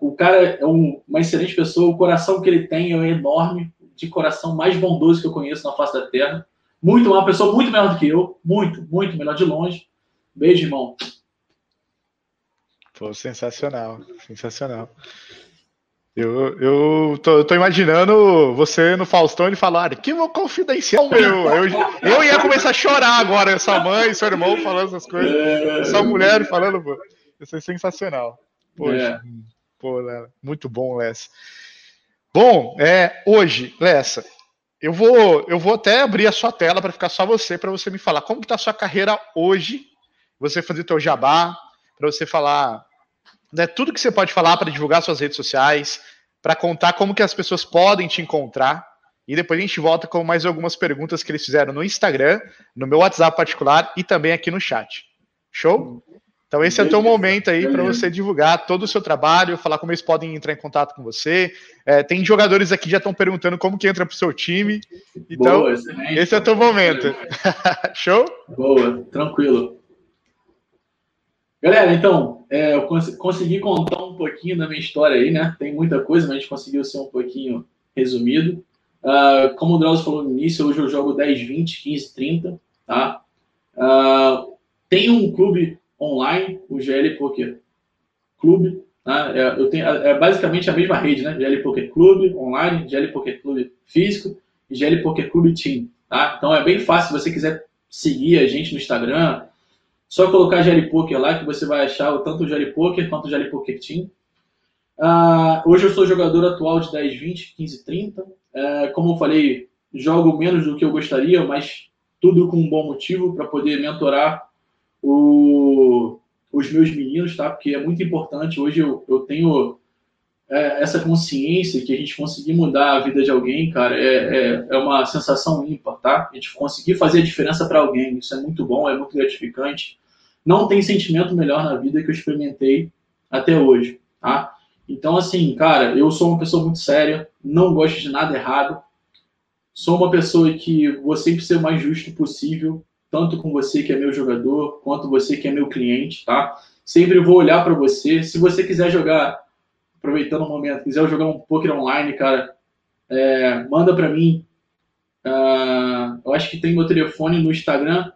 O cara é um, uma excelente pessoa, o coração que ele tem é enorme, de coração mais bondoso que eu conheço na face da terra. Muito, uma pessoa muito melhor do que eu, muito, muito melhor de longe. Beijo, irmão. Pô, sensacional, sensacional. Eu, eu, tô, eu tô imaginando você no Faustão e falar arquivo confidencial meu. Eu, eu ia começar a chorar agora, essa mãe, seu irmão falando essas coisas, essa mulher falando, pô. Isso é sensacional. Poxa, é. pô, muito bom, Lessa. Bom, é, hoje, Lessa, eu vou, eu vou até abrir a sua tela para ficar só você, para você me falar como que tá a sua carreira hoje, você fazer teu jabá, para você falar né, tudo que você pode falar para divulgar suas redes sociais, para contar como que as pessoas podem te encontrar. E depois a gente volta com mais algumas perguntas que eles fizeram no Instagram, no meu WhatsApp particular e também aqui no chat. Show? Então esse é o teu momento aí para você divulgar todo o seu trabalho, falar como eles podem entrar em contato com você. É, tem jogadores aqui que já estão perguntando como que entra para o seu time. Então Boa, esse é o teu momento. Show? Boa, tranquilo. Galera, então, é, eu cons consegui contar um pouquinho da minha história aí, né? Tem muita coisa, mas a gente conseguiu ser um pouquinho resumido. Uh, como o Drauzio falou no início, hoje eu jogo 10, 20, 15, 30, tá? Uh, tem um clube online, o GL Poker Clube, tá? É, eu tenho, é basicamente a mesma rede, né? GL Poker Clube online, GL Poker Clube físico e GL Poker Clube Team, tá? Então é bem fácil, se você quiser seguir a gente no Instagram, só colocar Jelly Poker lá que você vai achar tanto o Jelly Poker quanto o Jelly Poker Team. Uh, hoje eu sou jogador atual de 10, 20, 15, 30. Uh, como eu falei, jogo menos do que eu gostaria, mas tudo com um bom motivo para poder mentorar o, os meus meninos, tá? Porque é muito importante. Hoje eu, eu tenho é, essa consciência que a gente conseguir mudar a vida de alguém, cara, é, é, é uma sensação ímpar, tá? A gente conseguir fazer a diferença para alguém, isso é muito bom, é muito gratificante. Não tem sentimento melhor na vida que eu experimentei até hoje, tá? Então, assim, cara, eu sou uma pessoa muito séria, não gosto de nada errado, sou uma pessoa que vou sempre ser o mais justo possível, tanto com você que é meu jogador, quanto você que é meu cliente, tá? Sempre vou olhar para você. Se você quiser jogar, aproveitando o momento, quiser jogar um poker online, cara, é, manda para mim. Uh, eu acho que tem meu telefone no Instagram,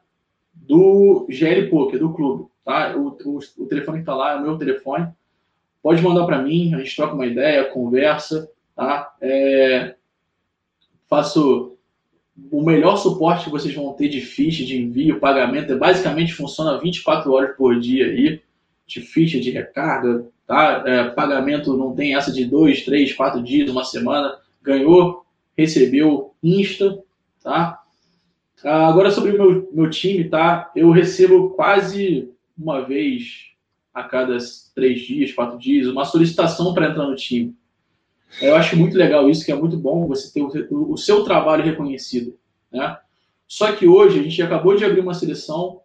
do GL Poker, do clube. Tá? O, o, o telefone que está lá é o meu telefone. Pode mandar para mim, a gente troca uma ideia, conversa. Tá? É, faço o melhor suporte que vocês vão ter de ficha, de envio, pagamento. É, basicamente funciona 24 horas por dia aí, de ficha, de recarga. Tá? É, pagamento não tem essa de dois, três, quatro dias, uma semana. Ganhou, recebeu, insta. Tá? Ah, agora sobre o meu, meu time, tá? Eu recebo quase uma vez a cada três dias, quatro dias, uma solicitação para entrar no time. Eu acho muito legal isso, que é muito bom você ter o, seu trabalho reconhecido, né? Só que hoje a gente acabou de abrir uma seleção.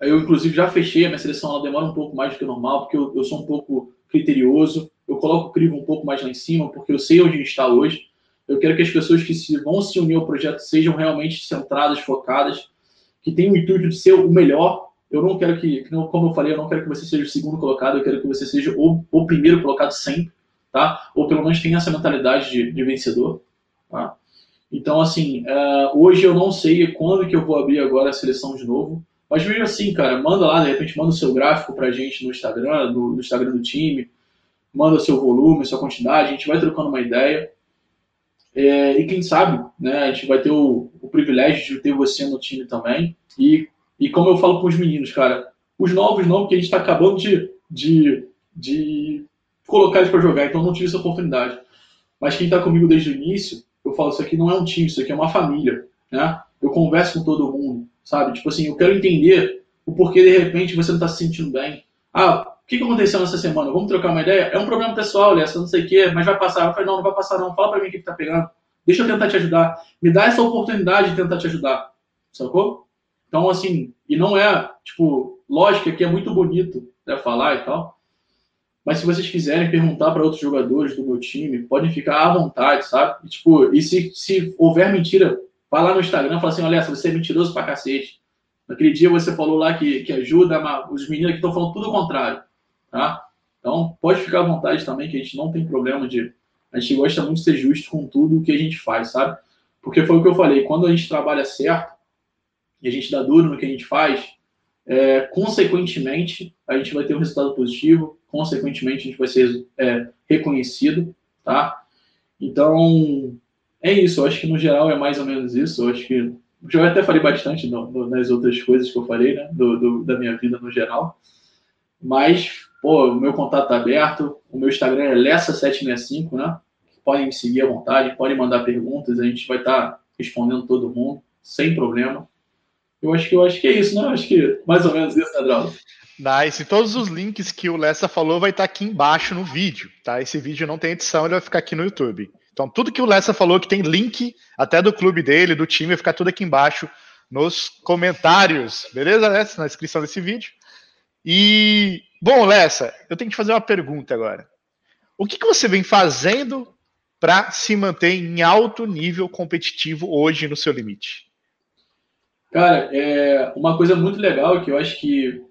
Eu, inclusive, já fechei a minha seleção, ela demora um pouco mais do que o normal, porque eu, eu sou um pouco criterioso. Eu coloco o crivo um pouco mais lá em cima, porque eu sei onde está hoje. Eu quero que as pessoas que se, vão se unir ao projeto sejam realmente centradas, focadas, que tenham o intuito de ser o melhor. Eu não quero que, como eu falei, eu não quero que você seja o segundo colocado, eu quero que você seja o, o primeiro colocado sempre, tá? Ou pelo menos tenha essa mentalidade de, de vencedor, tá? Então, assim, uh, hoje eu não sei quando que eu vou abrir agora a seleção de novo, mas mesmo assim, cara, manda lá, de repente, manda o seu gráfico pra gente no Instagram, no, no Instagram do time, manda seu volume, sua quantidade, a gente vai trocando uma ideia. É, e quem sabe, né, a gente vai ter o, o, privilégio de ter você no time também. E, e como eu falo para os meninos, cara, os novos não, porque a gente está acabando de, de, de colocar eles para jogar, então não tive essa oportunidade. Mas quem está comigo desde o início, eu falo, isso aqui não é um time, isso aqui é uma família, né? Eu converso com todo mundo, sabe? Tipo assim, eu quero entender o porquê de repente você não está se sentindo bem. Ah, o que, aconteceu nessa semana? Vamos trocar uma ideia? É um problema pessoal, Lessa, não sei o quê, mas vai passar. Eu falei, não, não vai passar não. Fala pra mim o que, que tá pegando. Deixa eu tentar te ajudar. Me dá essa oportunidade de tentar te ajudar. Sacou? Então, assim, e não é, tipo, lógico que é muito bonito né, falar e tal. Mas se vocês quiserem perguntar para outros jogadores do meu time, podem ficar à vontade, sabe? E, tipo, e se, se houver mentira, vai lá no Instagram e fala assim, olha, você é mentiroso pra cacete. Naquele dia você falou lá que, que ajuda, mas os meninos aqui estão falando tudo o contrário. Tá? Então, pode ficar à vontade também, que a gente não tem problema de. A gente gosta muito de ser justo com tudo o que a gente faz, sabe? Porque foi o que eu falei, quando a gente trabalha certo e a gente dá duro no que a gente faz, é, consequentemente, a gente vai ter um resultado positivo, consequentemente, a gente vai ser é, reconhecido, tá? Então, é isso. Eu acho que no geral é mais ou menos isso. Eu acho que. Já até falei bastante no, no, nas outras coisas que eu falei, né? Do, do, da minha vida no geral. Mas Pô, o meu contato tá aberto, o meu Instagram é Lessa765, né? Podem me seguir à vontade, podem mandar perguntas, a gente vai estar tá respondendo todo mundo, sem problema. Eu acho que eu acho que é isso, né? Eu acho que mais ou menos isso, né, Drauzio? Nice. Todos os links que o Lessa falou vai estar tá aqui embaixo no vídeo, tá? Esse vídeo não tem edição, ele vai ficar aqui no YouTube. Então, tudo que o Lessa falou que tem link até do clube dele, do time, vai ficar tudo aqui embaixo nos comentários, beleza, Lessa? Na descrição desse vídeo. E Bom, Lessa, eu tenho que fazer uma pergunta agora. O que, que você vem fazendo para se manter em alto nível competitivo hoje no seu limite? Cara, é uma coisa muito legal que eu acho que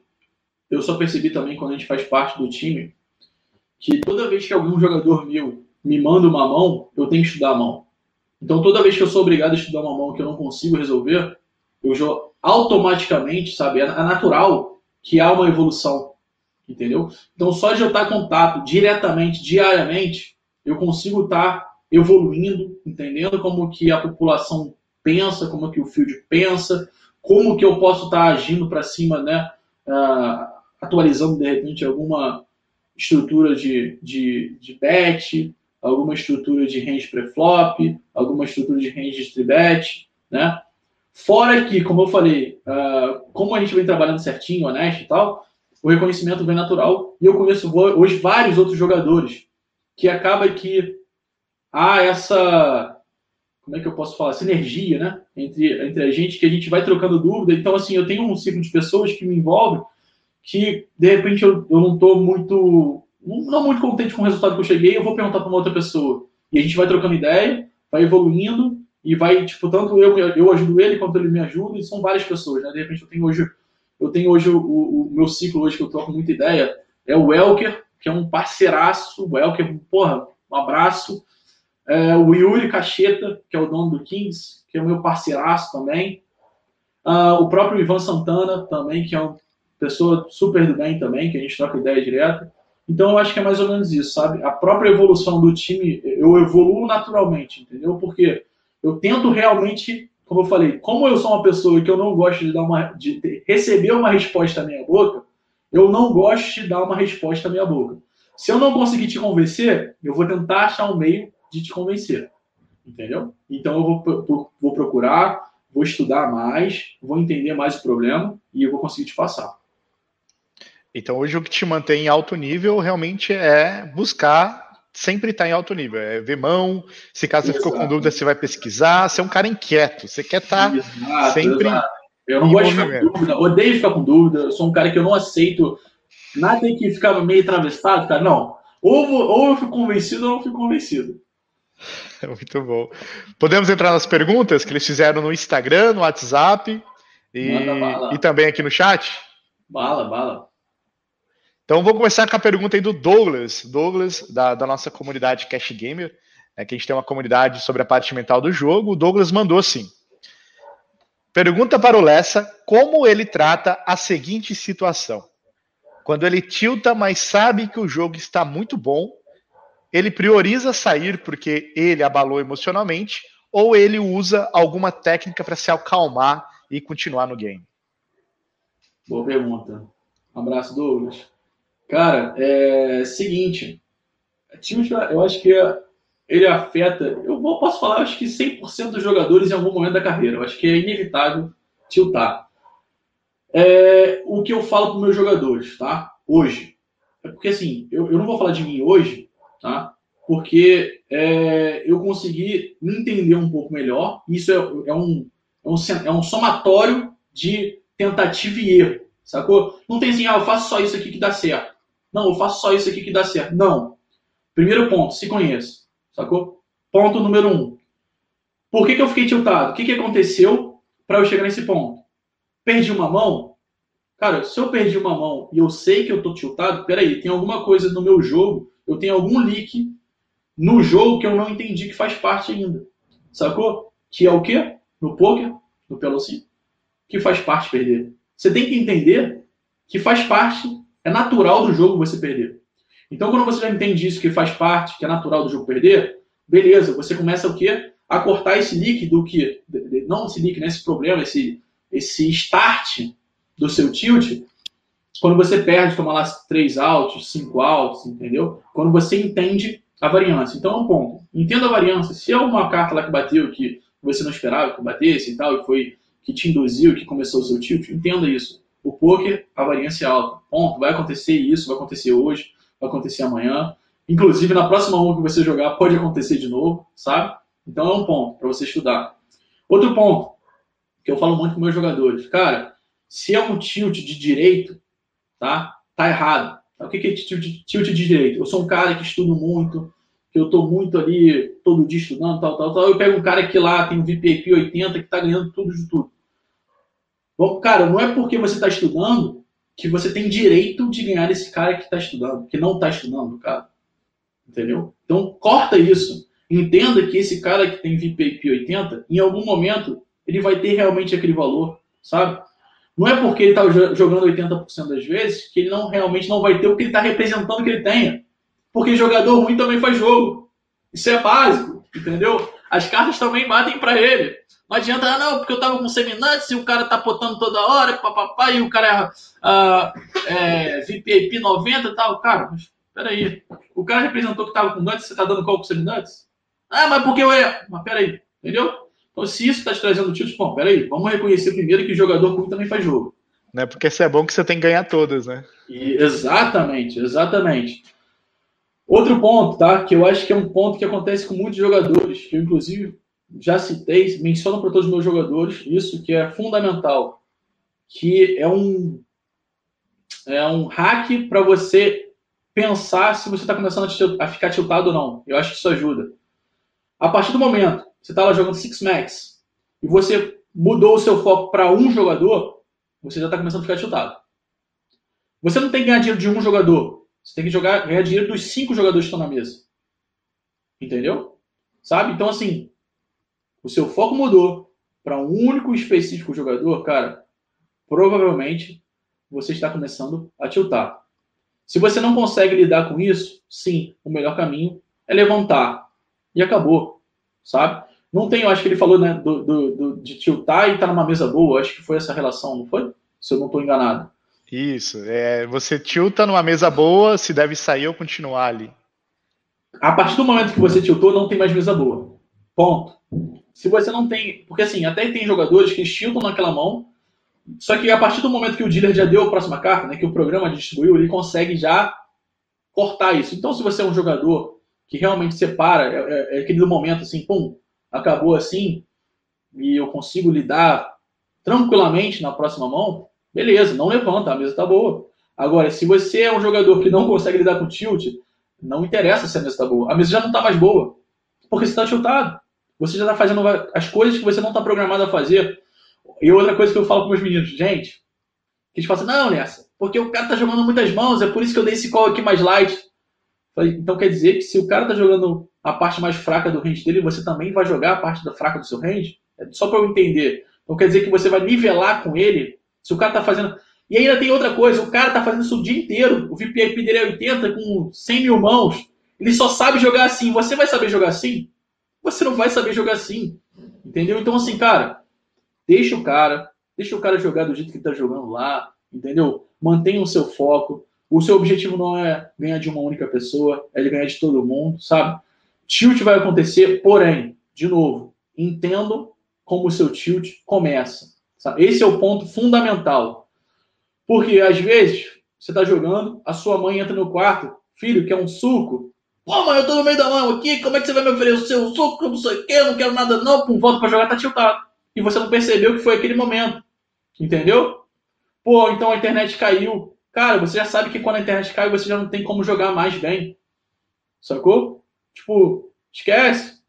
eu só percebi também quando a gente faz parte do time, que toda vez que algum jogador meu me manda uma mão, eu tenho que estudar a mão. Então, toda vez que eu sou obrigado a estudar uma mão que eu não consigo resolver, eu já automaticamente, sabe, é natural que há uma evolução entendeu? Então, só de eu estar em contato diretamente, diariamente, eu consigo estar evoluindo, entendendo como que a população pensa, como que o field pensa, como que eu posso estar agindo para cima, né? Uh, atualizando, de repente, alguma estrutura de, de, de bet, alguma estrutura de range pré-flop, alguma estrutura de range de né? Fora que, como eu falei, uh, como a gente vem trabalhando certinho, honesto e tal, o reconhecimento vem natural. E eu conheço hoje vários outros jogadores que acaba que há essa como é que eu posso falar, sinergia, né, entre, entre a gente, que a gente vai trocando dúvida. Então, assim, eu tenho um ciclo de pessoas que me envolvem que, de repente, eu, eu não estou muito, não muito contente com o resultado que eu cheguei, eu vou perguntar para uma outra pessoa. E a gente vai trocando ideia, vai evoluindo, e vai, tipo, tanto eu, eu ajudo ele, quanto ele me ajuda, e são várias pessoas, né? De repente, eu tenho hoje eu tenho hoje o, o, meu ciclo hoje que eu troco muita ideia, é o Welker, que é um parceiraço, o Welker, porra, um abraço. É, o Yuri Cacheta, que é o dono do Kings, que é o meu parceiraço também. Uh, o próprio Ivan Santana também, que é uma pessoa super do bem também, que a gente troca ideia direto. Então eu acho que é mais ou menos isso, sabe? A própria evolução do time, eu evoluo naturalmente, entendeu? Porque eu tento realmente como eu falei, como eu sou uma pessoa que eu não gosto de dar uma de receber uma resposta na minha boca, eu não gosto de dar uma resposta na minha boca. Se eu não conseguir te convencer, eu vou tentar achar um meio de te convencer. Entendeu? Então eu vou, vou procurar, vou estudar mais, vou entender mais o problema e eu vou conseguir te passar. Então hoje o que te mantém em alto nível realmente é buscar sempre está em alto nível. É ver mão, se caso você ficou com dúvida, você vai pesquisar, você é um cara inquieto, você quer estar tá sempre. Exato. Eu não gosto de ficar com dúvida, odeio ficar com dúvida, eu sou um cara que eu não aceito nada que ficar meio atravessado, cara. Não. Ou, vou, ou eu fico convencido ou não fico convencido. Muito bom. Podemos entrar nas perguntas que eles fizeram no Instagram, no WhatsApp e, e também aqui no chat? Bala, bala. Então vou começar com a pergunta aí do Douglas, Douglas, da, da nossa comunidade Cash Gamer, né, que a gente tem uma comunidade sobre a parte mental do jogo. O Douglas mandou assim: Pergunta para o Lessa como ele trata a seguinte situação. Quando ele tilta, mas sabe que o jogo está muito bom, ele prioriza sair porque ele abalou emocionalmente, ou ele usa alguma técnica para se acalmar e continuar no game? Boa pergunta. Um abraço, Douglas. Cara, é seguinte. Eu acho que ele afeta. Eu posso falar, acho que 100% dos jogadores em algum momento da carreira. Eu acho que é inevitável tiltar. É, o que eu falo para meus jogadores, tá? Hoje. É porque assim, eu, eu não vou falar de mim hoje, tá? Porque é, eu consegui entender um pouco melhor. Isso é, é, um, é, um, é um somatório de tentativa e erro, sacou? Não tem assim, ah, eu faço só isso aqui que dá certo. Não, eu faço só isso aqui que dá certo. Não. Primeiro ponto, se conheça, sacou? Ponto número um. Por que, que eu fiquei tiltado? O que, que aconteceu para eu chegar nesse ponto? Perdi uma mão? Cara, se eu perdi uma mão e eu sei que eu tô tiltado, peraí, tem alguma coisa no meu jogo, eu tenho algum leak no jogo que eu não entendi que faz parte ainda. Sacou? Que é o quê? No poker, no pelocinho, que faz parte perder. Você tem que entender que faz parte, é natural do jogo você perder. Então, quando você já entende isso, que faz parte, que é natural do jogo perder, beleza, você começa o quê? A cortar esse leak do que, não esse leak, né, esse problema, esse, esse start do seu tilt, quando você perde, toma lá três altos, cinco altos, entendeu? Quando você entende a variância. Então é um ponto. Entenda a variância. Se é uma carta lá que bateu que você não esperava que batesse e tal, e foi que te induziu, que começou o seu tilt, entenda isso. O poker, a variância é alta. Ponto. Vai acontecer isso, vai acontecer hoje, vai acontecer amanhã. Inclusive, na próxima uma que você jogar, pode acontecer de novo, sabe? Então é um ponto para você estudar. Outro ponto, que eu falo muito com meus jogadores. Cara, se é um tilt de direito, tá? Tá errado. O que é tilt, de direito? Eu sou um cara que estudo muito, que eu estou muito ali todo dia estudando, tal, tal, tal. Eu pego um cara que lá tem um VPP 80 que está ganhando tudo de tudo. Bom, cara, não é porque você está estudando que você tem direito de ganhar esse cara que está estudando, que não está estudando, cara. Entendeu? Então, corta isso. Entenda que esse cara que tem VPP 80, em algum momento, ele vai ter realmente aquele valor, sabe? Não é porque ele está jogando 80% das vezes que ele não realmente não vai ter o que ele está representando que ele tenha. Porque jogador ruim também faz jogo. Isso é básico, entendeu? As cartas também batem para ele. Não adianta, ah, não, porque eu tava com seminantes e o cara tá potando toda hora, papapá, e o cara é, é VPIP 90 e tal. Cara, mas peraí. O cara representou que tava com nuts, você tá dando qual com seminantes? Ah, mas porque eu é. Mas peraí, entendeu? Então, se isso está te trazendo títulos, bom, peraí, vamos reconhecer primeiro que o jogador ruim também faz jogo. Né? Porque se é bom que você tem que ganhar todas, né? E, exatamente, exatamente. Outro ponto, tá? Que eu acho que é um ponto que acontece com muitos jogadores, que eu inclusive já citei, menciono para todos os meus jogadores, isso que é fundamental, que é um é um hack para você pensar se você está começando a ficar tiltado ou não. Eu acho que isso ajuda. A partir do momento você está lá jogando Six Max e você mudou o seu foco para um jogador, você já está começando a ficar chutado. Você não tem que ganhar dinheiro de um jogador. Você tem que jogar, ganhar dinheiro dos cinco jogadores que estão na mesa. Entendeu? Sabe? Então, assim, o seu foco mudou para um único específico jogador, cara, provavelmente você está começando a tiltar. Se você não consegue lidar com isso, sim, o melhor caminho é levantar. E acabou, sabe? Não tem, eu acho que ele falou né, do, do, do de tiltar e estar tá numa mesa boa. Acho que foi essa relação, não foi? Se eu não estou enganado. Isso. É, você tilta numa mesa boa, se deve sair ou continuar ali. A partir do momento que você tiltou, não tem mais mesa boa. Ponto. Se você não tem. Porque assim, até tem jogadores que tiltam naquela mão, só que a partir do momento que o dealer já deu a próxima carta, né, que o programa distribuiu, ele consegue já cortar isso. Então, se você é um jogador que realmente separa, é, é, é aquele momento assim, pum, acabou assim e eu consigo lidar tranquilamente na próxima mão, beleza, não levanta, a mesa tá boa. Agora, se você é um jogador que não consegue lidar com tilt, não interessa se a mesa tá boa. A mesa já não tá mais boa. Porque você está tiltado. Você já está fazendo as coisas que você não está programado a fazer. E outra coisa que eu falo para meus meninos, gente, que eles falam assim, não, Nessa, porque o cara está jogando muitas mãos, é por isso que eu dei esse call aqui mais light. Então quer dizer que se o cara está jogando a parte mais fraca do range dele, você também vai jogar a parte da fraca do seu range? É só para eu entender. Então quer dizer que você vai nivelar com ele. Se o cara está fazendo. E ainda tem outra coisa, o cara está fazendo isso o dia inteiro. O VPIP dele é 80 com 100 mil mãos. Ele só sabe jogar assim. Você vai saber jogar assim? Você não vai saber jogar assim. Entendeu? Então, assim, cara, deixa o cara, deixa o cara jogar do jeito que ele está jogando lá. Entendeu? Mantenha o seu foco. O seu objetivo não é ganhar de uma única pessoa, é ganhar de todo mundo, sabe? Tilt vai acontecer, porém, de novo, entendo como o seu tilt começa. Sabe? Esse é o ponto fundamental. Porque às vezes você está jogando, a sua mãe entra no quarto, filho, quer um suco? Pô, mãe, eu tô no meio da mão aqui, como é que você vai me oferecer o suco? Eu não sei o quê, eu não quero nada não, pum, volta para jogar, tá tiltado. E você não percebeu que foi aquele momento. Entendeu? Pô, então a internet caiu. Cara, você já sabe que quando a internet cai, você já não tem como jogar mais bem. Sacou? Tipo, esquece.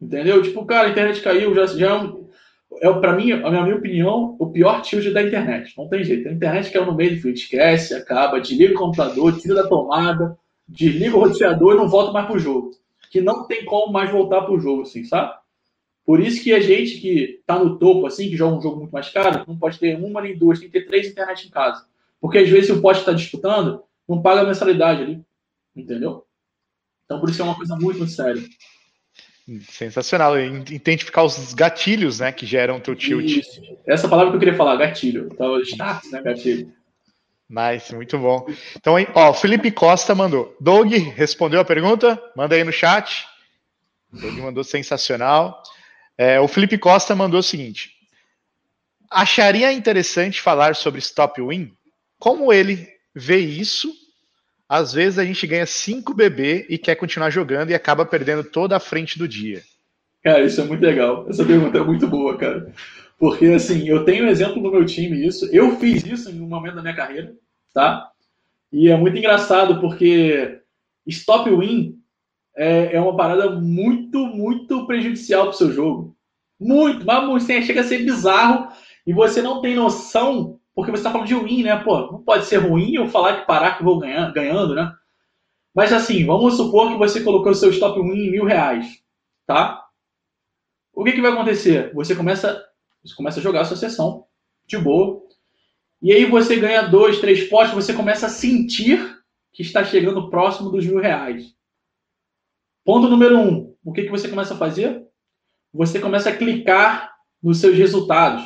Entendeu? Tipo, cara, a internet caiu, já, já é, é para mim, a minha opinião, o pior tilt da internet. Não tem jeito. A internet caiu no meio do fio, esquece, acaba, desliga o computador, tira da tomada, desliga o roteador e não volta mais pro jogo. Que não tem como mais voltar pro jogo, assim, sabe? Por isso que a gente que tá no topo, assim, que joga um jogo muito mais caro, não pode ter uma nem duas, tem que ter três internet em casa. Porque às vezes o pote está disputando, não paga a mensalidade ali. Entendeu? Então por isso é uma coisa muito, muito séria. Sensacional. Identificar os gatilhos, né, que geram o teu tilt. Isso. Essa palavra que eu queria falar, gatilho. Então, status, né, gatilho. Nice, muito bom. Então, ó, o Felipe Costa mandou. Doug respondeu a pergunta? Manda aí no chat. O Doug mandou sensacional. É, o Felipe Costa mandou o seguinte: acharia interessante falar sobre stop win? Como ele vê isso às vezes a gente ganha 5 BB e quer continuar jogando e acaba perdendo toda a frente do dia. Cara, isso é muito legal. Essa pergunta é muito boa, cara. Porque, assim, eu tenho um exemplo no meu time isso. Eu fiz isso em um momento da minha carreira, tá? E é muito engraçado porque stop win é, é uma parada muito, muito prejudicial pro seu jogo. Muito, mas chega a ser bizarro e você não tem noção porque você está falando de win, né? Pô, não pode ser ruim eu falar que parar que vou ganhar, ganhando, né? Mas assim, vamos supor que você colocou o seu stop win em mil reais, tá? O que, que vai acontecer? Você começa, você começa a jogar a sua sessão de boa, e aí você ganha dois, três potes, você começa a sentir que está chegando próximo dos mil reais. Ponto número um, o que, que você começa a fazer? Você começa a clicar nos seus resultados,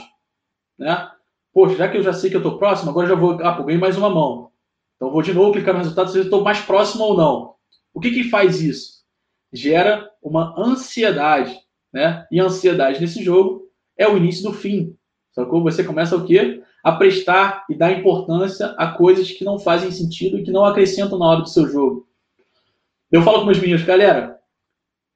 né? Poxa, já que eu já sei que eu estou próximo, agora já vou. Ah, pô, ganhei mais uma mão. Então vou de novo clicar no resultado se eu estou mais próximo ou não. O que, que faz isso? Gera uma ansiedade. Né? E a ansiedade nesse jogo é o início do fim. Sacou? Você começa o quê? A prestar e dar importância a coisas que não fazem sentido e que não acrescentam na hora do seu jogo. Eu falo com meus meninos, galera,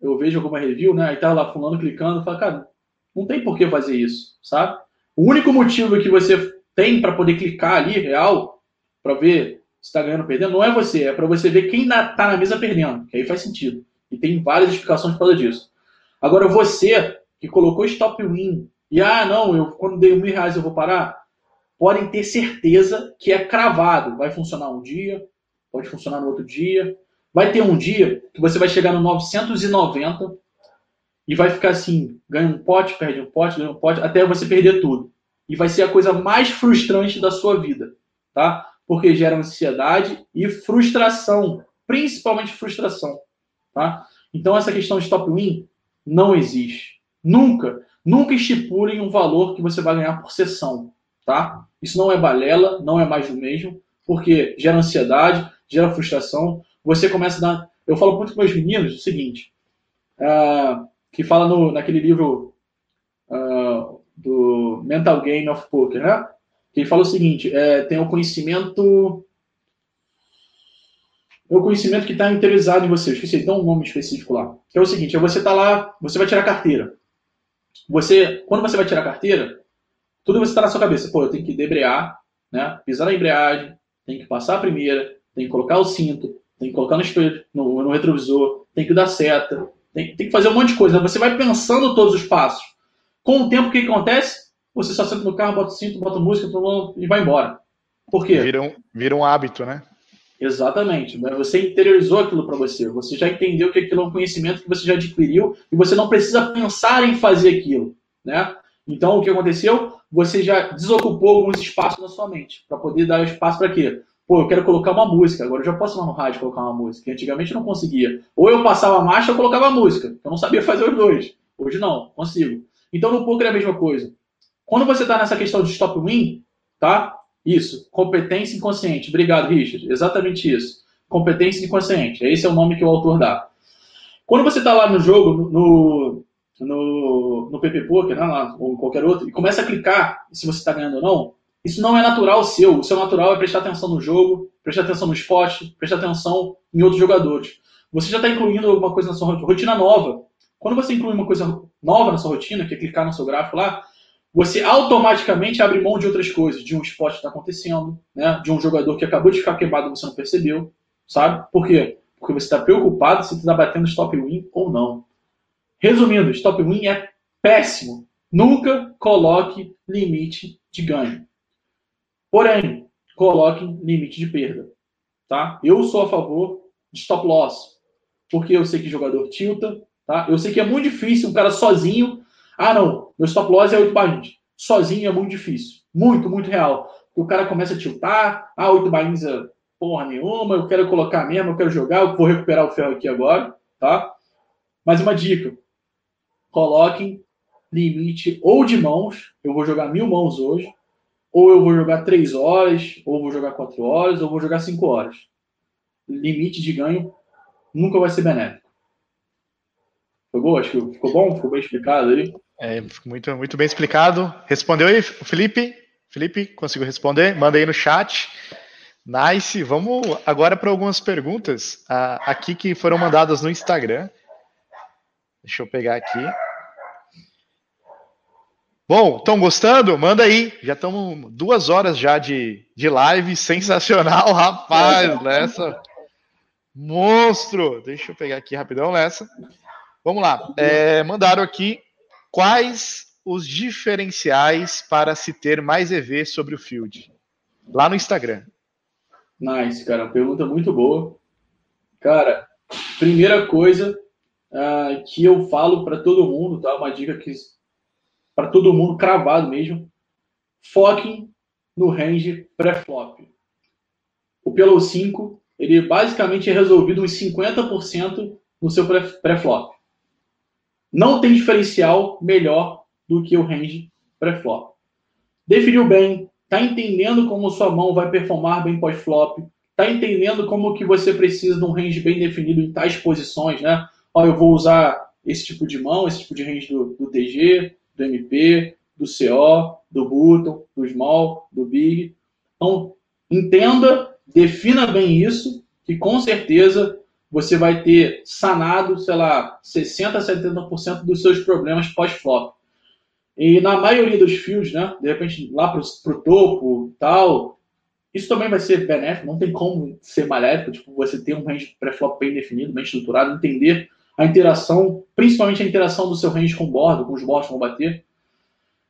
eu vejo alguma review, né? Aí tá lá fulano clicando, fala, cara, não tem por que fazer isso, sabe? O único motivo que você tem para poder clicar ali, real, para ver se está ganhando ou perdendo, não é você, é para você ver quem está na mesa perdendo, que aí faz sentido. E tem várias explicações por causa disso. Agora, você que colocou stop win e, ah, não, eu quando dei mil reais eu vou parar, podem ter certeza que é cravado. Vai funcionar um dia, pode funcionar no outro dia. Vai ter um dia que você vai chegar no 990 e vai ficar assim, ganha um pote, perde um pote, ganha um pote, até você perder tudo. E vai ser a coisa mais frustrante da sua vida, tá? Porque gera ansiedade e frustração, principalmente frustração, tá? Então essa questão de stop win não existe. Nunca, nunca estipulem um valor que você vai ganhar por sessão, tá? Isso não é balela, não é mais do mesmo, porque gera ansiedade, gera frustração. Você começa a dar. Eu falo muito com meus meninos o seguinte: uh, que fala no, naquele livro uh, do Mental Game of Poker, né? Que ele fala o seguinte: é, tem o conhecimento. É o conhecimento que está interiorizado em você. Eu esqueci, dá um nome específico lá. Que é o seguinte: é você tá lá, você vai tirar a carteira. Você, quando você vai tirar a carteira, tudo você está na sua cabeça. Pô, eu tenho que debrear, né? Pisar na embreagem, tem que passar a primeira, tem que colocar o cinto, tem que colocar no espelho, no, no retrovisor, tem que dar seta, Tem, tem que fazer um monte de coisa. Você vai pensando todos os passos. Com o tempo, o que, acontece? Você só senta no carro, bota o cinto, bota música e vai embora. Por quê? Vira um, vira um hábito, né? Exatamente. Você interiorizou aquilo para você. Você já entendeu que aquilo é um conhecimento que você já adquiriu e você não precisa pensar em fazer aquilo, né? Então, o que aconteceu? Você já desocupou alguns espaços na sua mente para poder dar espaço para quê? Pô, eu quero colocar uma música. Agora eu já posso lá no rádio colocar uma música. Antigamente eu não conseguia. Ou eu passava a marcha ou colocava música. Eu não sabia fazer os dois. Hoje não, consigo. Então no poker é a mesma coisa. Quando você está nessa questão de stop win, tá? Isso, competência inconsciente. Obrigado, Richard. Exatamente isso. Competência inconsciente. Esse é o nome que o autor dá. Quando você está lá no jogo, no, no, no PP Poker, né, lá, ou qualquer outro, e começa a clicar se você está ganhando ou não, isso não é natural seu. O seu natural é prestar atenção no jogo, prestar atenção no esporte, prestar atenção em outros jogadores. Você já está incluindo alguma coisa na sua rotina nova. Quando você inclui uma coisa nova na sua rotina, que é clicar no seu gráfico lá, você automaticamente abre mão de outras coisas, de um esporte que está acontecendo, né? de um jogador que acabou de ficar queimado e você não percebeu, sabe? Por quê? Porque você está preocupado se está batendo stop win ou não. Resumindo, stop win é péssimo. Nunca coloque limite de ganho. Porém, coloque limite de perda. Tá? Eu sou a favor de stop loss, porque eu sei que jogador tilta, tá? Eu sei que é muito difícil um cara sozinho ah, não, meu stop loss é 8 barrinhas. Sozinho é muito difícil. Muito, muito real. O cara começa a tiltar, ah, 8 barrinhas é porra nenhuma, eu quero colocar mesmo, eu quero jogar, eu vou recuperar o ferro aqui agora, tá? Mas uma dica, coloquem limite ou de mãos, eu vou jogar mil mãos hoje, ou eu vou jogar 3 horas, ou vou jogar 4 horas, ou vou jogar 5 horas. Limite de ganho nunca vai ser benéfico. Foi bom? Acho que ficou bom? Ficou bem explicado aí? É, muito, muito bem explicado. Respondeu aí, Felipe? Felipe, conseguiu responder? Manda aí no chat. Nice. Vamos agora para algumas perguntas uh, aqui que foram mandadas no Instagram. Deixa eu pegar aqui. Bom, estão gostando? Manda aí. Já estamos duas horas já de, de live. Sensacional, rapaz. Lessa. Monstro. Deixa eu pegar aqui rapidão, Lessa. Vamos lá. É, mandaram aqui Quais os diferenciais para se ter mais EV sobre o Field? Lá no Instagram. Nice, cara. Pergunta muito boa. Cara, primeira coisa uh, que eu falo para todo mundo, tá? Uma dica que para todo mundo cravado mesmo. Foquem no range pré-flop. O Pelo 5, ele basicamente é resolvido uns 50% no seu pré-flop. Não tem diferencial melhor do que o range pré-flop. Definiu bem, está entendendo como sua mão vai performar bem pós-flop, está entendendo como que você precisa de um range bem definido em tais posições, né? Ó, eu vou usar esse tipo de mão, esse tipo de range do, do DG, do MP, do CO, do button, do small, do big. Então, entenda, defina bem isso, que com certeza você vai ter sanado, sei lá, 60%, 70% dos seus problemas pós-flop. E na maioria dos fios, né, de repente lá para o topo tal, isso também vai ser benéfico, não tem como ser maléfico, tipo, você ter um range pré-flop bem definido, bem estruturado, entender a interação, principalmente a interação do seu range com o bordo, com os bordos que vão bater.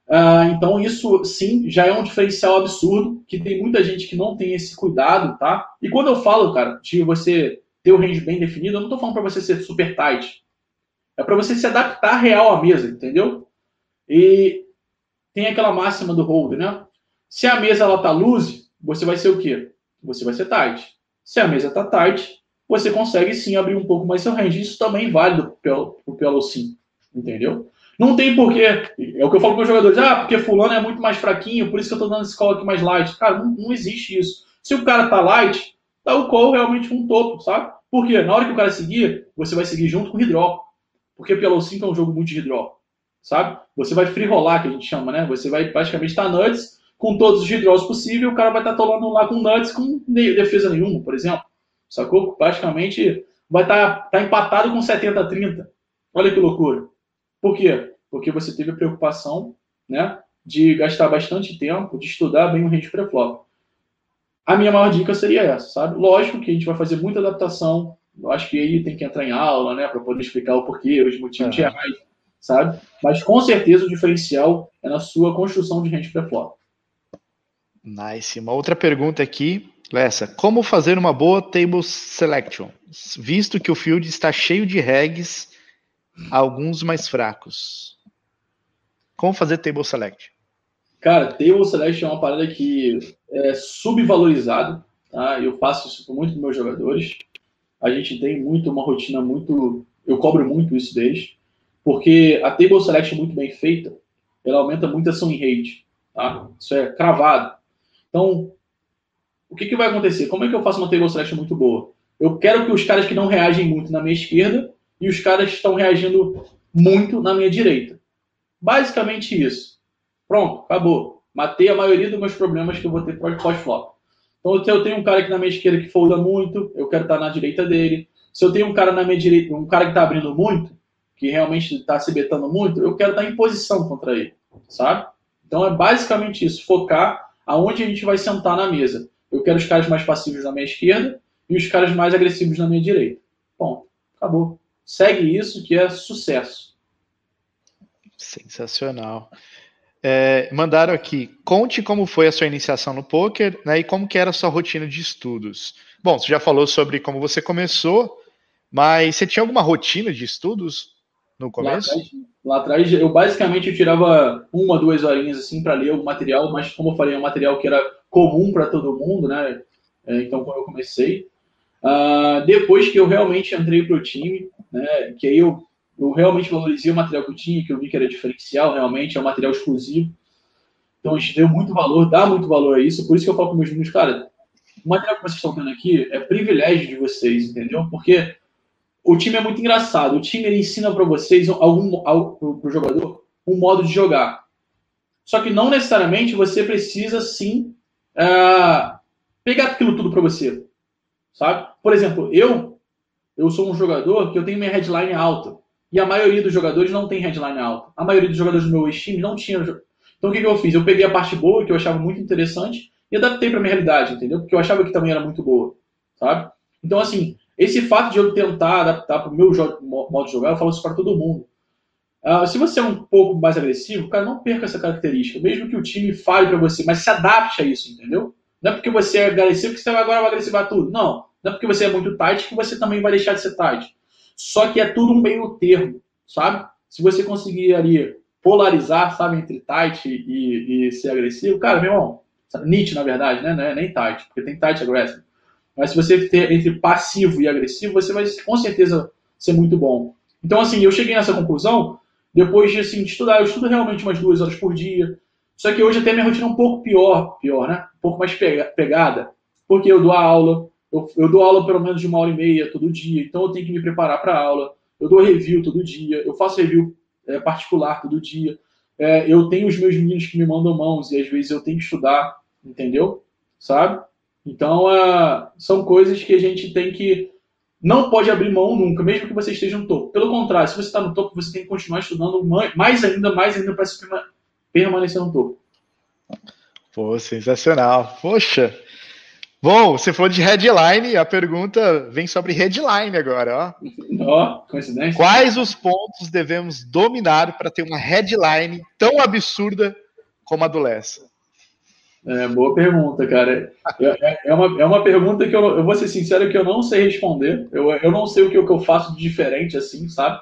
Uh, então isso sim já é um diferencial absurdo, que tem muita gente que não tem esse cuidado, tá? E quando eu falo, cara, de você ter o range bem definido, eu não estou falando para você ser super tight. É para você se adaptar real à mesa, entendeu? E tem aquela máxima do hold, né? Se a mesa ela tá loose, você vai ser o quê? Você vai ser tight. Se a mesa tá tight, você consegue sim abrir um pouco mais seu range. Isso também é válido para o PLO sim, entendeu? Não tem porquê. É o que eu falo para os jogadores. Ah, porque fulano é muito mais fraquinho, por isso que eu estou dando esse call aqui mais light. Cara, não, não existe isso. Se o cara tá light, tá o call realmente um topo, sabe? Por quê? Na hora que o cara seguir, você vai seguir junto com o hidró. Porque Pelo 5 é um jogo muito de hidró, sabe? Você vai free rolar, que a gente chama, né? Você vai praticamente estar nuts com todos os hidrós possíveis, o cara vai estar tolando lá com nuts com defesa nenhuma, por exemplo. Sacou? Praticamente vai estar tá empatado com 70-30. Olha que loucura. Por quê? Porque você teve a preocupação, né? De gastar bastante tempo, de estudar bem o range pré-flop. A minha maior dica seria essa, sabe? Lógico que a gente vai fazer muita adaptação Eu acho que aí tem que entrar em aula, né, para poder explicar o porquê, os motivos uhum. reais, sabe? Mas com certeza o diferencial é na sua construção de range pré-flop. Nice. Uma outra pergunta aqui, Lessa. Como fazer uma boa table selection, visto que o field está cheio de regs, alguns mais fracos? Como fazer table select? Cara, table select é uma parada que é subvalorizada, tá? Eu faço isso com muitos meus jogadores. A gente tem muito uma rotina muito, eu cobro muito isso deles, porque a table select muito bem feita, ela aumenta muito a ação em tá? Isso é cravado. Então, o que, que vai acontecer? Como é que eu faço uma table selection muito boa? Eu quero que os caras que não reagem muito na minha esquerda e os caras que estão reagindo muito na minha direita. Basicamente isso. Pronto, acabou. Matei a maioria dos meus problemas que eu vou ter pós-flop. Então, se eu tenho um cara aqui na minha esquerda que folda muito, eu quero estar na direita dele. Se eu tenho um cara na minha direita, um cara que está abrindo muito, que realmente está se betando muito, eu quero estar em posição contra ele, sabe? Então é basicamente isso, focar aonde a gente vai sentar na mesa. Eu quero os caras mais passivos na minha esquerda e os caras mais agressivos na minha direita. Bom, acabou. Segue isso que é sucesso. Sensacional. É, mandaram aqui, conte como foi a sua iniciação no poker né, e como que era a sua rotina de estudos. Bom, você já falou sobre como você começou, mas você tinha alguma rotina de estudos no começo? Lá atrás, lá atrás eu basicamente eu tirava uma, duas horinhas assim para ler o material, mas como eu falei, é um material que era comum para todo mundo, né? É, então, quando eu comecei. Uh, depois que eu realmente entrei para o time, né? Que aí eu, eu realmente valorizei o material que eu tinha, que eu vi que era diferencial, realmente, é um material exclusivo. Então, a gente deu muito valor, dá muito valor a isso. Por isso que eu falo com meus meninos, cara, o material que vocês estão tendo aqui é privilégio de vocês, entendeu? Porque o time é muito engraçado. O time ensina para vocês algum para o jogador um modo de jogar. Só que não necessariamente você precisa sim uh, pegar aquilo tudo para você, sabe? Por exemplo, eu eu sou um jogador que eu tenho minha headline alta e a maioria dos jogadores não tem headline alta. A maioria dos jogadores do meu time não tinha. Então o que, que eu fiz? Eu peguei a parte boa que eu achava muito interessante e adaptei para minha realidade, entendeu? Porque eu achava que também era muito boa, sabe? Então assim, esse fato de eu tentar adaptar para o meu modo de jogar, eu falo isso para todo mundo. Uh, se você é um pouco mais agressivo, cara, não perca essa característica. Mesmo que o time fale para você, mas se adapte a isso, entendeu? Não é porque você é agressivo que você agora vai agressivar tudo. Não. Não é porque você é muito tight que você também vai deixar de ser tight. Só que é tudo um meio termo, sabe? Se você conseguir ali polarizar, sabe, entre tight e, e ser agressivo, cara, meu irmão, Nietzsche, na verdade, né? É nem tight, porque tem tight aggressive. Mas se você ter entre passivo e agressivo, você vai com certeza ser muito bom. Então, assim, eu cheguei nessa conclusão depois de, assim, estudar. Eu estudo realmente umas duas horas por dia. Só que hoje até minha rotina é um pouco pior, pior, né? Um pouco mais pegada. Porque eu dou aula, eu, eu dou aula pelo menos de uma hora e meia todo dia, então eu tenho que me preparar para a aula. Eu dou review todo dia, eu faço review é, particular todo dia. É, eu tenho os meus meninos que me mandam mãos e às vezes eu tenho que estudar, entendeu? Sabe? Então, uh, são coisas que a gente tem que. Não pode abrir mão nunca, mesmo que você esteja no topo. Pelo contrário, se você está no topo, você tem que continuar estudando mais ainda, mais ainda para permanecer no topo. Pô, sensacional. Poxa. Bom, você falou de headline, a pergunta vem sobre headline agora, ó. Ó, coincidência. Quais os pontos devemos dominar para ter uma headline tão absurda como a do Lessa? É, boa pergunta, cara. É, é, uma, é uma pergunta que eu, eu vou ser sincero que eu não sei responder. Eu, eu não sei o que, o que eu faço de diferente, assim, sabe?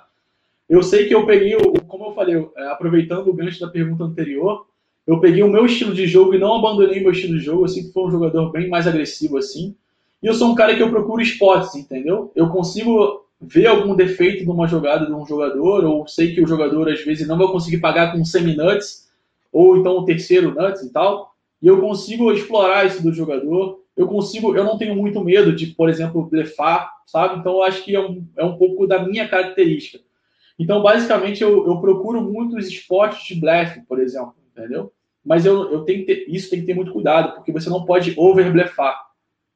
Eu sei que eu peguei, como eu falei, é, aproveitando o gancho da pergunta anterior, eu peguei o meu estilo de jogo e não abandonei meu estilo de jogo. Eu sempre fui um jogador bem mais agressivo, assim. E eu sou um cara que eu procuro spots, entendeu? Eu consigo ver algum defeito numa jogada de um jogador, ou sei que o jogador às vezes não vai conseguir pagar com semi-nuts, ou então o terceiro nuts e tal e eu consigo explorar isso do jogador. Eu consigo, eu não tenho muito medo de, por exemplo, blefar, sabe? Então eu acho que é um, é um pouco da minha característica. Então, basicamente, eu, eu procuro muitos esportes de blefe, por exemplo, entendeu? Mas eu, eu tenho que ter, isso tem que ter muito cuidado, porque você não pode over-blefar,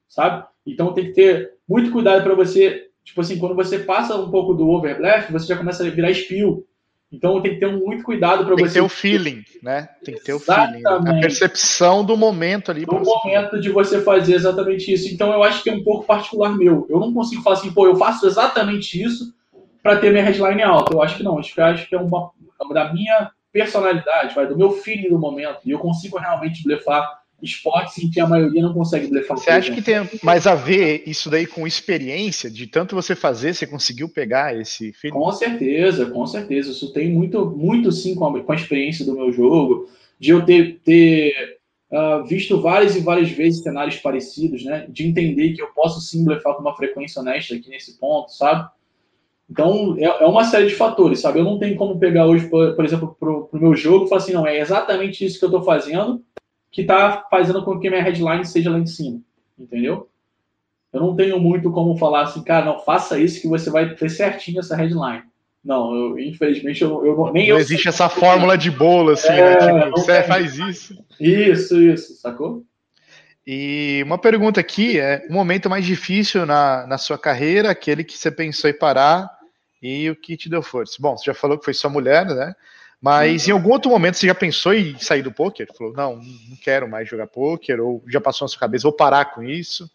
sabe? Então tem que ter muito cuidado para você, tipo assim, quando você passa um pouco do over-blefe, você já começa a virar spill. Então tem que ter muito cuidado para você. Tem que ter o feeling, né? Tem que ter exatamente. o feeling. A percepção do momento ali. No momento de você fazer exatamente isso. Então eu acho que é um pouco particular meu. Eu não consigo falar assim, pô, eu faço exatamente isso para ter minha headline alta. Eu acho que não. Eu acho que é uma da minha personalidade, vai, do meu feeling do momento. E eu consigo realmente blefar esportes em que a maioria não consegue blefar. Você acha que tem mais a ver isso daí com experiência? De tanto você fazer, você conseguiu pegar esse feeling? Com certeza, com certeza. Isso tem muito, muito sim com a, com a experiência do meu jogo, de eu ter, ter uh, visto várias e várias vezes cenários parecidos, né? De entender que eu posso sim blefar com uma frequência honesta aqui nesse ponto, sabe? Então, é, é, uma série de fatores, sabe? Eu não tenho como pegar hoje, por, por exemplo, para o meu jogo e falar assim, não, é exatamente isso que eu estou fazendo que está fazendo com que minha headline seja lá em cima, entendeu? Eu não tenho muito como falar assim, cara, não, faça isso que você vai ter certinho essa headline. Não, eu, infelizmente eu, eu nem não eu existe essa fórmula de bolo assim, né? é, né? Tipo, você tem. faz isso. Isso, isso, sacou? E uma pergunta aqui é o momento mais difícil na, na sua carreira, aquele que você pensou em parar e o que te deu força. Bom, você já falou que foi sua mulher, né? Mas uhum. em algum outro momento você já pensou em sair do poker? Falou, não, não quero mais jogar poker, ou já passou na sua cabeça, vou parar com isso?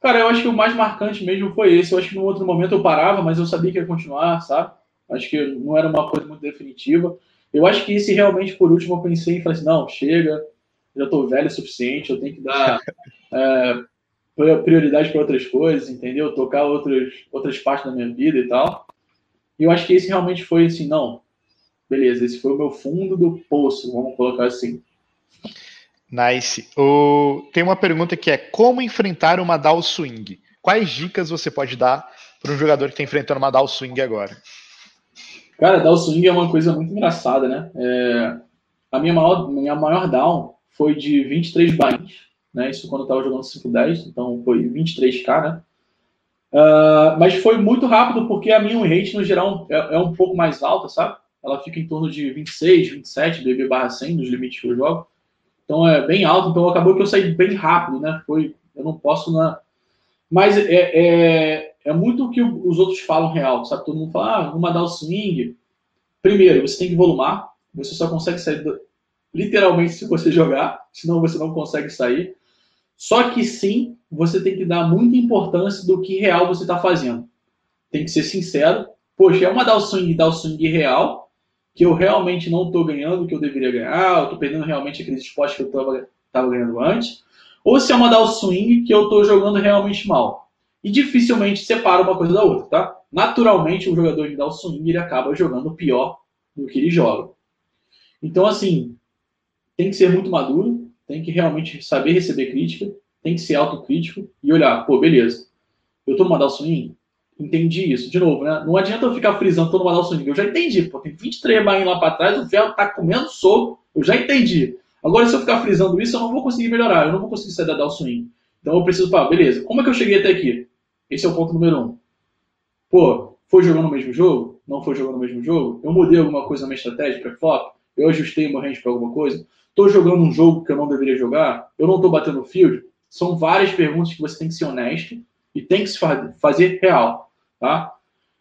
Cara, eu acho que o mais marcante mesmo foi esse. Eu acho que no outro momento eu parava, mas eu sabia que ia continuar, sabe? Acho que não era uma coisa muito definitiva. Eu acho que esse realmente, por último, eu pensei em falar assim, não, chega, já estou velho o suficiente, eu tenho que dar é, prioridade para outras coisas, entendeu? Tocar outras, outras partes da minha vida e tal. E eu acho que esse realmente foi assim, não, beleza, esse foi o meu fundo do poço, vamos colocar assim. Nice. O... Tem uma pergunta que é como enfrentar uma down swing? Quais dicas você pode dar para um jogador que está enfrentando uma down swing agora? Cara, down swing é uma coisa muito engraçada, né? É... A minha maior, minha maior down foi de 23 bains, né? Isso quando eu estava jogando 5-10, então foi 23k, né? Uh, mas foi muito rápido porque a minha rate no geral é, é, um pouco mais alta, sabe? Ela fica em torno de 26, 27 BB barra 100 nos limites que eu jogo. Então é bem alto, então acabou que eu saí bem rápido, né? Foi, eu não posso na. Mas é, é, é muito o que os outros falam real, sabe? Todo mundo fala, ah, vamos mandar o swing. Primeiro, você tem que volumar, você só consegue sair do... literalmente se você jogar, senão você não consegue sair. Só que sim, você tem que dar muita importância do que real você está fazendo. Tem que ser sincero. Poxa, é uma dar o swing, dar o swing real, que eu realmente não estou ganhando o que eu deveria ganhar, eu estou perdendo realmente aqueles esportes que eu estava ganhando antes, ou se é uma dar o swing que eu estou jogando realmente mal. E dificilmente separa uma coisa da outra, tá? Naturalmente, o jogador de swing ele acaba jogando pior do que ele joga. Então, assim, tem que ser muito maduro, tem que realmente saber receber crítica, tem que ser autocrítico e olhar, pô, beleza, eu tô no Madal Swing, entendi isso. De novo, né? Não adianta eu ficar frisando, tô no Madal Swing, eu já entendi, pô, tem 23 bainhas lá para trás, o ferro tá comendo soco, eu já entendi. Agora, se eu ficar frisando isso, eu não vou conseguir melhorar, eu não vou conseguir sair da Down Swing. Então eu preciso falar, beleza, como é que eu cheguei até aqui? Esse é o ponto número um. Pô, foi jogando o mesmo jogo? Não foi jogando o mesmo jogo? Eu mudei alguma coisa na minha estratégia para flop? Eu ajustei o meu range para alguma coisa? Estou jogando um jogo que eu não deveria jogar? Eu não estou batendo field? São várias perguntas que você tem que ser honesto e tem que se fazer real, tá?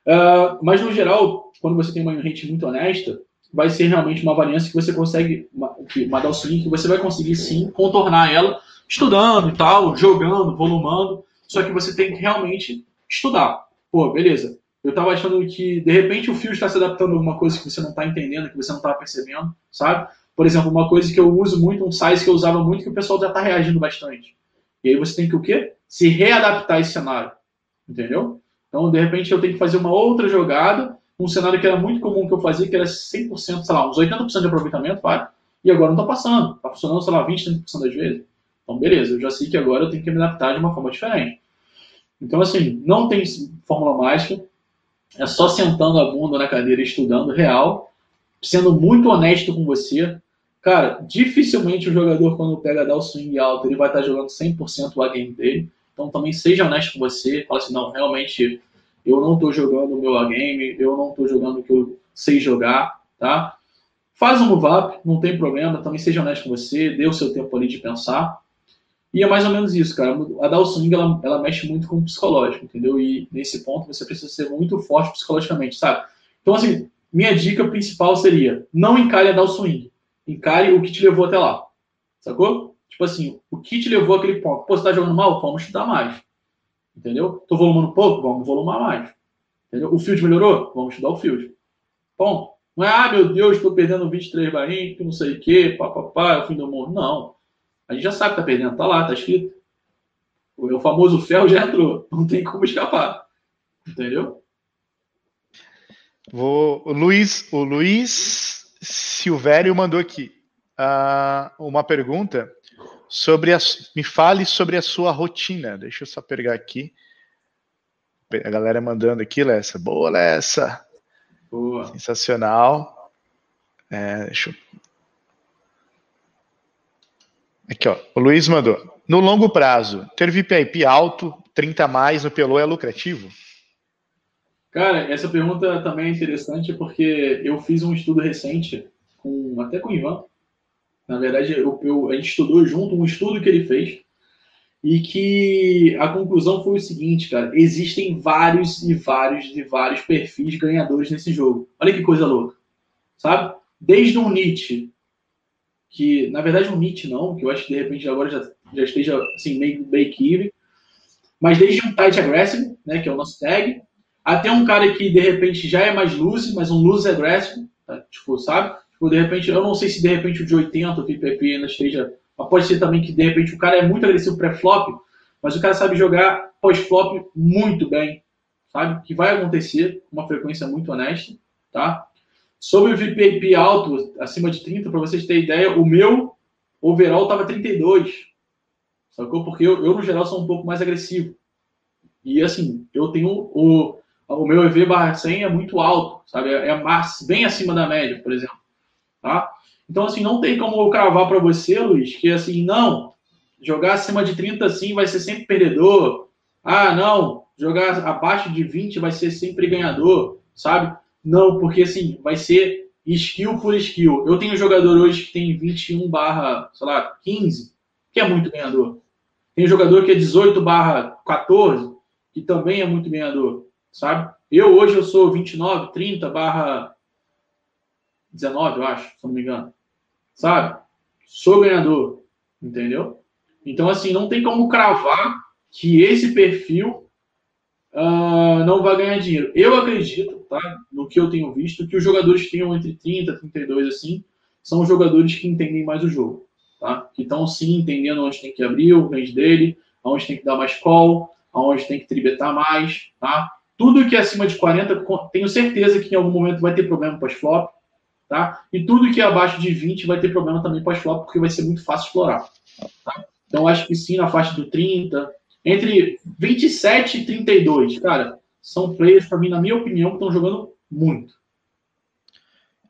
Uh, mas, no geral, quando você tem uma rate muito honesta, vai ser realmente uma variância que você consegue, uma, o swing, que você vai conseguir, sim, contornar ela, estudando e tal, jogando, volumando, só que você tem que realmente estudar. Pô, beleza, eu estava achando que, de repente, o fio está se adaptando a alguma coisa que você não está entendendo, que você não está percebendo, sabe? Por exemplo, uma coisa que eu uso muito, um size que eu usava muito, que o pessoal já está reagindo bastante. E aí você tem que o quê? Se readaptar a esse cenário. Entendeu? Então, de repente, eu tenho que fazer uma outra jogada, um cenário que era muito comum que eu fazia, que era 100%, sei lá, uns 80% de aproveitamento, vai, e agora não está passando. Está funcionando, sei lá, 20%, 30% das vezes. Então, beleza, eu já sei que agora eu tenho que me adaptar de uma forma diferente. Então, assim, não tem fórmula mágica, é só sentando a bunda na cadeira e estudando real, sendo muito honesto com você, Cara, dificilmente o jogador, quando pega dar o swing alto, ele vai estar jogando 100% o game dele. Então também seja honesto com você. Fala assim, não, realmente eu não estou jogando o meu game, eu não estou jogando o que eu sei jogar, tá? Faz um move não tem problema. Também seja honesto com você, dê o seu tempo ali de pensar. E é mais ou menos isso, cara. A Down Swing, ela, ela mexe muito com o psicológico, entendeu? E nesse ponto você precisa ser muito forte psicologicamente, sabe? Então, assim, minha dica principal seria: não encare a o swing. Encare o que te levou até lá. Sacou? Tipo assim, o que te levou àquele ponto? Pô, você tá jogando mal? Vamos estudar mais. Entendeu? Tô volumando pouco? Vamos volumar mais. Entendeu? O field melhorou? Vamos estudar o field. Bom, não é, ah, meu Deus, estou perdendo 23 barrinhos, que não sei o quê, papapá, é o fim do mundo. Não. A gente já sabe que tá perdendo, tá lá, tá escrito. O famoso ferro já entrou, não tem como escapar. Entendeu? Vou, o Luiz, o Luiz Silvério mandou aqui uh, uma pergunta sobre a, me fale sobre a sua rotina. Deixa eu só pegar aqui. A galera mandando aqui, Lessa. Boa, Lessa. Boa. Sensacional. É, deixa eu... Aqui, ó. O Luiz mandou. No longo prazo, ter VIP alto, 30 a mais no Pelô é lucrativo? Cara, essa pergunta também é interessante porque eu fiz um estudo recente, com, até com o Ivan. Na verdade, eu, eu, a gente estudou junto um estudo que ele fez e que a conclusão foi o seguinte, cara: existem vários e vários e vários perfis ganhadores nesse jogo. Olha que coisa louca, sabe? Desde um Nietzsche, que na verdade um Nietzsche não, que eu acho que de repente agora já, já esteja assim meio break-even, mas desde um tight aggressive, né, que é o nosso tag, até um cara que de repente já é mais loose, mas um loose aggressive, tá? tipo, sabe? Tipo, de repente, eu não sei se de repente o de 80, o PPP ainda esteja. Pode ser também que de repente o cara é muito agressivo pré-flop, mas o cara sabe jogar pós-flop muito bem, sabe? Que vai acontecer com uma frequência muito honesta, tá? Sobre o VPP alto, acima de 30, para vocês terem ideia, o meu overall estava 32. Sacou? Porque eu, eu, no geral, sou um pouco mais agressivo. E assim, eu tenho o, o meu EV barra 100 é muito alto, sabe? É, é bem acima da média, por exemplo. Tá? Então, assim, não tem como eu cravar para você, Luiz, que assim, não, jogar acima de 30 assim vai ser sempre perdedor. Ah, não, jogar abaixo de 20 vai ser sempre ganhador, sabe? Não, porque assim, vai ser skill por skill. Eu tenho jogador hoje que tem 21 barra, sei lá, 15, que é muito ganhador. Tem jogador que é 18 barra 14, que também é muito ganhador sabe? Eu hoje eu sou 29, 30 barra 19, eu acho, se não me engano. Sabe? Sou ganhador, entendeu? Então, assim, não tem como cravar que esse perfil uh, não vai ganhar dinheiro. Eu acredito, tá? No que eu tenho visto, que os jogadores que tenham entre 30 e 32, assim, são os jogadores que entendem mais o jogo, tá? Que estão, sim, entendendo onde tem que abrir o range dele, aonde tem que dar mais call, aonde tem que tribetar mais, tá? Tudo que é acima de 40, tenho certeza que em algum momento vai ter problema pós-flop, tá? E tudo que é abaixo de 20 vai ter problema também pós-flop, porque vai ser muito fácil explorar. Tá? Então, acho que sim, na faixa do 30, entre 27 e 32, cara, são players, para mim, na minha opinião, que estão jogando muito.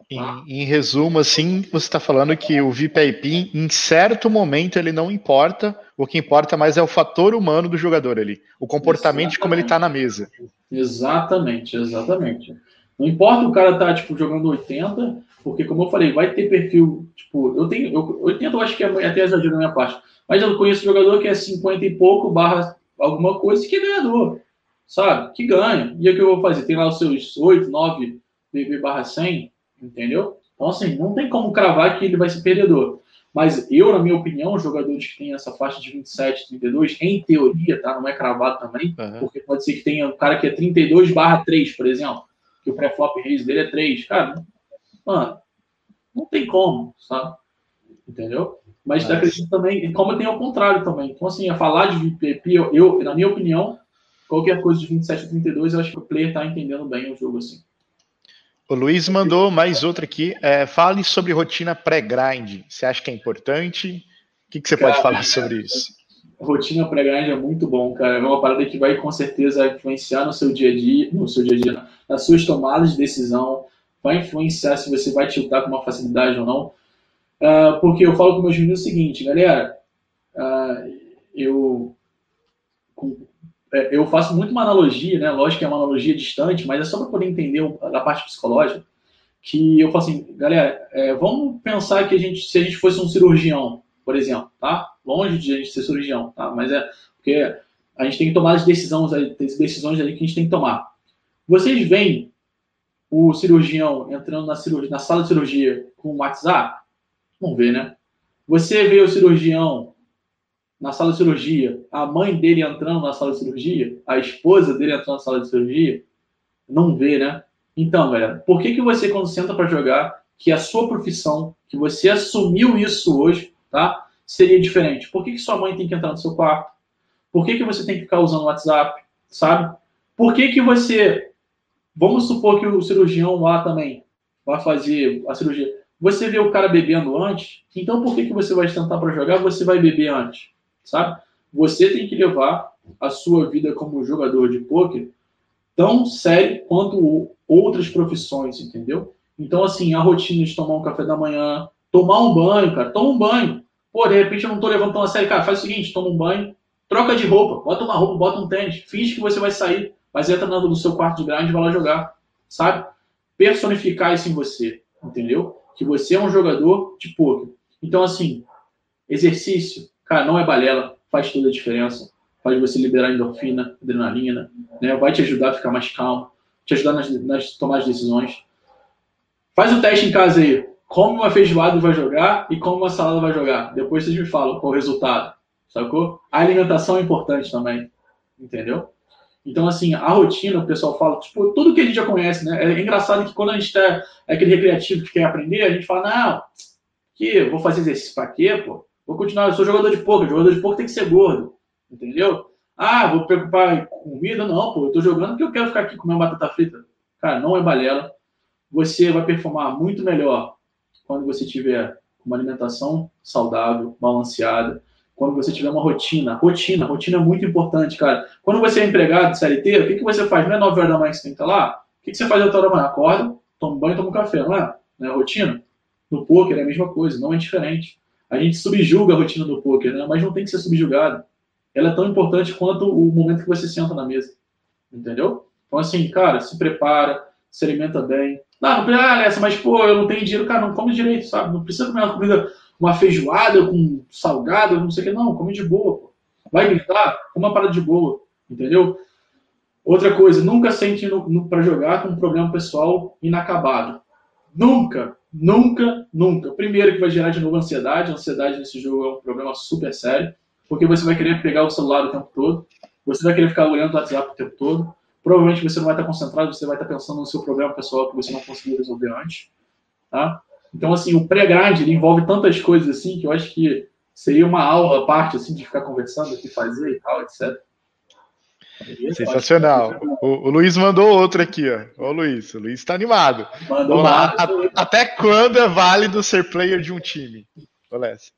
Em, em, resumo, assim, você está falando que o VIP, em certo momento, ele não importa. O que importa mais é o fator humano do jogador ali, o comportamento exatamente. como ele está na mesa. Exatamente, exatamente. Não importa o cara tá tipo jogando 80, porque como eu falei, vai ter perfil, tipo, eu tenho eu, 80 eu acho que é até exagero na minha parte, mas eu conheço jogador que é 50 e pouco barra alguma coisa que é ganhador, sabe? Que ganha. E o que eu vou fazer? Tem lá os seus 8, 9 BB barra 100, Entendeu? Então, assim, não tem como cravar que ele vai ser perdedor. Mas eu, na minha opinião, os jogadores que têm essa faixa de 27, 32, em teoria, tá? Não é cravado também, uhum. porque pode ser que tenha um cara que é 32 barra 3, por exemplo, que o pré-flop raise dele é 3. Cara, mano, não tem como, sabe? Entendeu? Mas Mas... acredito também, como tem ao contrário também. Então, assim, a falar de VPP, eu, eu, na minha opinião, qualquer coisa de 27 a 32, eu acho que o player tá entendendo bem o jogo assim. O Luiz mandou mais outra aqui. É, fale sobre rotina pré-grind. Você acha que é importante? O que, que você cara, pode falar sobre isso? Rotina pré-grind é muito bom, cara. É uma parada que vai com certeza influenciar no seu dia a dia, no seu dia a dia, nas suas tomadas de decisão. Vai influenciar se você vai tiltar com uma facilidade ou não. Uh, porque eu falo com meus meninos o seguinte, galera. Uh, eu com, é, eu faço muito uma analogia, né? Lógico que é uma analogia distante, mas é só para poder entender a parte psicológica. Que eu falo assim, galera, é, vamos pensar que a gente, se a gente fosse um cirurgião, por exemplo, tá? Longe de a gente ser cirurgião, tá? Mas é porque a gente tem que tomar as decisões, as decisões ali que a gente tem que tomar. Vocês veem o cirurgião entrando na, cirurgia, na sala de cirurgia com o WhatsApp? Não vê, né? Você vê o cirurgião na sala de cirurgia, a mãe dele entrando na sala de cirurgia, a esposa dele entrando na sala de cirurgia? Não vê, né? Então, galera, por que, que você, quando senta para jogar, que a sua profissão, que você assumiu isso hoje, tá? Seria diferente? Por que, que sua mãe tem que entrar no seu quarto? Por que, que você tem que ficar usando o WhatsApp? Sabe? Por que, que você. Vamos supor que o cirurgião lá também vai fazer a cirurgia. Você vê o cara bebendo antes, então por que, que você vai tentar para jogar? Você vai beber antes, sabe? Você tem que levar a sua vida como jogador de pôquer tão sério quanto outras profissões, entendeu? Então, assim, a rotina de tomar um café da manhã, tomar um banho, cara, toma um banho. Pô, de repente eu não tô levantando a sério, cara, faz o seguinte, toma um banho, troca de roupa, bota uma roupa, bota um tênis, finge que você vai sair, mas entra no seu quarto de grande e vai lá jogar, sabe? Personificar isso em você, entendeu? Que você é um jogador de poker. Então, assim, exercício, cara, não é balela, faz toda a diferença. Faz você liberar endorfina, adrenalina, né? Vai te ajudar a ficar mais calmo, te ajudar nas, nas tomadas de decisões. Faz o teste em casa aí. Come uma feijoada vai jogar e come uma salada vai jogar. Depois vocês me falam qual o resultado. Sacou? A alimentação é importante também. Entendeu? Então, assim, a rotina, o pessoal fala, tipo, tudo que a gente já conhece, né? É engraçado que quando a gente tá é aquele recreativo que quer aprender, a gente fala, não, que vou fazer exercício pra quê, pô? Vou continuar, eu sou jogador de poker, jogador de poker tem que ser gordo, entendeu? Ah, vou preocupar com comida? Não, pô, eu tô jogando porque eu quero ficar aqui comendo batata frita. Cara, não é balela. Você vai performar muito melhor quando você tiver uma alimentação saudável, balanceada, quando você tiver uma rotina. Rotina, rotina é muito importante, cara. Quando você é empregado CLT, o que, que você faz? Não é 9 horas da manhã que você tem que estar lá? O que, que você faz até hora da manhã? Acorda, toma um banho, toma um café, não é? Não é rotina? No poker é a mesma coisa, não é diferente. A gente subjuga a rotina do poker, né? mas não tem que ser subjugado. Ela é tão importante quanto o momento que você senta na mesa. Entendeu? Então, assim, cara, se prepara, se alimenta bem. Não, não ah, Alessa, mas pô, eu não tenho dinheiro, cara, não come direito, sabe? Não precisa comer uma comida uma feijoada com salgado, não sei o que, não, come de boa. Pô. Vai gritar, uma parada de boa, entendeu? Outra coisa, nunca sente para jogar com um problema pessoal inacabado. Nunca, nunca, nunca. Primeiro que vai gerar de novo ansiedade. Ansiedade nesse jogo é um problema super sério, porque você vai querer pegar o celular o tempo todo, você vai querer ficar olhando o WhatsApp o tempo todo. Provavelmente você não vai estar concentrado, você vai estar pensando no seu problema pessoal que você não conseguiu resolver antes. Tá? Então, assim, o pré-grind envolve tantas coisas assim que eu acho que seria uma aula à parte assim, de ficar conversando, o que fazer e tal, etc. Sensacional. O, o, Luiz mandou outro aqui, ó. Ô Luiz, o Luiz está animado. Mandou lá. até quando é válido ser player de um time? Olés.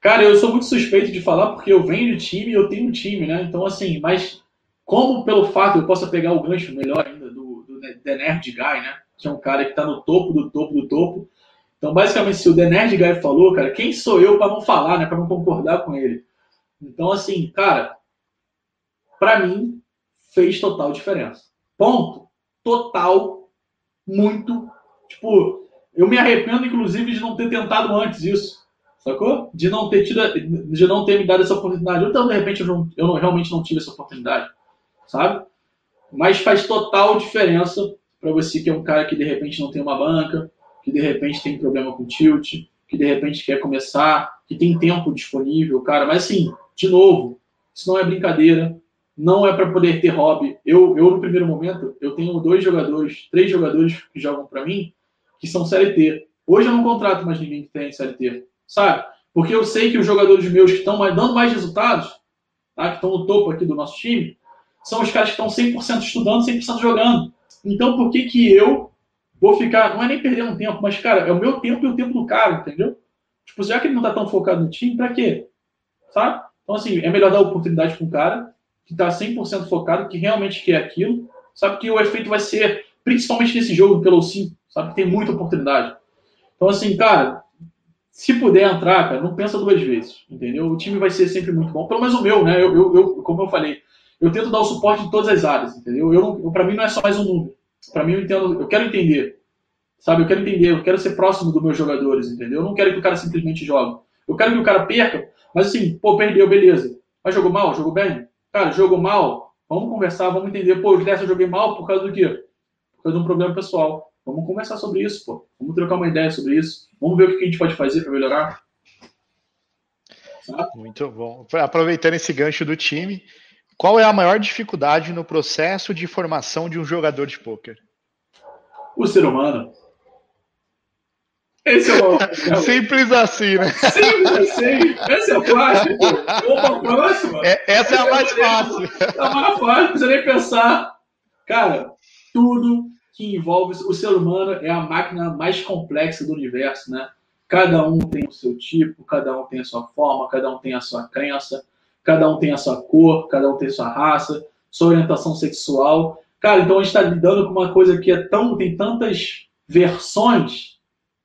Cara, eu sou muito suspeito de falar porque eu venho de time e eu tenho um time, né? Então, assim, mas como pelo fato eu possa pegar o gancho melhor ainda do, do The Nerd Guy, né? Que é um cara que está no topo do topo do topo então, basicamente, se o The Nerd Guy falou, cara, quem sou eu para não falar, né? Para não concordar com ele? Então, assim, cara, para mim fez total diferença. Ponto. Total, muito. Tipo, eu me arrependo, inclusive, de não ter tentado antes isso. Sacou? De não ter tido, de não ter me dado essa oportunidade. Então, de repente, eu, não, eu não, realmente não tive essa oportunidade, sabe? Mas faz total diferença para você que é um cara que de repente não tem uma banca, que de repente tem problema com tilt, que de repente quer começar, que tem tempo disponível, cara. Mas assim, de novo, isso não é brincadeira, não é para poder ter hobby. Eu, eu, no primeiro momento, eu tenho dois jogadores, três jogadores que jogam para mim, que são CLT. Hoje eu não contrato mais ninguém que tem CLT, sabe? Porque eu sei que os jogadores meus que estão dando mais resultados, tá? que estão no topo aqui do nosso time, são os caras que estão 100% estudando, 100% jogando. Então, por que que eu vou ficar, não é nem perder um tempo, mas, cara, é o meu tempo e o tempo do cara, entendeu? Tipo, já que ele não tá tão focado no time, pra quê? Sabe? Então, assim, é melhor dar oportunidade um cara que tá 100% focado, que realmente quer aquilo, sabe que o efeito vai ser, principalmente nesse jogo pelo sim, sabe que tem muita oportunidade. Então, assim, cara, se puder entrar, cara, não pensa duas vezes, entendeu? O time vai ser sempre muito bom, pelo menos o meu, né? Eu, eu, eu como eu falei, eu tento dar o suporte em todas as áreas, entendeu? Eu, para mim não é só mais um número. Para mim, eu entendo, eu quero entender. Sabe, eu quero entender, eu quero ser próximo dos meus jogadores, entendeu? Eu não quero que o cara simplesmente jogue. Eu quero que o cara perca, mas assim, pô, perdeu, beleza. Mas jogou mal? Jogou bem? Cara, jogou mal? Vamos conversar, vamos entender. Pô, dessa eu joguei mal por causa do quê? Por causa de um problema pessoal. Vamos conversar sobre isso, pô. Vamos trocar uma ideia sobre isso. Vamos ver o que a gente pode fazer para melhorar. Muito bom. Aproveitando esse gancho do time, qual é a maior dificuldade no processo de formação de um jogador de pôquer? O ser humano. Esse é o. Simples assim, né? Simples assim. Esse é o clássico. Vamos para próxima. É, essa é a mais fácil. A mais fácil, não precisa nem pensar. Cara, tudo que envolve o ser humano é a máquina mais complexa do universo, né? Cada um tem o seu tipo, cada um tem a sua forma, cada um tem a sua crença, cada um tem a sua cor, cada um tem a sua raça, sua orientação sexual. Cara, então a gente está lidando com uma coisa que é tão, tem tantas versões,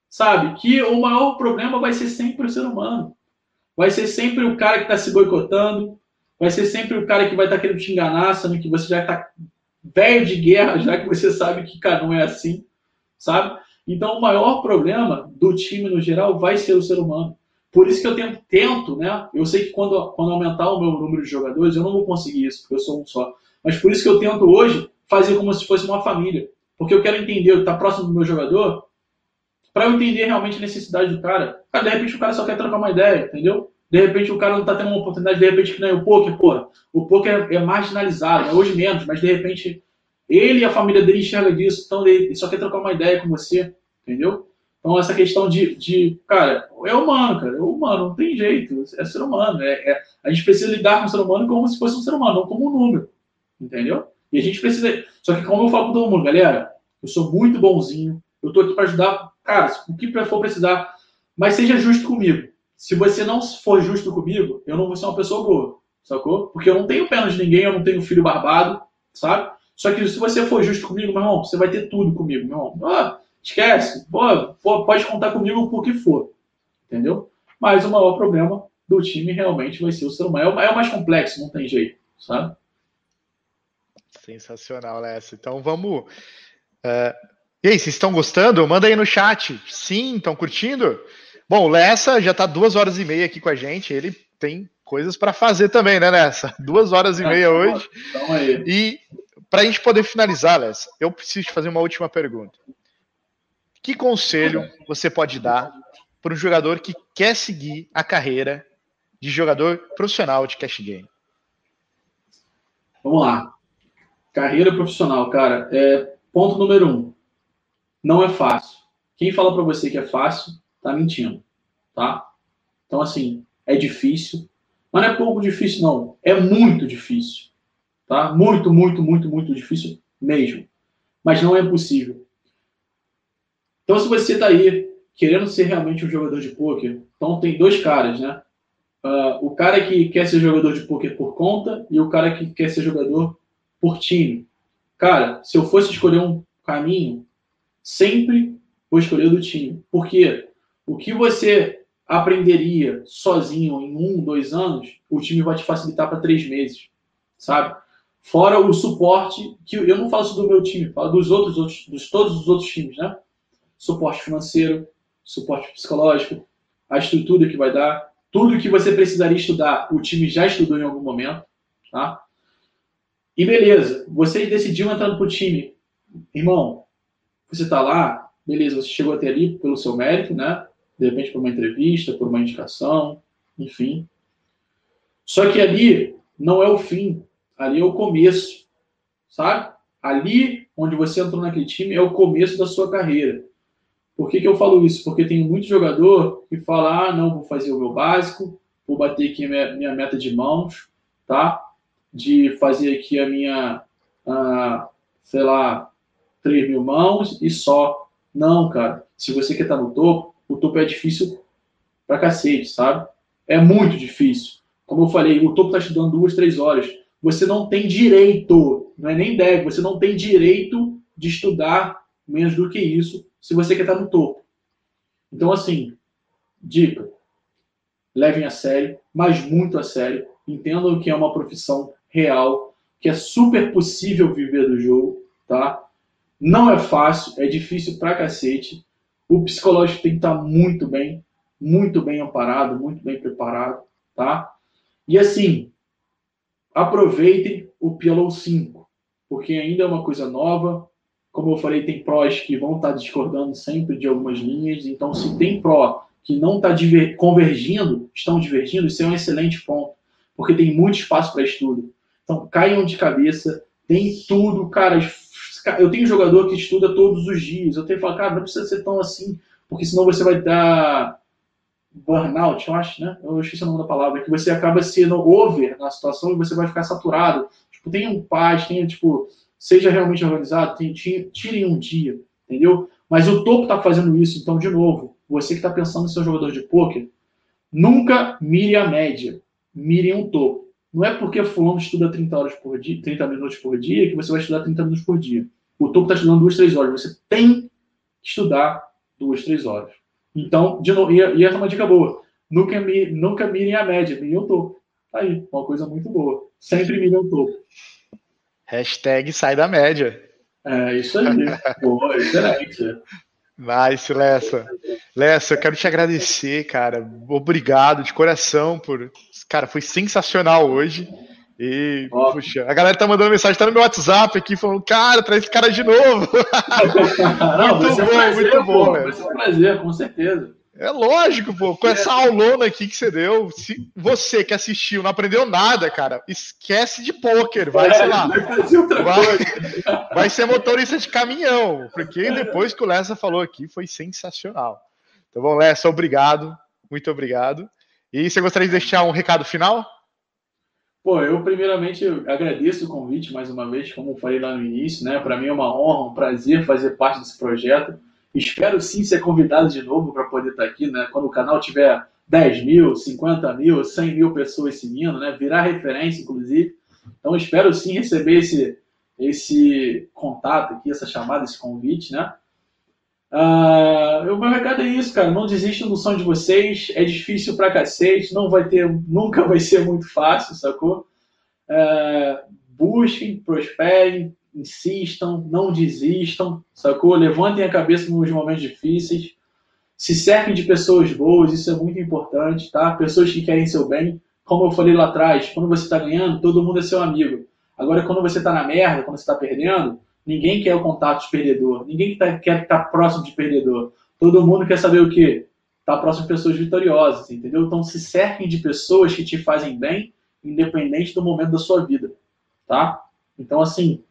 sabe? Que o maior problema vai ser sempre o ser humano. Vai ser sempre o cara que está se boicotando, vai ser sempre o cara que vai estar tá querendo te enganar, sendo que você já está velho de guerra, já que você sabe que, cara, não é assim, sabe? Então, o maior problema do time no geral vai ser o ser humano. Por isso que eu tento, tento, né? Eu sei que quando, quando aumentar o meu número de jogadores, eu não vou conseguir isso, porque eu sou um só. Mas por isso que eu tento hoje fazer como se fosse uma família. Porque eu quero entender, estar tá próximo do meu jogador, para eu entender realmente a necessidade do cara. De repente o cara só quer trocar uma ideia, entendeu? De repente o cara não está tendo uma oportunidade, de repente que nem o poker, pô, o poker é, é marginalizado, né? hoje menos, mas de repente ele e a família dele enxerga disso, então ele só quer trocar uma ideia com você, entendeu? Então essa questão de, de cara, é humano, cara, é humano, não tem jeito, é ser humano, é, é, a gente precisa lidar com o ser humano como se fosse um ser humano, não como um número, entendeu? E a gente precisa, só que como eu falo para todo mundo, galera, eu sou muito bonzinho, eu tô aqui para ajudar, cara, o que for precisar, mas seja justo comigo. Se você não for justo comigo, eu não vou ser uma pessoa boa, sacou? Porque eu não tenho pena de ninguém, eu não tenho filho barbado, sabe? Só que se você for justo comigo, meu irmão, você vai ter tudo comigo, meu irmão. Ah, esquece, pô, pode contar comigo por que for, entendeu? Mas o maior problema do time realmente vai ser o ser humano. É o mais complexo, não tem jeito, sabe? Sensacional, Lécio. Então vamos. Uh... E aí, vocês estão gostando? Manda aí no chat. Sim, estão curtindo? Bom, o Lessa já está duas horas e meia aqui com a gente. Ele tem coisas para fazer também, né, Lessa? Duas horas e meia hoje. Então aí. E para a gente poder finalizar, Les, eu preciso te fazer uma última pergunta. Que conselho você pode dar para um jogador que quer seguir a carreira de jogador profissional de cash game? Vamos lá. Carreira profissional, cara. É, ponto número um. Não é fácil. Quem fala para você que é fácil, tá mentindo, tá? Então, assim, é difícil. Mas não é pouco difícil, não. É muito difícil. Tá? Muito, muito, muito, muito difícil mesmo. Mas não é possível. Então, se você está aí querendo ser realmente um jogador de pôquer, então tem dois caras, né? Uh, o cara que quer ser jogador de pôquer por conta e o cara que quer ser jogador por time. Cara, se eu fosse escolher um caminho, sempre vou escolher do time. Porque o que você aprenderia sozinho em um, dois anos, o time vai te facilitar para três meses, sabe? Fora o suporte, que eu não falo do meu time, falo dos outros, outros dos todos os outros times, né? Suporte financeiro, suporte psicológico, a estrutura que vai dar, tudo que você precisaria estudar, o time já estudou em algum momento, tá? E beleza, vocês decidiram entrar pro time. Irmão, você tá lá, beleza, você chegou até ali pelo seu mérito, né? De repente por uma entrevista, por uma indicação, enfim. Só que ali não é o fim ali é o começo, sabe? Ali onde você entrou naquele time é o começo da sua carreira. Por que, que eu falo isso? Porque tem muito jogador que fala, ah, não, vou fazer o meu básico, vou bater aqui a minha, minha meta de mãos, tá? De fazer aqui a minha, ah, sei lá, 3 mil mãos e só. Não, cara. Se você quer estar no topo, o topo é difícil pra cacete, sabe? É muito difícil. Como eu falei, o topo tá estudando duas, três horas você não tem direito, não é nem deve, você não tem direito de estudar menos do que isso se você quer estar no topo. Então, assim, dica: levem a sério, mas muito a sério. Entendam que é uma profissão real, que é super possível viver do jogo, tá? Não é fácil, é difícil pra cacete. O psicológico tem que estar muito bem, muito bem amparado, muito bem preparado, tá? E assim, aproveitem o PLO 5, porque ainda é uma coisa nova, Como eu falei, tem prós que vão estar discordando sempre de algumas linhas. Então, se tem pró que não está convergindo, estão divergindo, isso é um excelente ponto, porque tem muito espaço para estudo. Então, caiam de cabeça, tem tudo, cara. Eu tenho jogador que estuda todos os dias. Eu tenho que falar, cara, não precisa ser tão assim, porque senão você vai dar burnout, eu acho, né? Eu esqueci o nome da palavra, que você acaba sendo over na situação e você vai ficar saturado. Tipo, tenha um paz, tenha, tipo, seja realmente organizado, tirem um dia, entendeu? Mas o topo está fazendo isso, então, de novo, você que está pensando em ser um jogador de pôquer, nunca mire a média, mire um topo. Não é porque fulano estuda 30 horas por dia, 30 minutos por dia, que você vai estudar 30 minutos por dia. O topo está estudando duas, três horas. Você tem que estudar duas, três horas. Então, de novo, e, e essa é uma dica boa. Nunca, nunca mirem a média, mirem o topo. Tá aí, uma coisa muito boa. Sempre mirem o topo. Hashtag sai da média. É, isso aí. boa, excelente. Nice, Lessa. Lessa, eu quero te agradecer, cara. Obrigado de coração por. Cara, foi sensacional hoje. E, oh. puxa, a galera tá mandando mensagem, tá no meu WhatsApp aqui, falando, cara, traz esse cara de novo. Não, muito bom, muito bom, pô, Vai ser um prazer, com certeza. É lógico, pô, com essa aulona aqui que você deu, se você que assistiu não aprendeu nada, cara, esquece de pôquer, vai, é, sei lá, vai, vai, ser motorista de caminhão, porque depois que o Lessa falou aqui foi sensacional. Então, bom, Lessa, obrigado, muito obrigado. E você gostaria de deixar um recado final? Pô, eu primeiramente agradeço o convite mais uma vez, como eu falei lá no início, né? Para mim é uma honra, um prazer fazer parte desse projeto. Espero sim ser convidado de novo para poder estar tá aqui, né? Quando o canal tiver 10 mil, 50 mil, 100 mil pessoas seguindo, né? Virar referência, inclusive. Então espero sim receber esse, esse contato aqui, essa chamada, esse convite, né? Uh, o meu recado é isso, cara. Não desistam do som de vocês. É difícil pra cacete. Não vai ter, nunca vai ser muito fácil, sacou? Uh, busquem, prosperem, insistam, não desistam, sacou? Levantem a cabeça nos momentos difíceis. Se cerquem de pessoas boas, isso é muito importante, tá? Pessoas que querem seu bem. Como eu falei lá atrás, quando você está ganhando, todo mundo é seu amigo. Agora, quando você está na merda, quando você está perdendo, Ninguém quer o contato de perdedor. Ninguém tá, quer estar próximo de perdedor. Todo mundo quer saber o quê? Estar tá próximo de pessoas vitoriosas, entendeu? Então se cerquem de pessoas que te fazem bem, independente do momento da sua vida, tá? Então, assim,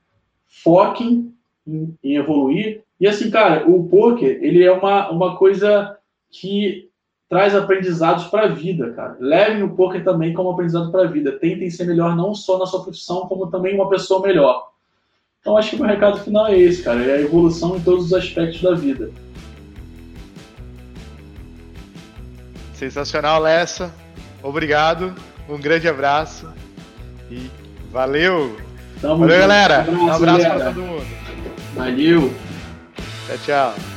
foquem em, em evoluir. E assim, cara, o poker, ele é uma, uma coisa que traz aprendizados para a vida, cara. Levem o poker também como aprendizado para a vida. Tentem ser melhor não só na sua profissão, como também uma pessoa melhor. Então acho que o meu recado final é esse, cara. É a evolução em todos os aspectos da vida. Sensacional, Lessa. Obrigado. Um grande abraço. E valeu. Tamo valeu, junto. galera. Um abraço, um abraço para todo mundo. Valeu. Tchau, tchau.